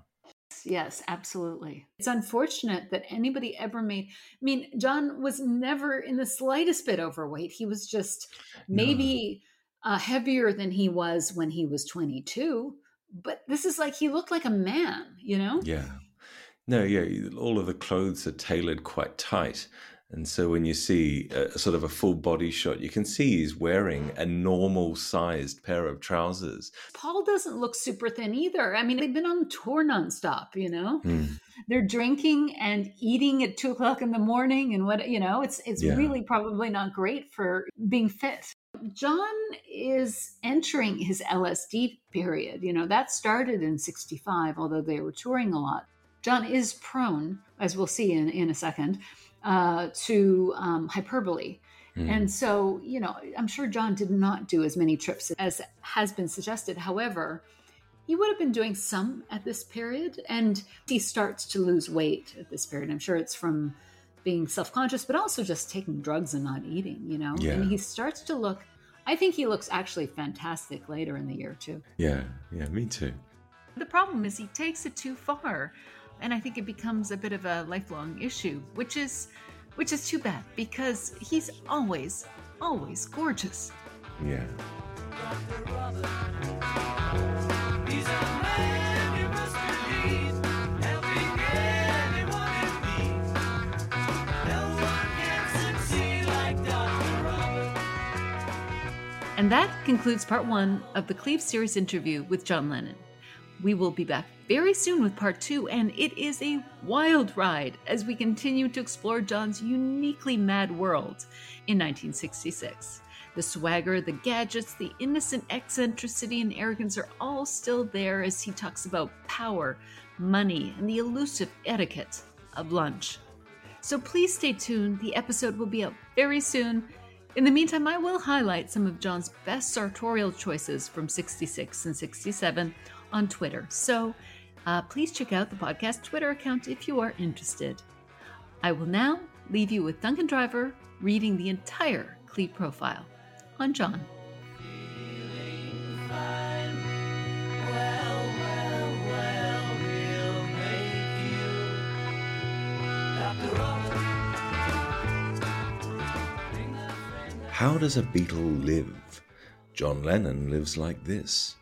Yes, absolutely. It's unfortunate that anybody ever made. I mean, John was never in the slightest bit overweight. He was just maybe uh, heavier than he was when he was 22. But this is like he looked like a man, you know? Yeah. No, yeah, all of the clothes are tailored quite tight. And so when you see a, sort of a full body shot, you can see he's wearing a normal sized pair of trousers. Paul doesn't look super thin either. I mean, they've been on tour nonstop, you know? Hmm. They're drinking and eating at two o'clock in the morning, and what, you know, it's, it's Yeah. really probably not great for being fit. John is entering his LSD period. You know, that started in 65, although they were touring a lot. John is prone, as we'll see in, in a second, uh, to um, hyperbole. Hmm. And so, you know, I'm sure John did not do as many trips as has been suggested. However, he would have been doing some at this period, and he starts to lose weight at this period. I'm sure it's from being self conscious, but also just taking drugs and not eating, you know? Yeah. And he starts to look, I think he looks actually fantastic later in the year, too. Yeah, yeah, me too. The problem is he takes it too far, and I think it becomes a bit of a lifelong issue, which is which is too bad because he's always always gorgeous. Yeah. He's a man you must believe, helping anyone in need. No one can succeed like Dr. Robert. And that concludes part one of the Cleave series interview with John Lennon. We will be back very soon with part two, and it is a wild ride as we continue to explore John's uniquely mad world in 1966. The swagger, the gadgets, the innocent eccentricity and arrogance are all still there as he talks about power, money, and the elusive etiquette of lunch. So please stay tuned. The episode will be up very soon. In the meantime, I will highlight some of John's best sartorial choices from 66 and 67 on Twitter. So uh, please check out the podcast Twitter account if you are interested. I will now leave you with Duncan Driver reading the entire Cleave profile on John. How Does a Beatle Live? John Lennon Lives Like This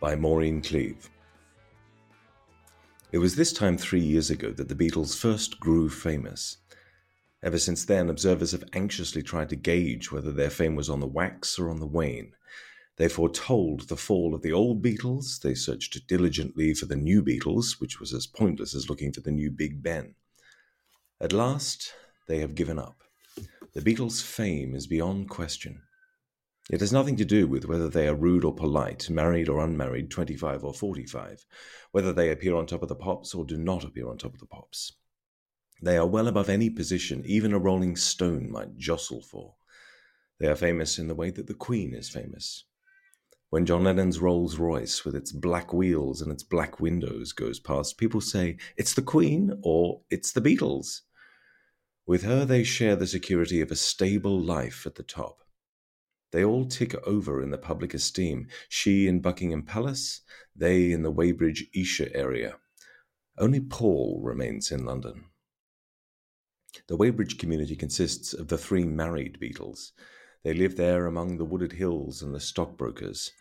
by Maureen Cleave. It was this time three years ago that the Beatles first grew famous. Ever since then, observers have anxiously tried to gauge whether their fame was on the wax or on the wane. They foretold the fall of the old Beatles, they searched diligently for the new Beatles, which was as pointless as looking for the new Big Ben. At last, they have given up. The Beatles' fame is beyond question. It has nothing to do with whether they are rude or polite, married or unmarried, 25 or 45, whether they appear on top of the pops or do not appear on top of the pops. They are well above any position even a rolling stone might jostle for. They are famous in the way that the Queen is famous. When John Lennon's Rolls Royce with its black wheels and its black windows goes past, people say, It's the Queen or it's the Beatles. With her, they share the security of a stable life at the top. They all tick over in the public esteem, she in Buckingham Palace, they in the Weybridge Esher area. Only Paul remains in London. The Weybridge community consists of the three married Beatles. They live there among the wooded hills and the stockbrokers.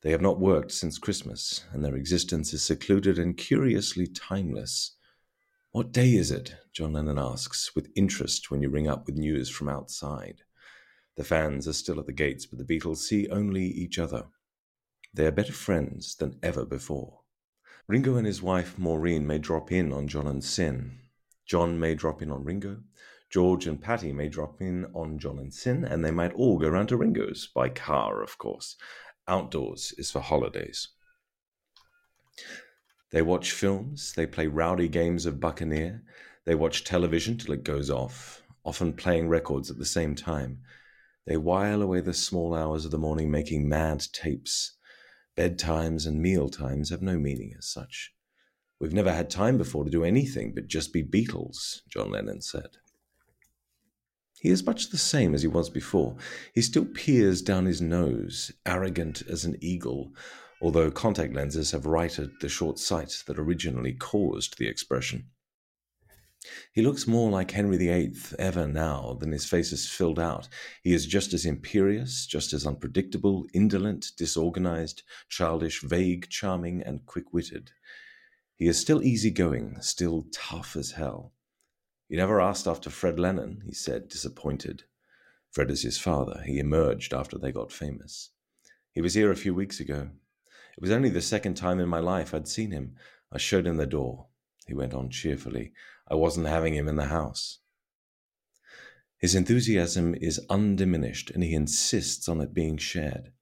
They have not worked since Christmas, and their existence is secluded and curiously timeless. What day is it? John Lennon asks, with interest when you ring up with news from outside. The fans are still at the gates, but the Beatles see only each other. They are better friends than ever before. Ringo and his wife Maureen may drop in on John and Cyn. John may drop in on Ringo. George and Pattie may drop in on John and Cyn, and they might all go round to Ringo's, by car, of course. Outdoors is for holidays. They watch films, they play rowdy games of Buccaneer, they watch television till it goes off, often playing records at the same time. They while away the small hours of the morning making mad tapes. Bedtimes and meal times have no meaning as such. We've never had time before to do anything but just be Beatles, John Lennon said. He is much the same as he was before. He still peers down his nose, arrogant as an eagle, although contact lenses have righted the short sight that originally caused the expression. He looks more like Henry VIII ever now than his face is filled out. He is just as imperious, just as unpredictable, indolent, disorganized, childish, vague, charming, and quick witted. He is still easygoing, still tough as hell. You never asked after Fred Lennon, he said, disappointed. Fred is his father. He emerged after they got famous. He was here a few weeks ago. It was only the second time in my life I'd seen him. I showed him the door. He went on cheerfully. I wasn't having him in the house. His enthusiasm is undiminished, and he insists on it being shared.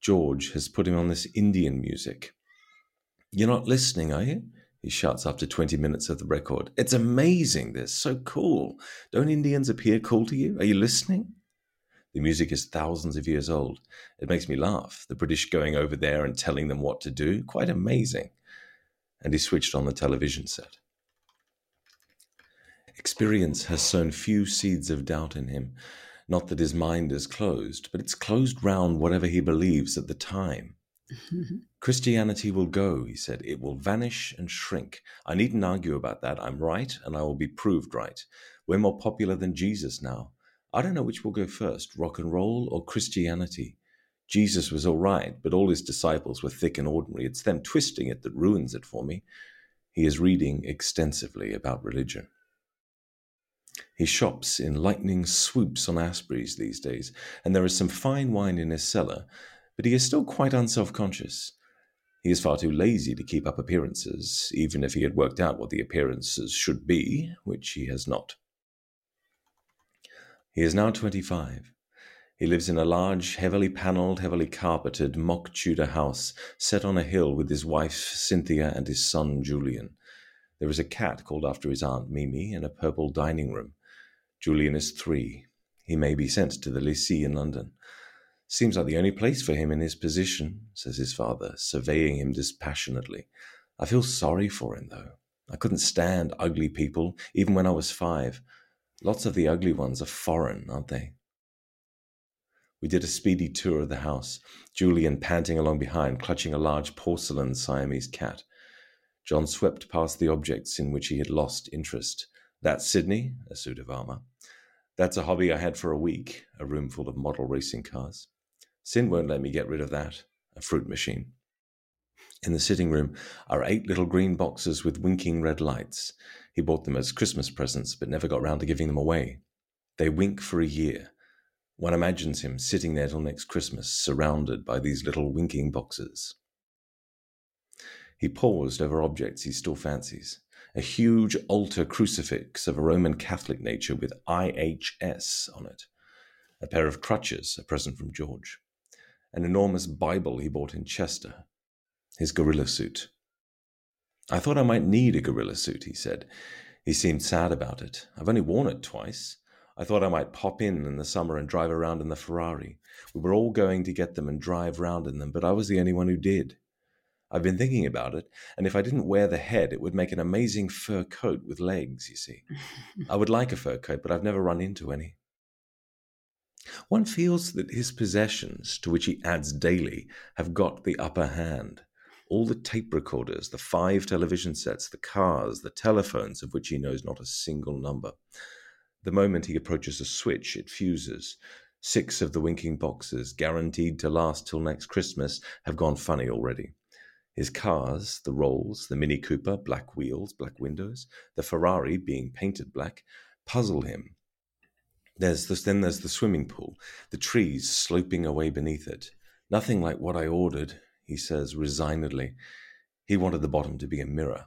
George has put him on this Indian music. You're not listening, are you? He shouts after 20 minutes of the record. It's amazing, this, so cool. Don't Indians appear cool to you? Are you listening? The music is thousands of years old. It makes me laugh. The British going over there and telling them what to do. Quite amazing. And he switched on the television set. Experience has sown few seeds of doubt in him. Not that his mind is closed, but it's closed round whatever he believes at the time. Mm-hmm. Christianity will go, he said. It will vanish and shrink. I needn't argue about that. I'm right, and I will be proved right. We're more popular than Jesus now. I don't know which will go first, rock and roll or Christianity. Jesus was all right, but all his disciples were thick and ordinary. It's them twisting it that ruins it for me. He is reading extensively about religion. He shops in lightning swoops on Aspreys these days, and there is some fine wine in his cellar, but he is still quite unself conscious. He is far too lazy to keep up appearances, even if he had worked out what the appearances should be, which he has not. He is now 25. He lives in a large, heavily panelled, heavily carpeted, mock Tudor house set on a hill with his wife Cynthia and his son Julian. There is a cat called after his aunt Mimi in a purple dining room. Julian is three. He may be sent to the Lycée in London. Seems like the only place for him in his position, says his father, surveying him dispassionately. I feel sorry for him, though. I couldn't stand ugly people, even when I was five. Lots of the ugly ones are foreign, aren't they? We did a speedy tour of the house, Julian panting along behind, clutching a large porcelain Siamese cat. John swept past the objects in which he had lost interest. That's Sydney, a suit of armour. That's a hobby I had for a week, a room full of model racing cars. Cyn won't let me get rid of that, a fruit machine. In the sitting room are eight little green boxes with winking red lights. He bought them as Christmas presents, but never got round to giving them away. They wink for a year. One imagines him sitting there till next Christmas, surrounded by these little winking boxes. He paused over objects he still fancies. A huge altar crucifix of a Roman Catholic nature with IHS on it. A pair of crutches, a present from George. An enormous Bible he bought in Chester. His gorilla suit. I thought I might need a gorilla suit, he said. He seemed sad about it. I've only worn it twice. I thought I might pop in in the summer and drive around in the Ferrari. We were all going to get them and drive round in them, but I was the only one who did. I've been thinking about it, and if I didn't wear the head, it would make an amazing fur coat with legs, you see. I would like a fur coat, but I've never run into any. One feels that his possessions, to which he adds daily, have got the upper hand. All the tape recorders, the five television sets, the cars, the telephones, of which he knows not a single number. The moment he approaches a switch, it fuses. Six of the winking boxes, guaranteed to last till next Christmas, have gone funny already. His cars, the Rolls, the Mini Cooper, black wheels, black windows, the Ferrari being painted black, puzzle him. There's this, then there's the swimming pool, the trees sloping away beneath it. Nothing like what I ordered, he says resignedly. He wanted the bottom to be a mirror.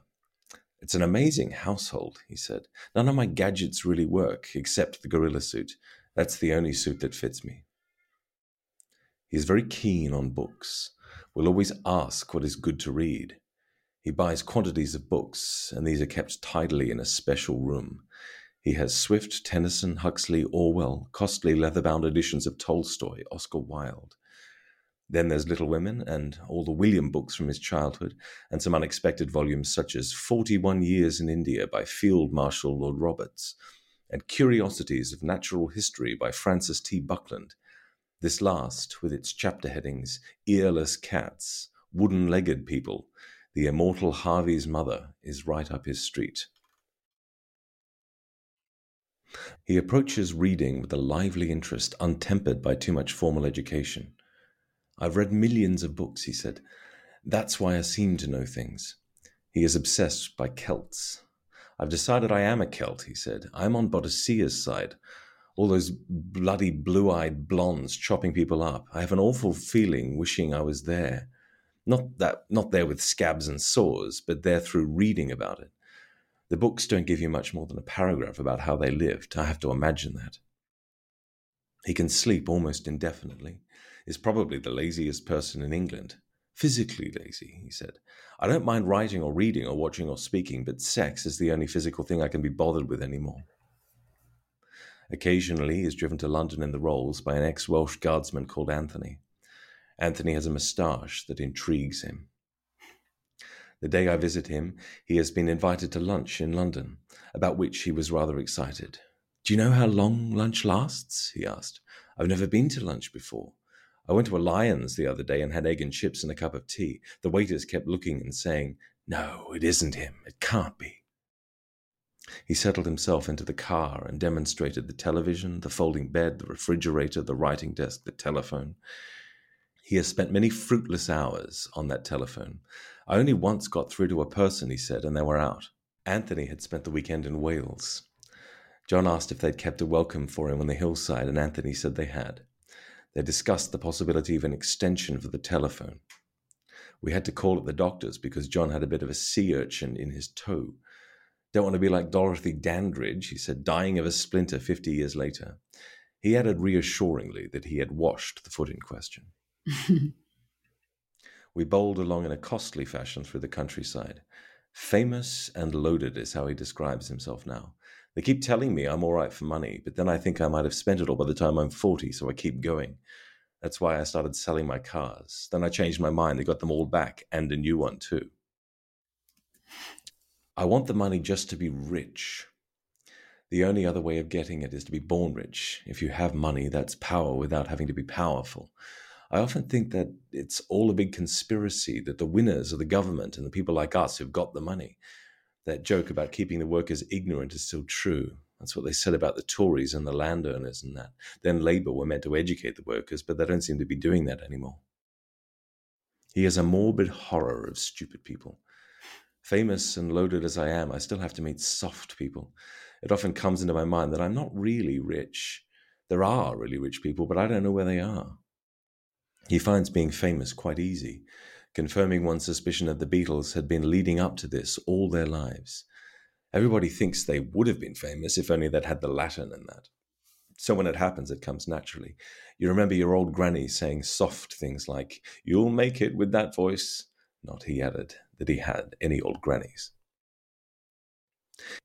It's an amazing household, he said. None of my gadgets really work, except the gorilla suit. That's the only suit that fits me. He is very keen on books, will always ask what is good to read. He buys quantities of books, and these are kept tidily in a special room. He has Swift, Tennyson, Huxley, Orwell, costly leather bound editions of Tolstoy, Oscar Wilde. Then there's Little Women and all the William books from his childhood, and some unexpected volumes such as 41 Years in India by Field Marshal Lord Roberts, and Curiosities of Natural History by Francis T. Buckland. This last, with its chapter headings Earless Cats, Wooden Legged People, The Immortal Harvey's Mother, is right up his street. He approaches reading with a lively interest untempered by too much formal education. I've read millions of books, he said. That's why I seem to know things. He is obsessed by Celts. I've decided I am a Celt, he said. I'm on Boadicea's side. All those bloody blue eyed blondes chopping people up. I have an awful feeling wishing I was there. Not that not there with scabs and sores, but there through reading about it. The books don't give you much more than a paragraph about how they lived. I have to imagine that. He can sleep almost indefinitely is probably the laziest person in England. Physically lazy, he said. I don't mind writing or reading or watching or speaking, but sex is the only physical thing I can be bothered with anymore. Occasionally, he is driven to London in the Rolls by an ex Welsh guardsman called Anthony. Anthony has a moustache that intrigues him. The day I visit him, he has been invited to lunch in London, about which he was rather excited. Do you know how long lunch lasts? he asked. I've never been to lunch before. I went to a Lyons the other day and had egg and chips and a cup of tea. The waiters kept looking and saying, No, it isn't him. It can't be. He settled himself into the car and demonstrated the television, the folding bed, the refrigerator, the writing desk, the telephone. He has spent many fruitless hours on that telephone. I only once got through to a person, he said, and they were out. Anthony had spent the weekend in Wales. John asked if they'd kept a welcome for him on the hillside, and Anthony said they had. They discussed the possibility of an extension for the telephone. We had to call at the doctor's because John had a bit of a sea urchin in his toe. Don't want to be like Dorothy Dandridge, he said, dying of a splinter 50 years later. He added reassuringly that he had washed the foot in question. we bowled along in a costly fashion through the countryside. Famous and loaded is how he describes himself now. They keep telling me I'm all right for money, but then I think I might have spent it all by the time I'm 40, so I keep going. That's why I started selling my cars. Then I changed my mind. They got them all back and a new one, too. I want the money just to be rich. The only other way of getting it is to be born rich. If you have money, that's power without having to be powerful. I often think that it's all a big conspiracy, that the winners are the government and the people like us who've got the money that joke about keeping the workers ignorant is still true. That's what they said about the Tories and the landowners and that. Then Labour were meant to educate the workers, but they don't seem to be doing that anymore. He has a morbid horror of stupid people. Famous and loaded as I am, I still have to meet soft people. It often comes into my mind that I'm not really rich. There are really rich people, but I don't know where they are. He finds being famous quite easy, confirming one's suspicion that the Beatles had been leading up to this all their lives. Everybody thinks they would have been famous if only they'd had the Latin and that. So when it happens, it comes naturally. You remember your old granny saying soft things like, You'll make it with that voice. Not, he added, that he had any old grannies.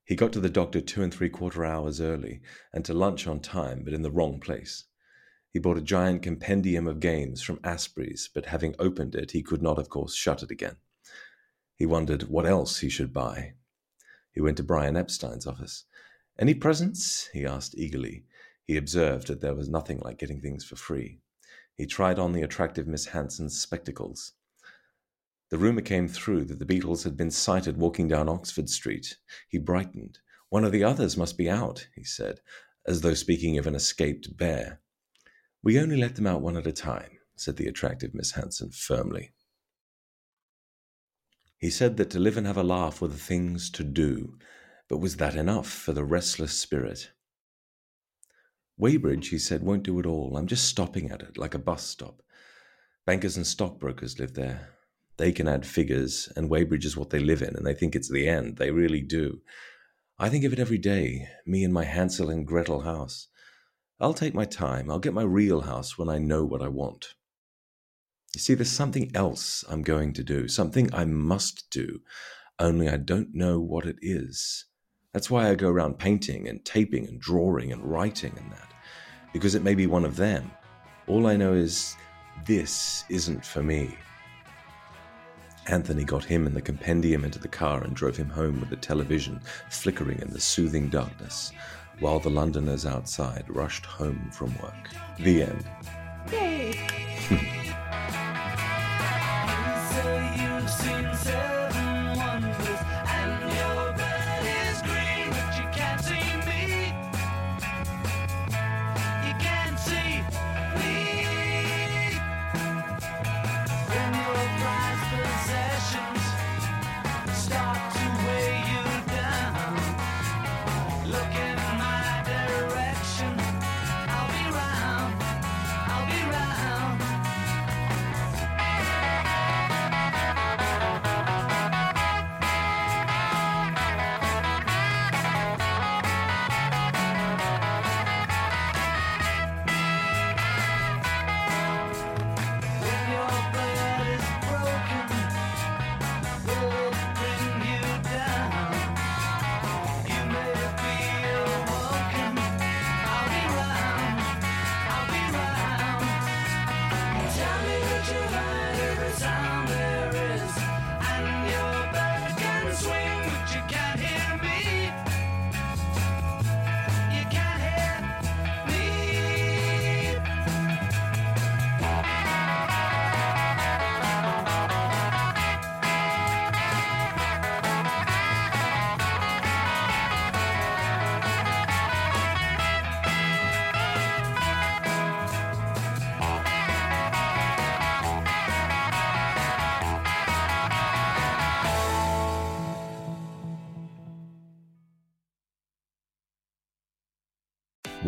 He got to the doctor two and three quarter hours early, and to lunch on time, but in the wrong place. He bought a giant compendium of games from Asprey's, but having opened it, he could not, of course, shut it again. He wondered what else he should buy, he went to Brian Epstein's office. Any presents? he asked eagerly. He observed that there was nothing like getting things for free. He tried on the attractive Miss Hanson's spectacles. The rumour came through that the Beatles had been sighted walking down Oxford Street. He brightened. One of the others must be out, he said, as though speaking of an escaped bear. We only let them out one at a time, said the attractive Miss Hanson firmly. He said that to live and have a laugh were the things to do, but was that enough for the restless spirit? Weybridge, he said, won't do it all. I'm just stopping at it, like a bus stop. Bankers and stockbrokers live there. They can add figures, and Weybridge is what they live in, and they think it's the end. They really do. I think of it every day, me and my Hansel and Gretel house. I'll take my time. I'll get my real house when I know what I want. You see, there's something else I'm going to do, something I must do, only I don't know what it is. That's why I go around painting and taping and drawing and writing and that, because it may be one of them. All I know is this isn't for me. Anthony got him and the compendium into the car and drove him home with the television flickering in the soothing darkness, while the Londoners outside rushed home from work. The end. Yay!